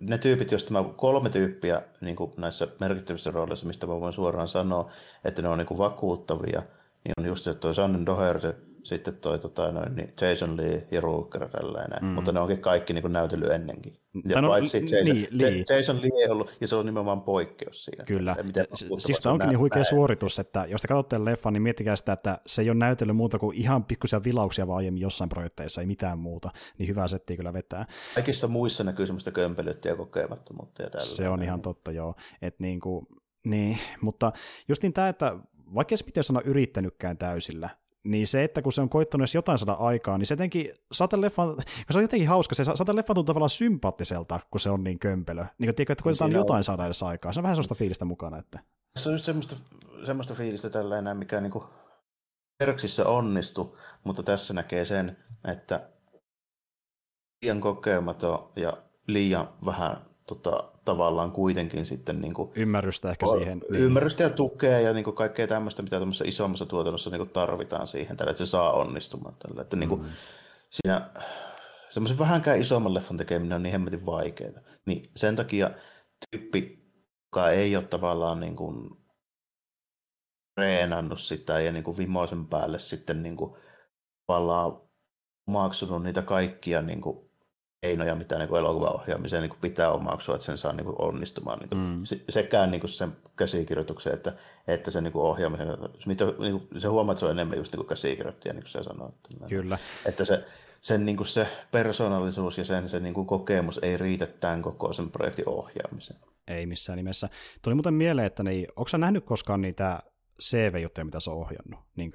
ne tyypit, jos tämä kolme tyyppiä niin kuin näissä merkittävissä rooleissa, mistä mä voin suoraan sanoa, että ne on niin kuin vakuuttavia, niin on just se, että toi Sannen Doherty, sitten toi tota, noin, niin Jason Lee ja Rooker tällainen, mm. mutta ne onkin kaikki niin kuin näytellyt ennenkin. Ja no, paitsi Jason, niin, Lee. Jason Lee ei ollut, ja se on nimenomaan poikkeus siinä. Kyllä. Miten siis tämä onkin niin huikea näin. suoritus, että jos te katsotte leffan, niin miettikää sitä, että se ei ole näytellyt muuta kuin ihan pikkusia vilauksia vaan aiemmin jossain projekteissa, ei mitään muuta, niin hyvää settiä kyllä vetää. Kaikissa muissa näkyy semmoista kömpelyyttä ja kokemattomuutta ja tällä. Se on ihan totta, joo. Että niin kuin, Niin, mutta just niin tämä, että vaikka se pitäisi sanoa yrittänytkään täysillä, niin se, että kun se on koittanut edes jotain saada aikaa, niin se jotenkin, leffan, se on jotenkin hauska, se leffan tuntuu tavallaan sympaattiselta, kun se on niin kömpelö. Niin kuin, tiedätkö, että koitetaan niin jotain on... saada edes aikaa. Se on vähän sellaista fiilistä mukana. Että... Se on just semmoista, semmoista fiilistä tällä enää, mikä niin kuin Perksissä onnistu, mutta tässä näkee sen, että liian kokematon ja liian vähän tota, tavallaan kuitenkin sitten... Niin kuin, ymmärrystä ehkä siihen. Niin. Ymmärrystä ja tukea ja niin kuin kaikkea tämmöistä, mitä tämmöisessä isommassa tuotannossa niin kuin tarvitaan siihen, tällä, että se saa onnistumaan. Tällä, että niin kuin, mm. siinä semmoisen vähänkään isomman leffan tekeminen on niin hemmetin vaikeaa. Niin sen takia tyyppi, joka ei ole tavallaan niin kuin treenannut sitä ja niin kuin vimoisen päälle sitten niin kuin tavallaan omaksunut niitä kaikkia niin kuin keinoja, mitä niin elokuvaohjaamiseen niin pitää omaksua, että sen saa niin kuin onnistumaan niin kuin, mm. sekään niin kuin sen käsikirjoituksen, että, että sen niin kuin ohjaamisen, mitä, niin kuin, se huomaa, että se on enemmän just niin kuin käsikirjoittaja, niin kuin sä sanoit. Että, Kyllä. Että se, sen niin kuin se persoonallisuus ja sen se niin kuin kokemus ei riitä tämän koko sen projektin ohjaamiseen. Ei missään nimessä. Tuli muuten mieleen, että ne, onko sä nähnyt koskaan niitä CV-juttuja, mitä sä on ohjannut? Niin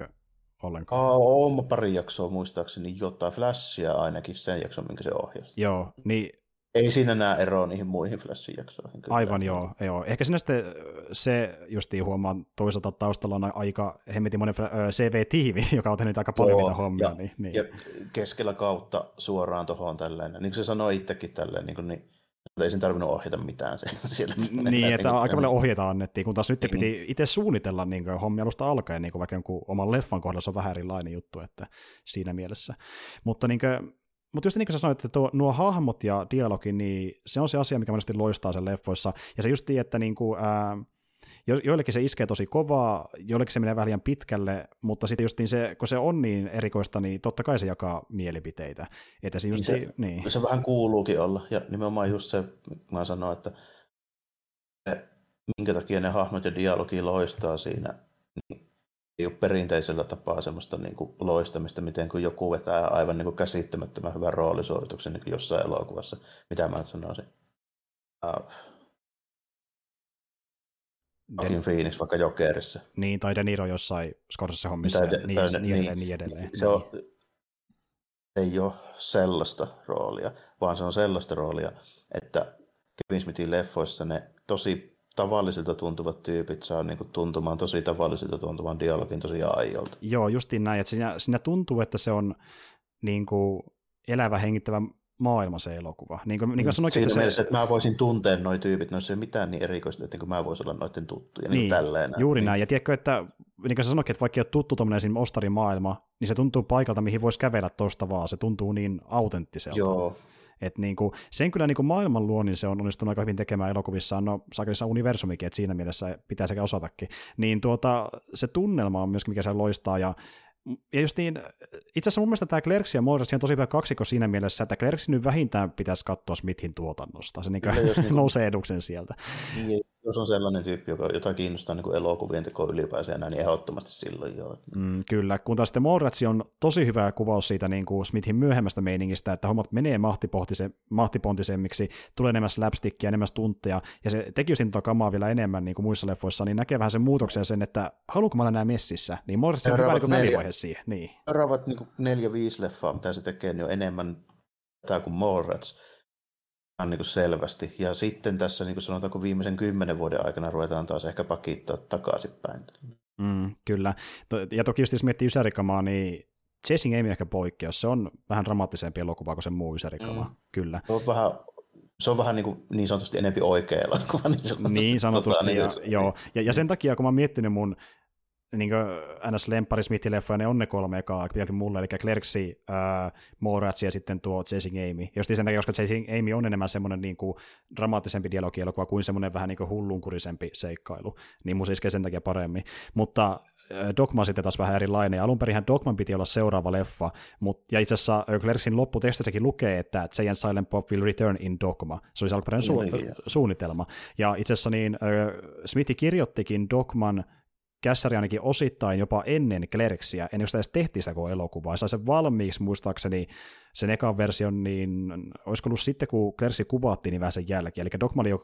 ollenkaan. Aa, oon pari jaksoa muistaakseni jotain, Flashia ainakin sen jakson, minkä se ohjasi. Joo, niin ei siinä näe eroa niihin muihin Flashin jaksoihin. Kyllä. Aivan joo, joo. Ehkä sinä sitten se justiin huomaan toisaalta taustalla on aika hemmetin monen CV-tiimi, joka on tehnyt aika paljon joo, niitä hommia. Ja, niin, niin. ja keskellä kautta suoraan tuohon tälleen. Niin kuin se sanoi itsekin tälleen, niin, kuin, niin ei sen tarvinnut ohjata mitään siellä. Niin, että aika paljon ohjeita annettiin, kun taas nyt niin. piti itse suunnitella niin kuin, hommia alusta alkaen, niin kuin vaikka jonkun oman leffan kohdalla se on vähän erilainen juttu, että siinä mielessä. Mutta niin kuin, mutta just niin kuin sä sanoit, että tuo, nuo hahmot ja dialogi, niin se on se asia, mikä mielestäni loistaa sen leffoissa. Ja se just niin, että niin kuin, ää, jo, joillekin se iskee tosi kovaa, joillekin se menee vähän liian pitkälle, mutta sitten just niin se, kun se on niin erikoista, niin totta kai se jakaa mielipiteitä. Että se, just niin se, niin. se vähän kuuluukin olla, ja nimenomaan just se, mä sanoin, että minkä takia ne hahmot ja dialogi loistaa siinä, niin ei ole perinteisellä tapaa semmoista niin kuin loistamista, miten kun joku vetää aivan niin kuin käsittämättömän hyvän roolisuorituksen niin kuin jossain elokuvassa, mitä mä sanoisin. Uh, Joaquin Phoenix vaikka Jokerissa. Niin, tai De Niro jossain Scorsese-hommissa tai, niin, tai, niin, niin, edelleen, niin edelleen. Se on, ei ole sellaista roolia, vaan se on sellaista roolia, että Kevin Smithin leffoissa ne tosi tavallisilta tuntuvat tyypit saa niin kuin tuntumaan tosi tavallisilta tuntuvan dialogin tosi aiolta. Joo, justiin näin, että siinä, siinä tuntuu, että se on niin kuin elävä, hengittävä maailma se elokuva. Niin kuin, niin kuin sanoin, Siinä että mielessä, se... että mä voisin tuntea nuo tyypit, noissa ei ole mitään niin erikoista, että mä voisin olla noiden tuttuja. Niin, niin tälleen, juuri niin. näin. Ja tiedätkö, että niin kuin sä sanoit, että vaikka ei ole tuttu tuommoinen ostarimaailma, niin se tuntuu paikalta, mihin voisi kävellä tuosta vaan. Se tuntuu niin autenttiselta. Joo. Et niin kuin, sen kyllä niin kuin maailman luonnin se on onnistunut aika hyvin tekemään elokuvissaan, no saakellissa universumikin, että siinä mielessä pitää sekä osatakin. Niin tuota, se tunnelma on myöskin, mikä se loistaa, ja ja just niin, itse asiassa mun mielestä tämä Clerks ja Morris on tosi hyvä kaksikko siinä mielessä, että Clerks nyt vähintään pitäisi katsoa Smithin tuotannosta. Se niin kuin, niin, nousee eduksen sieltä. Niin, jos on sellainen tyyppi, joka, jota kiinnostaa niin elokuvien teko ylipäänsä näin, niin ehdottomasti silloin joo. Mm, kyllä, kun taas sitten Morratsi on tosi hyvä kuvaus siitä niin kuin Smithin myöhemmästä meiningistä, että hommat menee mahtipontisemmiksi, tulee enemmän slapstickia, enemmän stuntteja, ja se teki just kamaa vielä enemmän niin kuin muissa leffoissa, niin näkee vähän sen muutoksen sen, että haluanko mä olla näin messissä, niin Morratsi on hyvä niin välivaihe siihen. Niin. Seuraavat niin neljä-viisi leffaa, mitä se tekee, niin on enemmän tämä kuin Morrats niin kuin selvästi. Ja sitten tässä niin kuin sanotaanko viimeisen kymmenen vuoden aikana ruvetaan taas ehkä pakittaa takaisinpäin. Mm, kyllä. Ja toki jos miettii Ysärikamaa, niin Chasing Amy ehkä poikkeus. Se on vähän dramaattisempi elokuva kuin se muu Ysärikama, mm. kyllä. Se on vähän se on vähän niin, kuin, niin sanotusti enempi oikea elokuva. Niin sanotusti, niin sanotusti, tota, ja, niin, joo. Ja, ja sen takia, kun mä oon miettinyt mun niin ns. Lempari Smith-leffoja, ne on ne kolme ekaa pitänyt mulle, eli Clerksi, äh, Mallrats ja sitten tuo Chasing Amy. Just sen takia, koska Chasing Amy on enemmän semmoinen niin kuin, dramaattisempi dialogielokuva kuin semmoinen vähän niin kuin hullunkurisempi seikkailu, niin mun iskee sen takia paremmin. Mutta Dogma sitten taas vähän erilainen, ja alun perin Dogman piti olla seuraava leffa, mutta ja itse asiassa Clerksin lopputekstissäkin lukee, että Jay Silent Pop will return in Dogma. Se oli alkuperäinen su- niin, suunnitelma. Ja itse asiassa niin, äh, Smithi kirjoittikin Dogman kässäri ainakin osittain jopa ennen Clerksia, ennen kuin sitä edes tehtiin sitä elokuvaa. Sai sen valmiiksi muistaakseni sen ekan version, niin olisiko ollut sitten, kun Clerksi kuvattiin, niin vähän sen jälkeen. Eli Dogma oli jo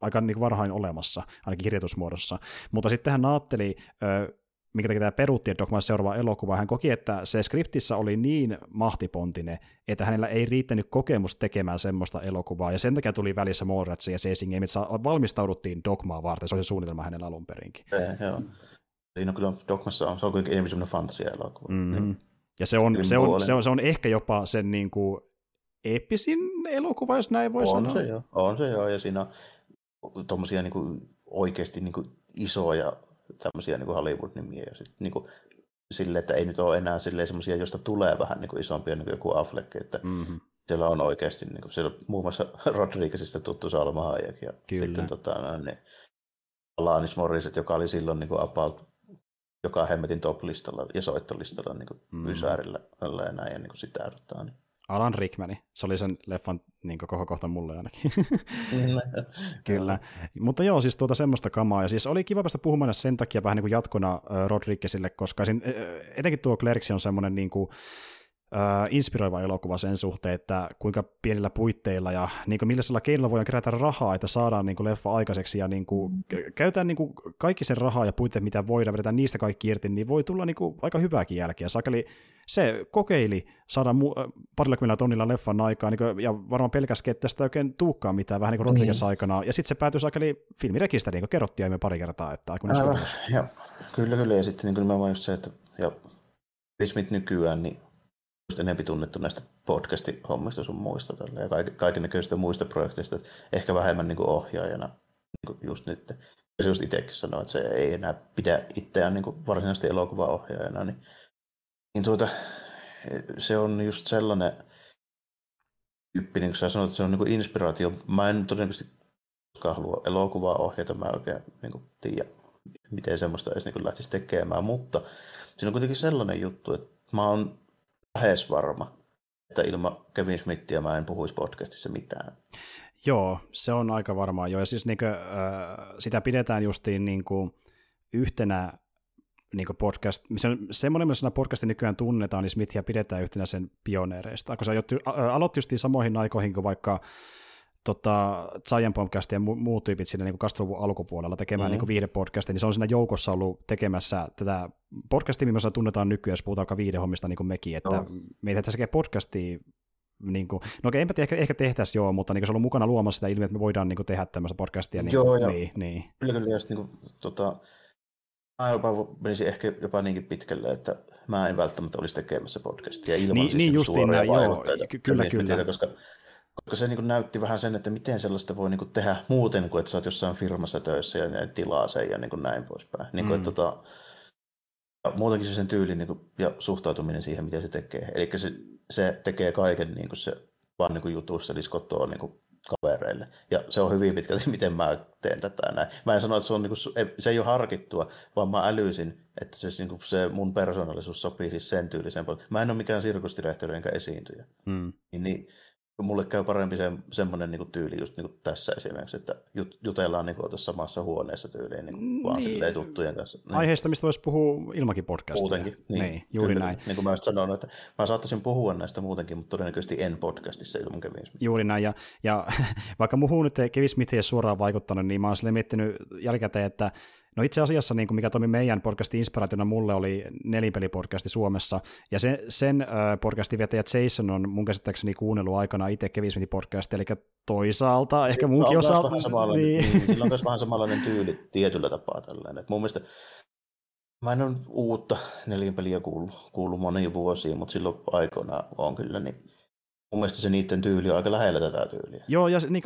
aika niin varhain olemassa, ainakin kirjoitusmuodossa. Mutta sitten hän ajatteli, minkä takia tämä peruutti, että Dogman seuraava elokuva, hän koki, että se skriptissä oli niin mahtipontinen, että hänellä ei riittänyt kokemus tekemään semmoista elokuvaa, ja sen takia tuli välissä Mallrats ja Chasing Amy, että valmistauduttiin Dogmaa varten, se oli se suunnitelma hänellä alun perinkin. Eh, joo. Siinä on kyllä Dogmassa on, se on kuitenkin enemmän semmoinen fantasia-elokuva. Mm-hmm. Ja se on, se, on, se, on, se on ehkä jopa sen niin kuin eeppisin elokuva, jos näin voi on sanoa. Se jo, on se joo, ja siinä on tuommoisia niin kuin, oikeasti niin kuin isoja tämmöisiä niin Hollywood-nimiä. Ja sit, niin kuin, sille, että ei nyt ole enää semmoisia, joista tulee vähän niin kuin isompia, niin kuin joku Affleck, että mm-hmm. siellä on oikeasti, niin kuin, siellä on muun muassa Rodriguezista tuttu Salma Hayek ja Kyllä. sitten tota, niin, Alanis Morissette, joka oli silloin niin kuin about joka hemmetin top-listalla ja soittolistalla niin kuin mm. Ysäärillä ja näin, ja niin kuin sitä. Niin. Alan Rickmani. Se oli sen leffan niin koko kohta mulle ainakin. Kyllä. Mutta joo, siis tuota semmoista kamaa. Ja siis oli kiva päästä puhumaan sen takia vähän niin kuin jatkona äh, Rodriguezille, koska sin, äh, etenkin tuo Clerks on semmoinen niin kuin, äh, inspiroiva elokuva sen suhteen, että kuinka pienillä puitteilla ja niin kuin millaisella keinolla voidaan kerätä rahaa, että saadaan niin kuin leffa aikaiseksi ja niin kuin, käytetään niin kuin kaikki sen rahaa ja puitteet, mitä voidaan, vedetään niistä kaikki irti, niin voi tulla niin kuin aika hyvääkin jälkeä. Sakeli se kokeili saada mu- parilla tonnilla leffan aikaa, niin kuin, ja varmaan pelkästään, että tästä ei oikein tuukkaan mitään vähän niin. kuin Rodriguez niin. aikana, ja sitten se päätyi sakeli filmirekisteriin, kun kerrottiin aiemmin pari kertaa, että aikuinen ja, Kyllä, kyllä, ja sitten niin mä vaan just se, että ja Smith nykyään, niin enemmän tunnettu näistä podcasti-hommista sun muista tälle, ja kaiken, näköisistä muista projekteista, ehkä vähemmän niin kuin ohjaajana niin kuin just nyt. Ja se just itsekin sanoi, että se ei enää pidä itseään niin kuin varsinaisesti elokuvaohjaajana, niin, niin tuota, se on just sellainen tyyppi, niin kuin sä sanoit, että se on niin kuin inspiraatio. Mä en todennäköisesti koskaan halua elokuvaa ohjata, mä oikein niin kuin tiedä, miten semmoista edes niin lähtisi tekemään, mutta siinä on kuitenkin sellainen juttu, että mä oon lähes varma, että ilman Kevin Smithia mä en puhuisi podcastissa mitään. Joo, se on aika varmaa. Joo, ja siis niin kuin, äh, sitä pidetään justiin niin kuin yhtenä niin kuin podcast, se semmoinen, missä podcasti nykyään tunnetaan, niin Smithia pidetään yhtenä sen pioneereista, kun se aloitti justiin samoihin aikoihin kuin vaikka tota, Giant Podcast ja mu- muut tyypit siinä niin 20 alkupuolella tekemään mm-hmm. niin viidepodcastia, niin se on siinä joukossa ollut tekemässä tätä podcastia, missä tunnetaan nykyään, jos puhutaan viidehommista niin kuin mekin, että oh. meitä tässä podcastia niin kuin, no okei, enpä ehkä, ehkä tehtäisi joo, mutta niin se on ollut mukana luomassa sitä ilmiä, että me voidaan niin kuin, tehdä tämmöistä podcastia. Niin, joo, ja niin, niin. kyllä, kyllä, ja niin kuin, tota, mä jopa menisin ehkä jopa niinkin pitkälle, että mä en välttämättä olisi tekemässä podcastia ilman niin, siis niin justiin näin, joo, kyllä, kyllä. Koska koska se niin näytti vähän sen, että miten sellaista voi niin tehdä muuten kuin, että sä oot jossain firmassa töissä ja ne tilaa sen ja niin näin poispäin. Niin kuin, mm. että, tota, ja muutenkin se sen tyyli niin kuin, ja suhtautuminen siihen, miten se tekee. Eli se, se tekee kaiken niin kuin se vaan niin jutustelisi kotoa niin kuin kavereille. Ja se on hyvin pitkälti, miten mä teen tätä näin. Mä en sano, että se, on, niin kuin, se ei ole harkittua, vaan mä älysin, että se, niin kuin, se mun persoonallisuus sopii siis sen tyyliseen. Mä en ole mikään sirkusdirektori enkä esiintyjä. Mm. Niin, niin mulle käy parempi se, semmoinen niin tyyli just niin tässä esimerkiksi, että jut, jutellaan niin kuin, samassa huoneessa tyyliin niin kuin, vaan niin. tuttujen kanssa. Niin. Aiheesta, mistä voisi puhua ilmakin podcastia. Muutenkin, niin, niin juuri kyllä, näin. Niin kuin mä sanoin, että mä saattaisin puhua näistä muutenkin, mutta todennäköisesti en podcastissa ilman Kevin Smith. Juuri näin, ja, ja vaikka muuhun nyt Kevin Smith ei suoraan vaikuttanut, niin mä oon sille miettinyt jälkikäteen, että No itse asiassa, niin kuin mikä toimi meidän podcastin inspiraationa mulle, oli nelipelipodcasti Suomessa, ja se, sen äh, podcastin vetäjä Jason on mun käsittääkseni kuunnellut aikana itse Kevin Smithin podcastia, eli toisaalta, ehkä munkin osalta. Niin. niin. Sillä on myös vähän samanlainen tyyli tietyllä tapaa tällainen. Et mun mielestä Mä en ole uutta nelinpeliä kuullut, kuullut monia vuosia, mutta silloin aikoina on kyllä niin mun mielestä se niiden tyyli on aika lähellä tätä tyyliä. Joo, ja se, niin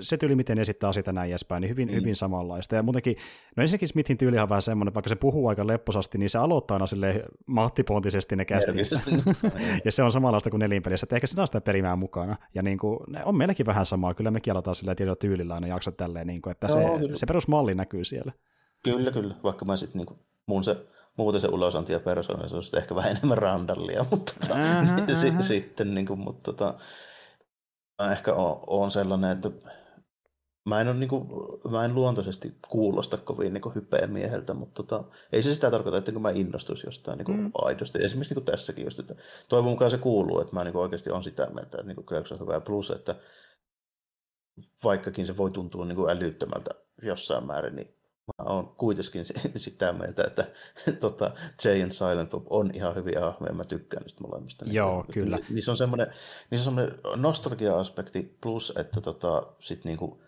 se tyyli, miten esittää sitä näin edespäin, niin hyvin, mm. hyvin samanlaista. Ja muutenkin, no ensinnäkin Smithin tyyli on vähän semmoinen, vaikka se puhuu aika lepposasti, niin se aloittaa aina sille mahtipontisesti ne kästissä. ja se on samanlaista kuin nelinpelissä, että ehkä se on sitä perimää mukana. Ja niin kuin, ne on meilläkin vähän samaa, kyllä mekin aloitetaan sillä tietyllä tyylillä aina jaksot tälleen, niin kuin, että Joo, se, se perusmalli näkyy siellä. Kyllä, kyllä, vaikka mä sitten niin mun se muuten se ulosanti ja persoonallisuus ehkä vähän enemmän randallia, mutta tota, s- sitten niin kuin, mutta tota, mä ehkä oon, oon sellainen, että mä en, ole, niin kuin, mä en luontaisesti kuulosta kovin niin hypeä mieheltä, mutta tota, ei se sitä tarkoita, että mä innostuisi jostain niin mm. aidosti. Esimerkiksi niin tässäkin just, että toivon mukaan se kuuluu, että mä niin oikeasti on sitä mieltä, että niin kuin on hyvä. Plus, että vaikkakin se voi tuntua niin kuin älyttömältä jossain määrin, niin mä oon kuitenkin sitä mieltä, että tota, Jay and Silent Bob on ihan hyviä hahmoja, mä tykkään niistä molemmista. Joo, niin, kyllä. Niissä on semmoinen, niissä on semmoinen nostalgia-aspekti plus, että tota, sit niinku,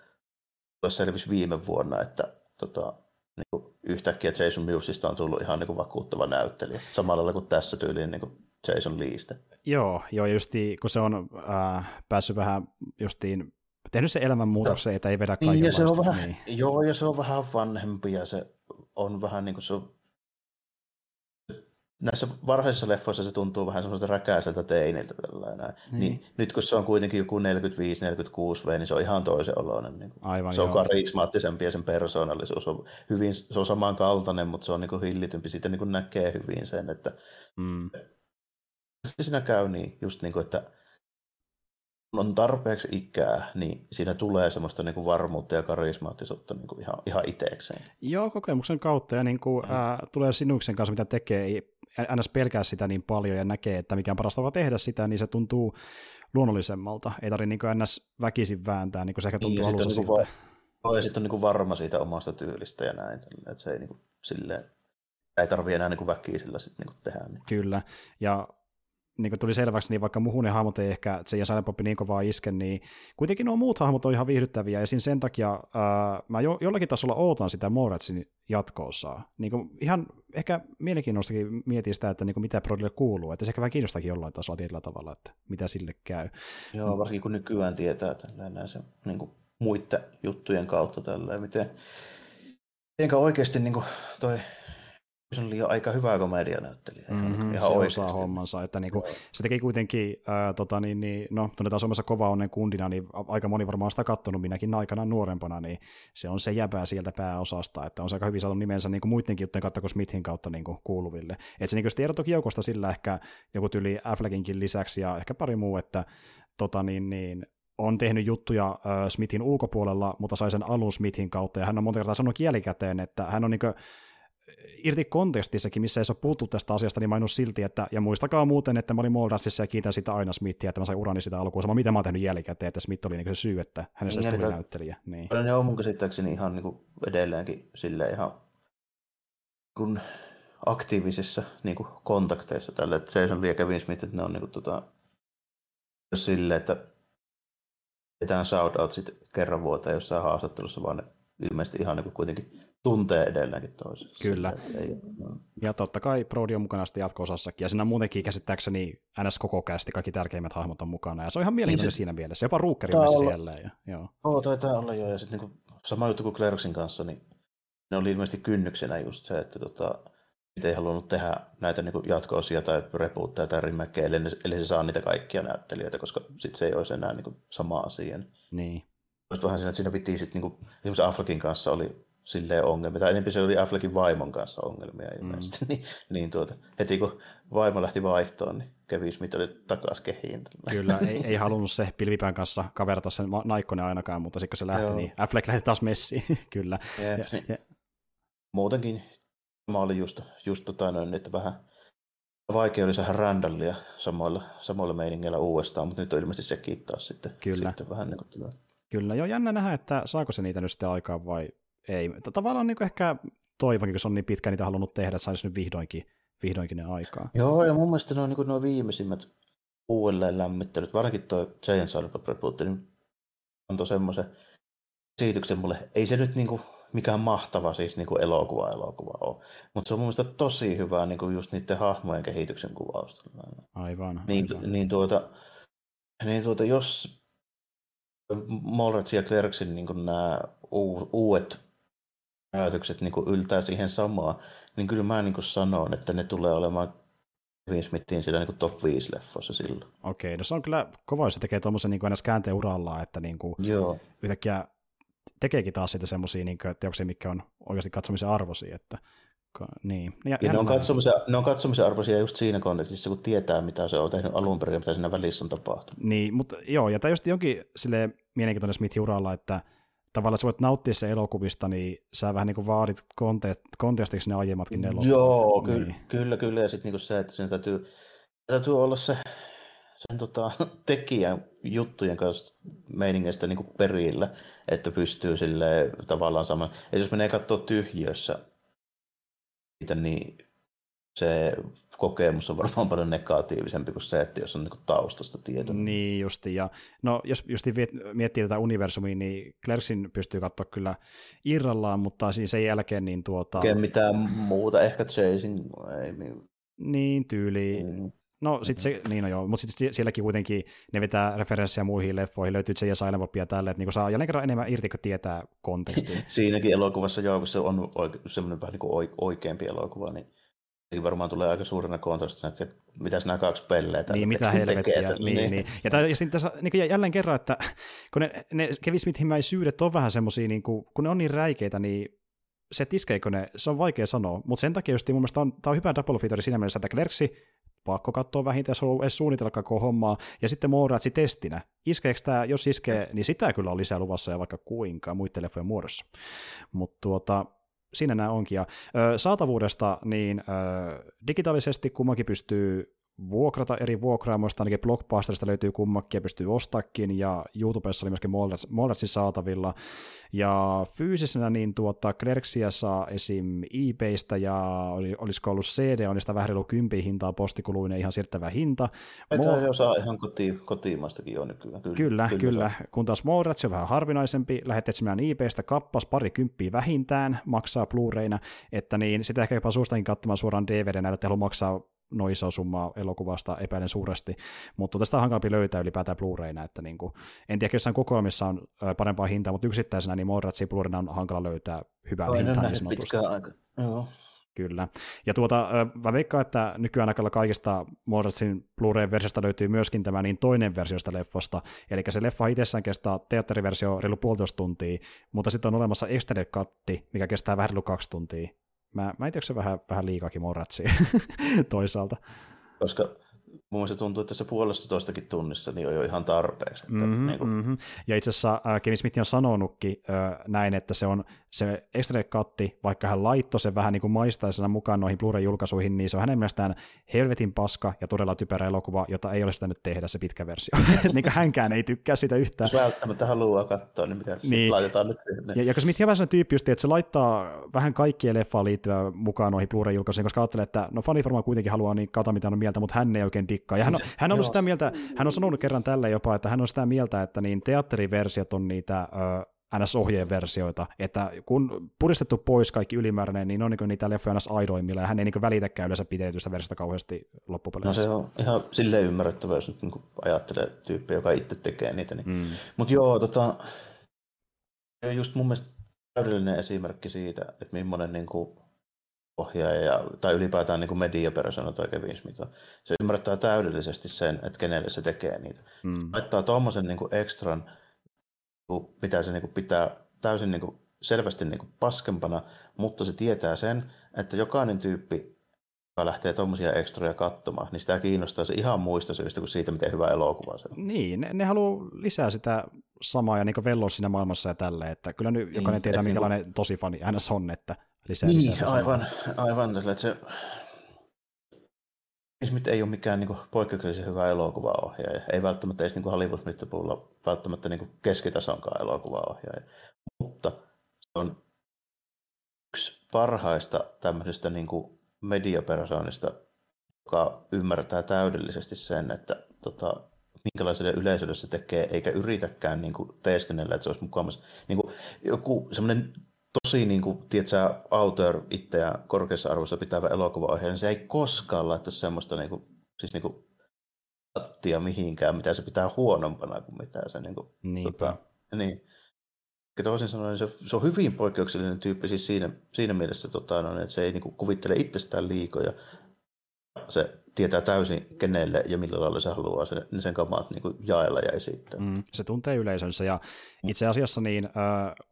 selvisi viime vuonna, että tota, niinku, yhtäkkiä Jason Newsista on tullut ihan niinku, vakuuttava näyttelijä, samalla lailla kuin tässä tyyliin niinku, Jason Leeistä. Joo, joo justiin, kun se on äh, päässyt vähän justiin tehnyt se elämänmuutoksen, että ei vedä niin, ja se on vähän, niin. Joo, ja se on vähän vanhempi ja se on vähän niin kuin se on, näissä varhaisissa leffoissa se tuntuu vähän semmoiselta räkäiseltä teiniltä. Niin. niin. nyt kun se on kuitenkin joku 45-46 V, niin se on ihan toisen oloinen. Niin Aivan, se on karismaattisempi ja sen persoonallisuus on hyvin, se on samankaltainen, mutta se on niin kuin hillitympi. Siitä niin kuin näkee hyvin sen, että mm. siinä käy niin, just niin kuin, että on tarpeeksi ikää, niin siinä tulee semmoista niin kuin varmuutta ja karismaattisuutta niin kuin ihan, ihan itsekseen. Joo, kokemuksen kautta ja niin kuin, mm. ää, tulee sinuksen kanssa, mitä tekee, ei ns. pelkää sitä niin paljon ja näkee, että mikä on parasta tapa tehdä sitä, niin se tuntuu luonnollisemmalta. Ei tarvitse niin ns. väkisin vääntää, niin kuin se ehkä tuntuu niin, alussa niin siltä. Va- ja sitten on niin kuin varma siitä omasta tyylistä ja näin, että se ei niin kuin, silleen, ei tarvitse enää niin väkisellä sit, niin tehdä. Niin. Kyllä, ja niin kuin tuli selväksi, niin vaikka muhun ne hahmot ei ehkä se ja Silent niin kovaa iske, niin kuitenkin nuo muut hahmot on ihan viihdyttäviä, ja siinä sen takia ää, mä jo, jollakin tasolla ootan sitä Moratsin jatkoosaa. Niin kuin ihan ehkä mielenkiinnostakin mietin sitä, että niin kuin mitä Brodille kuuluu, että se ehkä vähän kiinnostakin jollain tasolla tietyllä tavalla, että mitä sille käy. Joo, varsinkin kun nykyään tietää tällainen se niin kuin muiden juttujen kautta tällä, miten, miten oikeasti niin kuin toi se on liian aika hyvä komedianäyttelijä. Mm-hmm, ihan, ihan se oikeasti. osaa hommansa. Että niinku, se teki kuitenkin, ää, tota, niin, niin, no tunnetaan Suomessa kova onnen kundina, niin aika moni varmaan sitä kattonut minäkin aikana nuorempana, niin se on se jäbää sieltä pääosasta, että on se aika hyvin saatu nimensä niin kuin muidenkin juttujen kautta kuin Smithin kautta niin kuin kuuluville. Että se niin kuin toki joukosta sillä ehkä joku tyli Affleckinkin lisäksi ja ehkä pari muu, että tota, niin, niin, on tehnyt juttuja Smithin ulkopuolella, mutta sai sen alun Smithin kautta, ja hän on monta kertaa sanonut kielikäteen, että hän on niin kuin, irti kontekstissakin, missä ei ole puhuttu tästä asiasta, niin mainus silti, että, ja muistakaa muuten, että mä olin Moldassissa ja kiitän sitä aina Smithia, että mä sain urani sitä alkuun, sama mitä mä oon tehnyt jälkikäteen, että Smith oli niin se syy, että hänestä niin, tuli näyttelijä. Niin. Ne on mun käsittääkseni ihan niin kuin edelleenkin sille ihan kun aktiivisissa niin kuin kontakteissa tälle, että Jason Lee ja Kevin Smith, että ne on niin kuin, tota, sille, että pitää shoutout sitten kerran vuoteen jossain haastattelussa, vaan ne ilmeisesti ihan niin kuin kuitenkin tuntee edelleenkin toisensa. Kyllä. Ei, no. Ja totta kai Brody on mukana sitten jatko-osassakin, ja siinä on muutenkin käsittääkseni NS koko kästi, kaikki tärkeimmät hahmot on mukana, ja se on ihan mielenkiintoinen niin siinä mielessä, jopa Ruukkeri on olla... siellä. Ja, joo. Oo, taitaa olla jo, ja sitten niin sama juttu kuin Clerksin kanssa, niin ne oli ilmeisesti kynnyksenä just se, että tota, ei halunnut tehdä näitä niin jatko-osia tai rebootteja tai remakeja, eli, eli se saa niitä kaikkia näyttelijöitä, koska sitten se ei olisi enää niin sama asia. Niin. Olisi vähän siinä, että siinä piti sitten, niin kuin, esimerkiksi Affleckin kanssa oli silleen ongelmia. Tai enemmän se oli Affleckin vaimon kanssa ongelmia ilmeisesti. Mm. niin, niin tuota, heti kun vaimo lähti vaihtoon, niin Kevin Smith oli takaisin kehiin. Kyllä, ei, ei halunnut se pilvipään kanssa kaverata sen naikkonen ainakaan, mutta sitten kun se lähti, Joo. niin Affleck lähti taas messiin, kyllä. Ja, ja, ja. Muutenkin mä olin just, just tota noin, että vähän vaikea oli saada Randallia samoilla, samoilla meiningeillä uudestaan, mutta nyt on ilmeisesti sekin taas sitten, Kyllä. sitten vähän niin kuin Kyllä, joo jännä nähdä, että saako se niitä nyt sitten aikaan vai ei. Tavallaan niin ehkä toivonkin, kun se on niin pitkä niitä halunnut tehdä, että saisi nyt vihdoinkin, vihdoinkin ne aikaa. Joo, ja mun mielestä ne on niin nuo viimeisimmät uudelleen lämmittelyt, varsinkin tuo Giant Silent Reboot, niin antoi semmoisen esityksen mulle. Ei se nyt niin kuin mikään mahtava siis niin kuin elokuva elokuva ole, mutta se on mun mielestä tosi hyvää niin kuin just niiden hahmojen kehityksen kuvausta. Aivan. Niin, aivan. niin, tuota, niin tuota, jos Molretsin ja Clerksin niin nämä uudet päätökset niin yltää siihen samaan, niin kyllä mä niin sanon, että ne tulee olemaan Kevin Smithin siinä niin top 5 leffossa silloin. Okei, no se on kyllä kova, jos se tekee tuommoisen niin ns. käänteen uralla, että niin kuin Joo. yhtäkkiä tekeekin taas sitten semmoisia niin teoksia, mikä on oikeasti katsomisen arvoisia, että niin. Ja, ja ne, on katsomisen, ne on katsomisen arvoisia just siinä kontekstissa, kun tietää, mitä se on tehnyt alun perin ja mitä siinä välissä on tapahtunut. Niin, mutta joo, ja tämä just jonkin sille mielenkiintoinen Smithin uralla, että tavallaan sä voit nauttia se elokuvista, niin sä vähän niin kuin vaadit kontekstiksi ne aiemmatkin elokuvat. Joo, ky- niin. kyllä, kyllä. Ja sitten niin se, että siinä täytyy, täytyy olla se, sen tota, tekijän juttujen kanssa meiningeistä niin kuin perillä, että pystyy sille tavallaan saamaan. Ja jos menee katsoa tyhjössä niitä, niin se kokemus on varmaan paljon negatiivisempi kuin se, että jos on niin taustasta tieto. Niin justi, ja no jos just miettii tätä universumia, niin Clerksin pystyy katsoa kyllä irrallaan, mutta siinä sen jälkeen niin tuota... Oikein mitään muuta, ehkä Chasing, ei Niin, tyyli. Mm. No sit se, niin no joo, mutta sitten sielläkin kuitenkin ne vetää referenssejä muihin leffoihin, löytyy J. Silent ja tälle, että niinku saa jälleen kerran enemmän irti, kun tietää kontekstia. Siinäkin elokuvassa joo, kun se on semmoinen vähän niin kuin oikeampi elokuva, niin varmaan tulee aika suurena kontrastina, että mitäs nämä kaksi pelleä Niin, mitä helvettiä. Tekee, niin, niin. niin. Ja, tämä, ja sitten tässä niin jälleen kerran, että kun ne, ne Kevin Smithin syydet on vähän semmoisia, niin kuin, kun ne on niin räikeitä, niin se tiskeekö ne, se on vaikea sanoa, mutta sen takia just mun mielestä on, tämä on hyvä double feature siinä mielessä, että Clerksi pakko katsoa vähintään, jos on edes suunnitella koko hommaa, ja sitten Mooratsi testinä. Iskeekö tämä, jos iskee, niin sitä kyllä on lisää luvassa ja vaikka kuinka muiden telefojen muodossa. Mutta tuota, siinä nämä onkin. Ja, ö, saatavuudesta, niin ö, digitaalisesti kummankin pystyy vuokrata eri vuokraamoista, ainakin Blockbusterista löytyy kummakin ja pystyy ostakin, ja YouTubessa oli myöskin Moldersin saatavilla. Ja fyysisenä niin tuota Clerksia saa esim. eBaystä, ja olisiko ollut CD, on niistä vähän reilu kympiä hintaa postikuluinen ihan siirtävä hinta. Että Mo- jo saa ihan koti, kotimaistakin jo nykyään. Kyllä, kyllä. kyllä. kyllä. Kun taas Moldersi on vähän harvinaisempi, lähdet etsimään eBaystä kappas pari kymppiä vähintään, maksaa Blu-rayna, että niin sitä ehkä jopa suustakin katsomaan suoraan DVD-näillä, että maksaa no iso summa elokuvasta epäilen suuresti, mutta tästä on hankalampi löytää ylipäätään Blu-rayna, että niin kuin, en tiedä, jossain kokoelmissa on parempaa hintaa, mutta yksittäisenä niin Morratsi blu on hankala löytää hyvää hintaa niin sanotusti. Aika. Joo. Kyllä. Ja tuota, mä veikkaan, että nykyään aika kaikista Morratsin Blu-ray-versiosta löytyy myöskin tämä niin toinen versio leffasta, eli se leffa itsessään kestää teatteriversio reilu puolitoista tuntia, mutta sitten on olemassa extended cutti, mikä kestää vähän reilu kaksi tuntia, Mä, mä en tiedä, se vähän, vähän liikakin moratsia toisaalta. Koska mun mielestä tuntuu, että se puolesta toistakin tunnissa niin on jo ihan tarpeeksi. Että mm-hmm, niin kuin... mm-hmm. Ja itse asiassa äh, Kevin Smith on sanonutkin äh, näin, että se on se extra katti, vaikka hän laittoi sen vähän niin kuin maistaisena mukaan noihin Blu-ray-julkaisuihin, niin se on hänen mielestään helvetin paska ja todella typerä elokuva, jota ei olisi nyt tehdä se pitkä versio. niin kuin hänkään ei tykkää sitä yhtään. Jos välttämättä haluaa katsoa, niin mikä niin. laitetaan nyt. Niin. Ja, ja kun Smith vähän tyyppi just, että se laittaa vähän kaikkien leffaan liittyvää mukaan noihin Blu-ray-julkaisuihin, koska ajattelee, että no fanit varmaan kuitenkin haluaa niin kautta mitä on mieltä, mutta hän ei oikein dikkaa. Ja hän on, hän on ollut sitä mieltä, hän on sanonut kerran tälle jopa, että hän on sitä mieltä, että niin teatteriversiot on niitä ö, NS-ohjeen versioita, että kun puristettu pois kaikki ylimääräinen, niin on niin niitä leffoja NS aidoimmilla, ja hän ei niin välitäkään yleensä pitetystä versiota kauheasti loppupeleissä. No se on ihan silleen ymmärrettävä, jos nyt niin ajattelee tyyppiä, joka itse tekee niitä. Niin. Mm. Mutta joo, tota, just mun mielestä täydellinen esimerkki siitä, että millainen niin kuin ohjaaja tai ylipäätään niin mediapersona tai Kevin Smith Se ymmärtää täydellisesti sen, että kenelle se tekee niitä. Mm. Laittaa tuommoisen niin ekstran, mitä se niin kuin pitää täysin niin kuin selvästi niin kuin paskempana, mutta se tietää sen, että jokainen tyyppi, joka lähtee tuommoisia ekstroja katsomaan, niin sitä kiinnostaa se ihan muista syistä kuin siitä, miten hyvä elokuva se on. Niin, ne, ne haluaa lisää sitä samaa ja niin velloa siinä maailmassa ja tälle, että kyllä nyt jokainen niin, tietää, minkälainen niin, tosi fani hän on, että lisää, niin, lisää aivan, aivan, että se Smith ei ole mikään niin poikkeuksellisen hyvä elokuvaohjaaja. Ei välttämättä edes niin Hollywood mittapuulla välttämättä niin keskitasonkaan elokuvaohjaaja. Mutta se on yksi parhaista tämmöisistä niin mediapersonista, joka ymmärtää täydellisesti sen, että tota, minkälaiselle yleisölle se tekee, eikä yritäkään niin kuin, teeskennellä, että se olisi mukaamassa. Niin kuin, joku semmoinen tosi niin kuin, tiedätkö, auteur itseään korkeassa arvossa pitävä elokuvaohjaaja, niin se ei koskaan laittaa semmoista niin kuin, siis niin kuin, tattia mihinkään, mitä se pitää huonompana kuin mitä se niin kuin, tota, niin. Toisin sanoen se, se on hyvin poikkeuksellinen tyyppi siis siinä, siinä mielessä, tota, no, että se ei niin kuin, kuvittele itsestään liikoja. Se tietää täysin kenelle ja millä lailla se haluaa sen, sen kamat niin jaella ja esittää. Mm, se tuntee yleisönsä ja itse asiassa niin äh,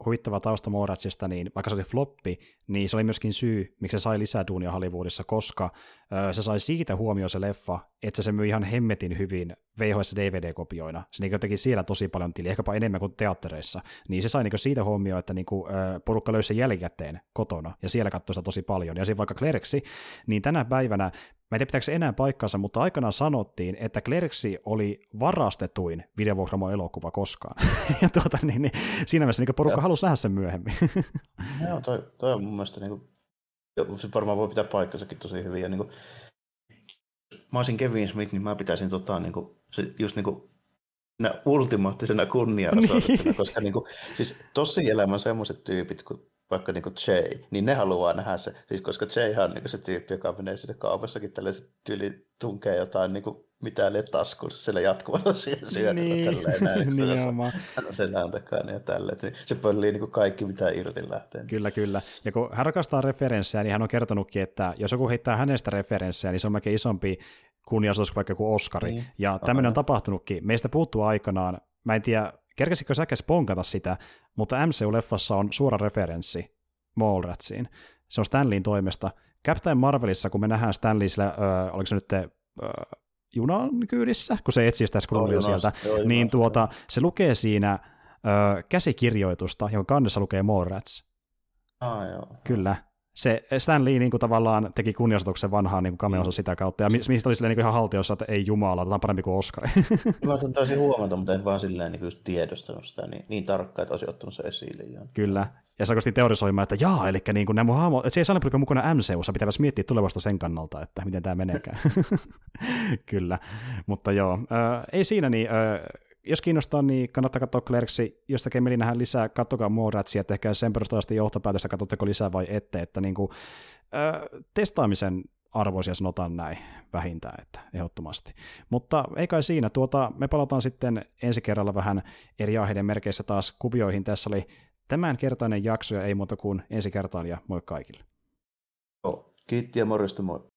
huvittava tausta Moratsista, niin vaikka se oli floppi, niin se oli myöskin syy, miksi se sai lisää duunia Hollywoodissa, koska äh, se sai siitä huomioon se leffa, että se myi ihan hemmetin hyvin VHS-DVD-kopioina. Se niin teki siellä tosi paljon tili, ehkäpä enemmän kuin teattereissa. Niin se sai niin siitä huomioon, että niin kuin, äh, porukka löysi sen jälkikäteen kotona, ja siellä katsoi sitä tosi paljon. Ja siinä vaikka Klerksi, niin tänä päivänä mä en tiedä pitääkö enää paikkansa, mutta aikanaan sanottiin, että Klerksi oli varastetuin videovuokramo elokuva koskaan. ja tuota, niin, niin, siinä mielessä niin porukka halusi nähdä sen myöhemmin. Joo, toi, toi on mun mielestä, niin kuin, se varmaan voi pitää paikkansakin tosi hyvin. Ja, niin kuin, mä olisin Kevin Smith, niin mä pitäisin tota, niin kuin, se, just niin kuin, ultimaattisena kunnia niin. koska niin kuin, siis tosi elämän semmoiset tyypit, kun vaikka niin kuin Jay, niin ne haluaa nähdä se. Siis koska Jay on niin se tyyppi, joka menee sinne kaupassakin tällaiset tyyli tunkee jotain niin kuin mitä lie taskussa sillä jatkuvalla syötällä niin, tälleen näin. Nimenomaan. Selän takana ja tälleen. Niin se pöllii niin kaikki, mitä irti lähtee. Kyllä, kyllä. Ja kun hän rakastaa referenssejä, niin hän on kertonutkin, että jos joku heittää hänestä referenssejä, niin se on melkein isompi kunniasoitus vaikka kuin Oscari. Niin. Ja tämmöinen on tapahtunutkin. Meistä puuttuu aikanaan, mä en tiedä, kerkesikö säkäs ponkata sitä, mutta MCU-leffassa on suora referenssi Mallratsiin. Se on Stanleyin toimesta. Captain Marvelissa, kun me nähdään Stanley sillä, öö, oliko se nyt te, öö, junan kyydissä, kun se etsii sitä Skrullia sieltä, joo, niin tuota, se lukee siinä öö, käsikirjoitusta, jonka kannessa lukee Mallrats. Ah, joo. Kyllä se Stan Lee niin kuin tavallaan teki kunniasotuksen vanhaan niin kameonsa mm. sitä kautta, ja mistä oli silleen niin kuin ihan haltiossa, että ei jumala, otetaan parempi kuin Oscar. Mä taisin huomata, mutta en vaan silleen niin just tiedostanut sitä niin, niin tarkkaan, että olisi ottanut se esille. Kyllä, ja sä teorisoimaan, että jaa, eli niin kuin nämä mun hahmo, että se ei saa mukana MCUssa, pitäisi miettiä tulevasta sen kannalta, että miten tämä meneekään. Kyllä, mutta joo, äh, ei siinä niin, äh, jos kiinnostaa, niin kannattaa katsoa Clerksi. Jos tekee mieli nähdä lisää, katsokaa Moratsia, että ehkä sen perusteella johtopäätöstä, katsotteko lisää vai ette, että niin kuin, äh, testaamisen arvoisia sanotaan näin vähintään, että ehdottomasti. Mutta ei kai siinä, tuota, me palataan sitten ensi kerralla vähän eri aiheiden merkeissä taas kuvioihin. Tässä oli tämänkertainen jakso ja ei muuta kuin ensi kertaan ja moi kaikille. Kiitti ja morjesta moi.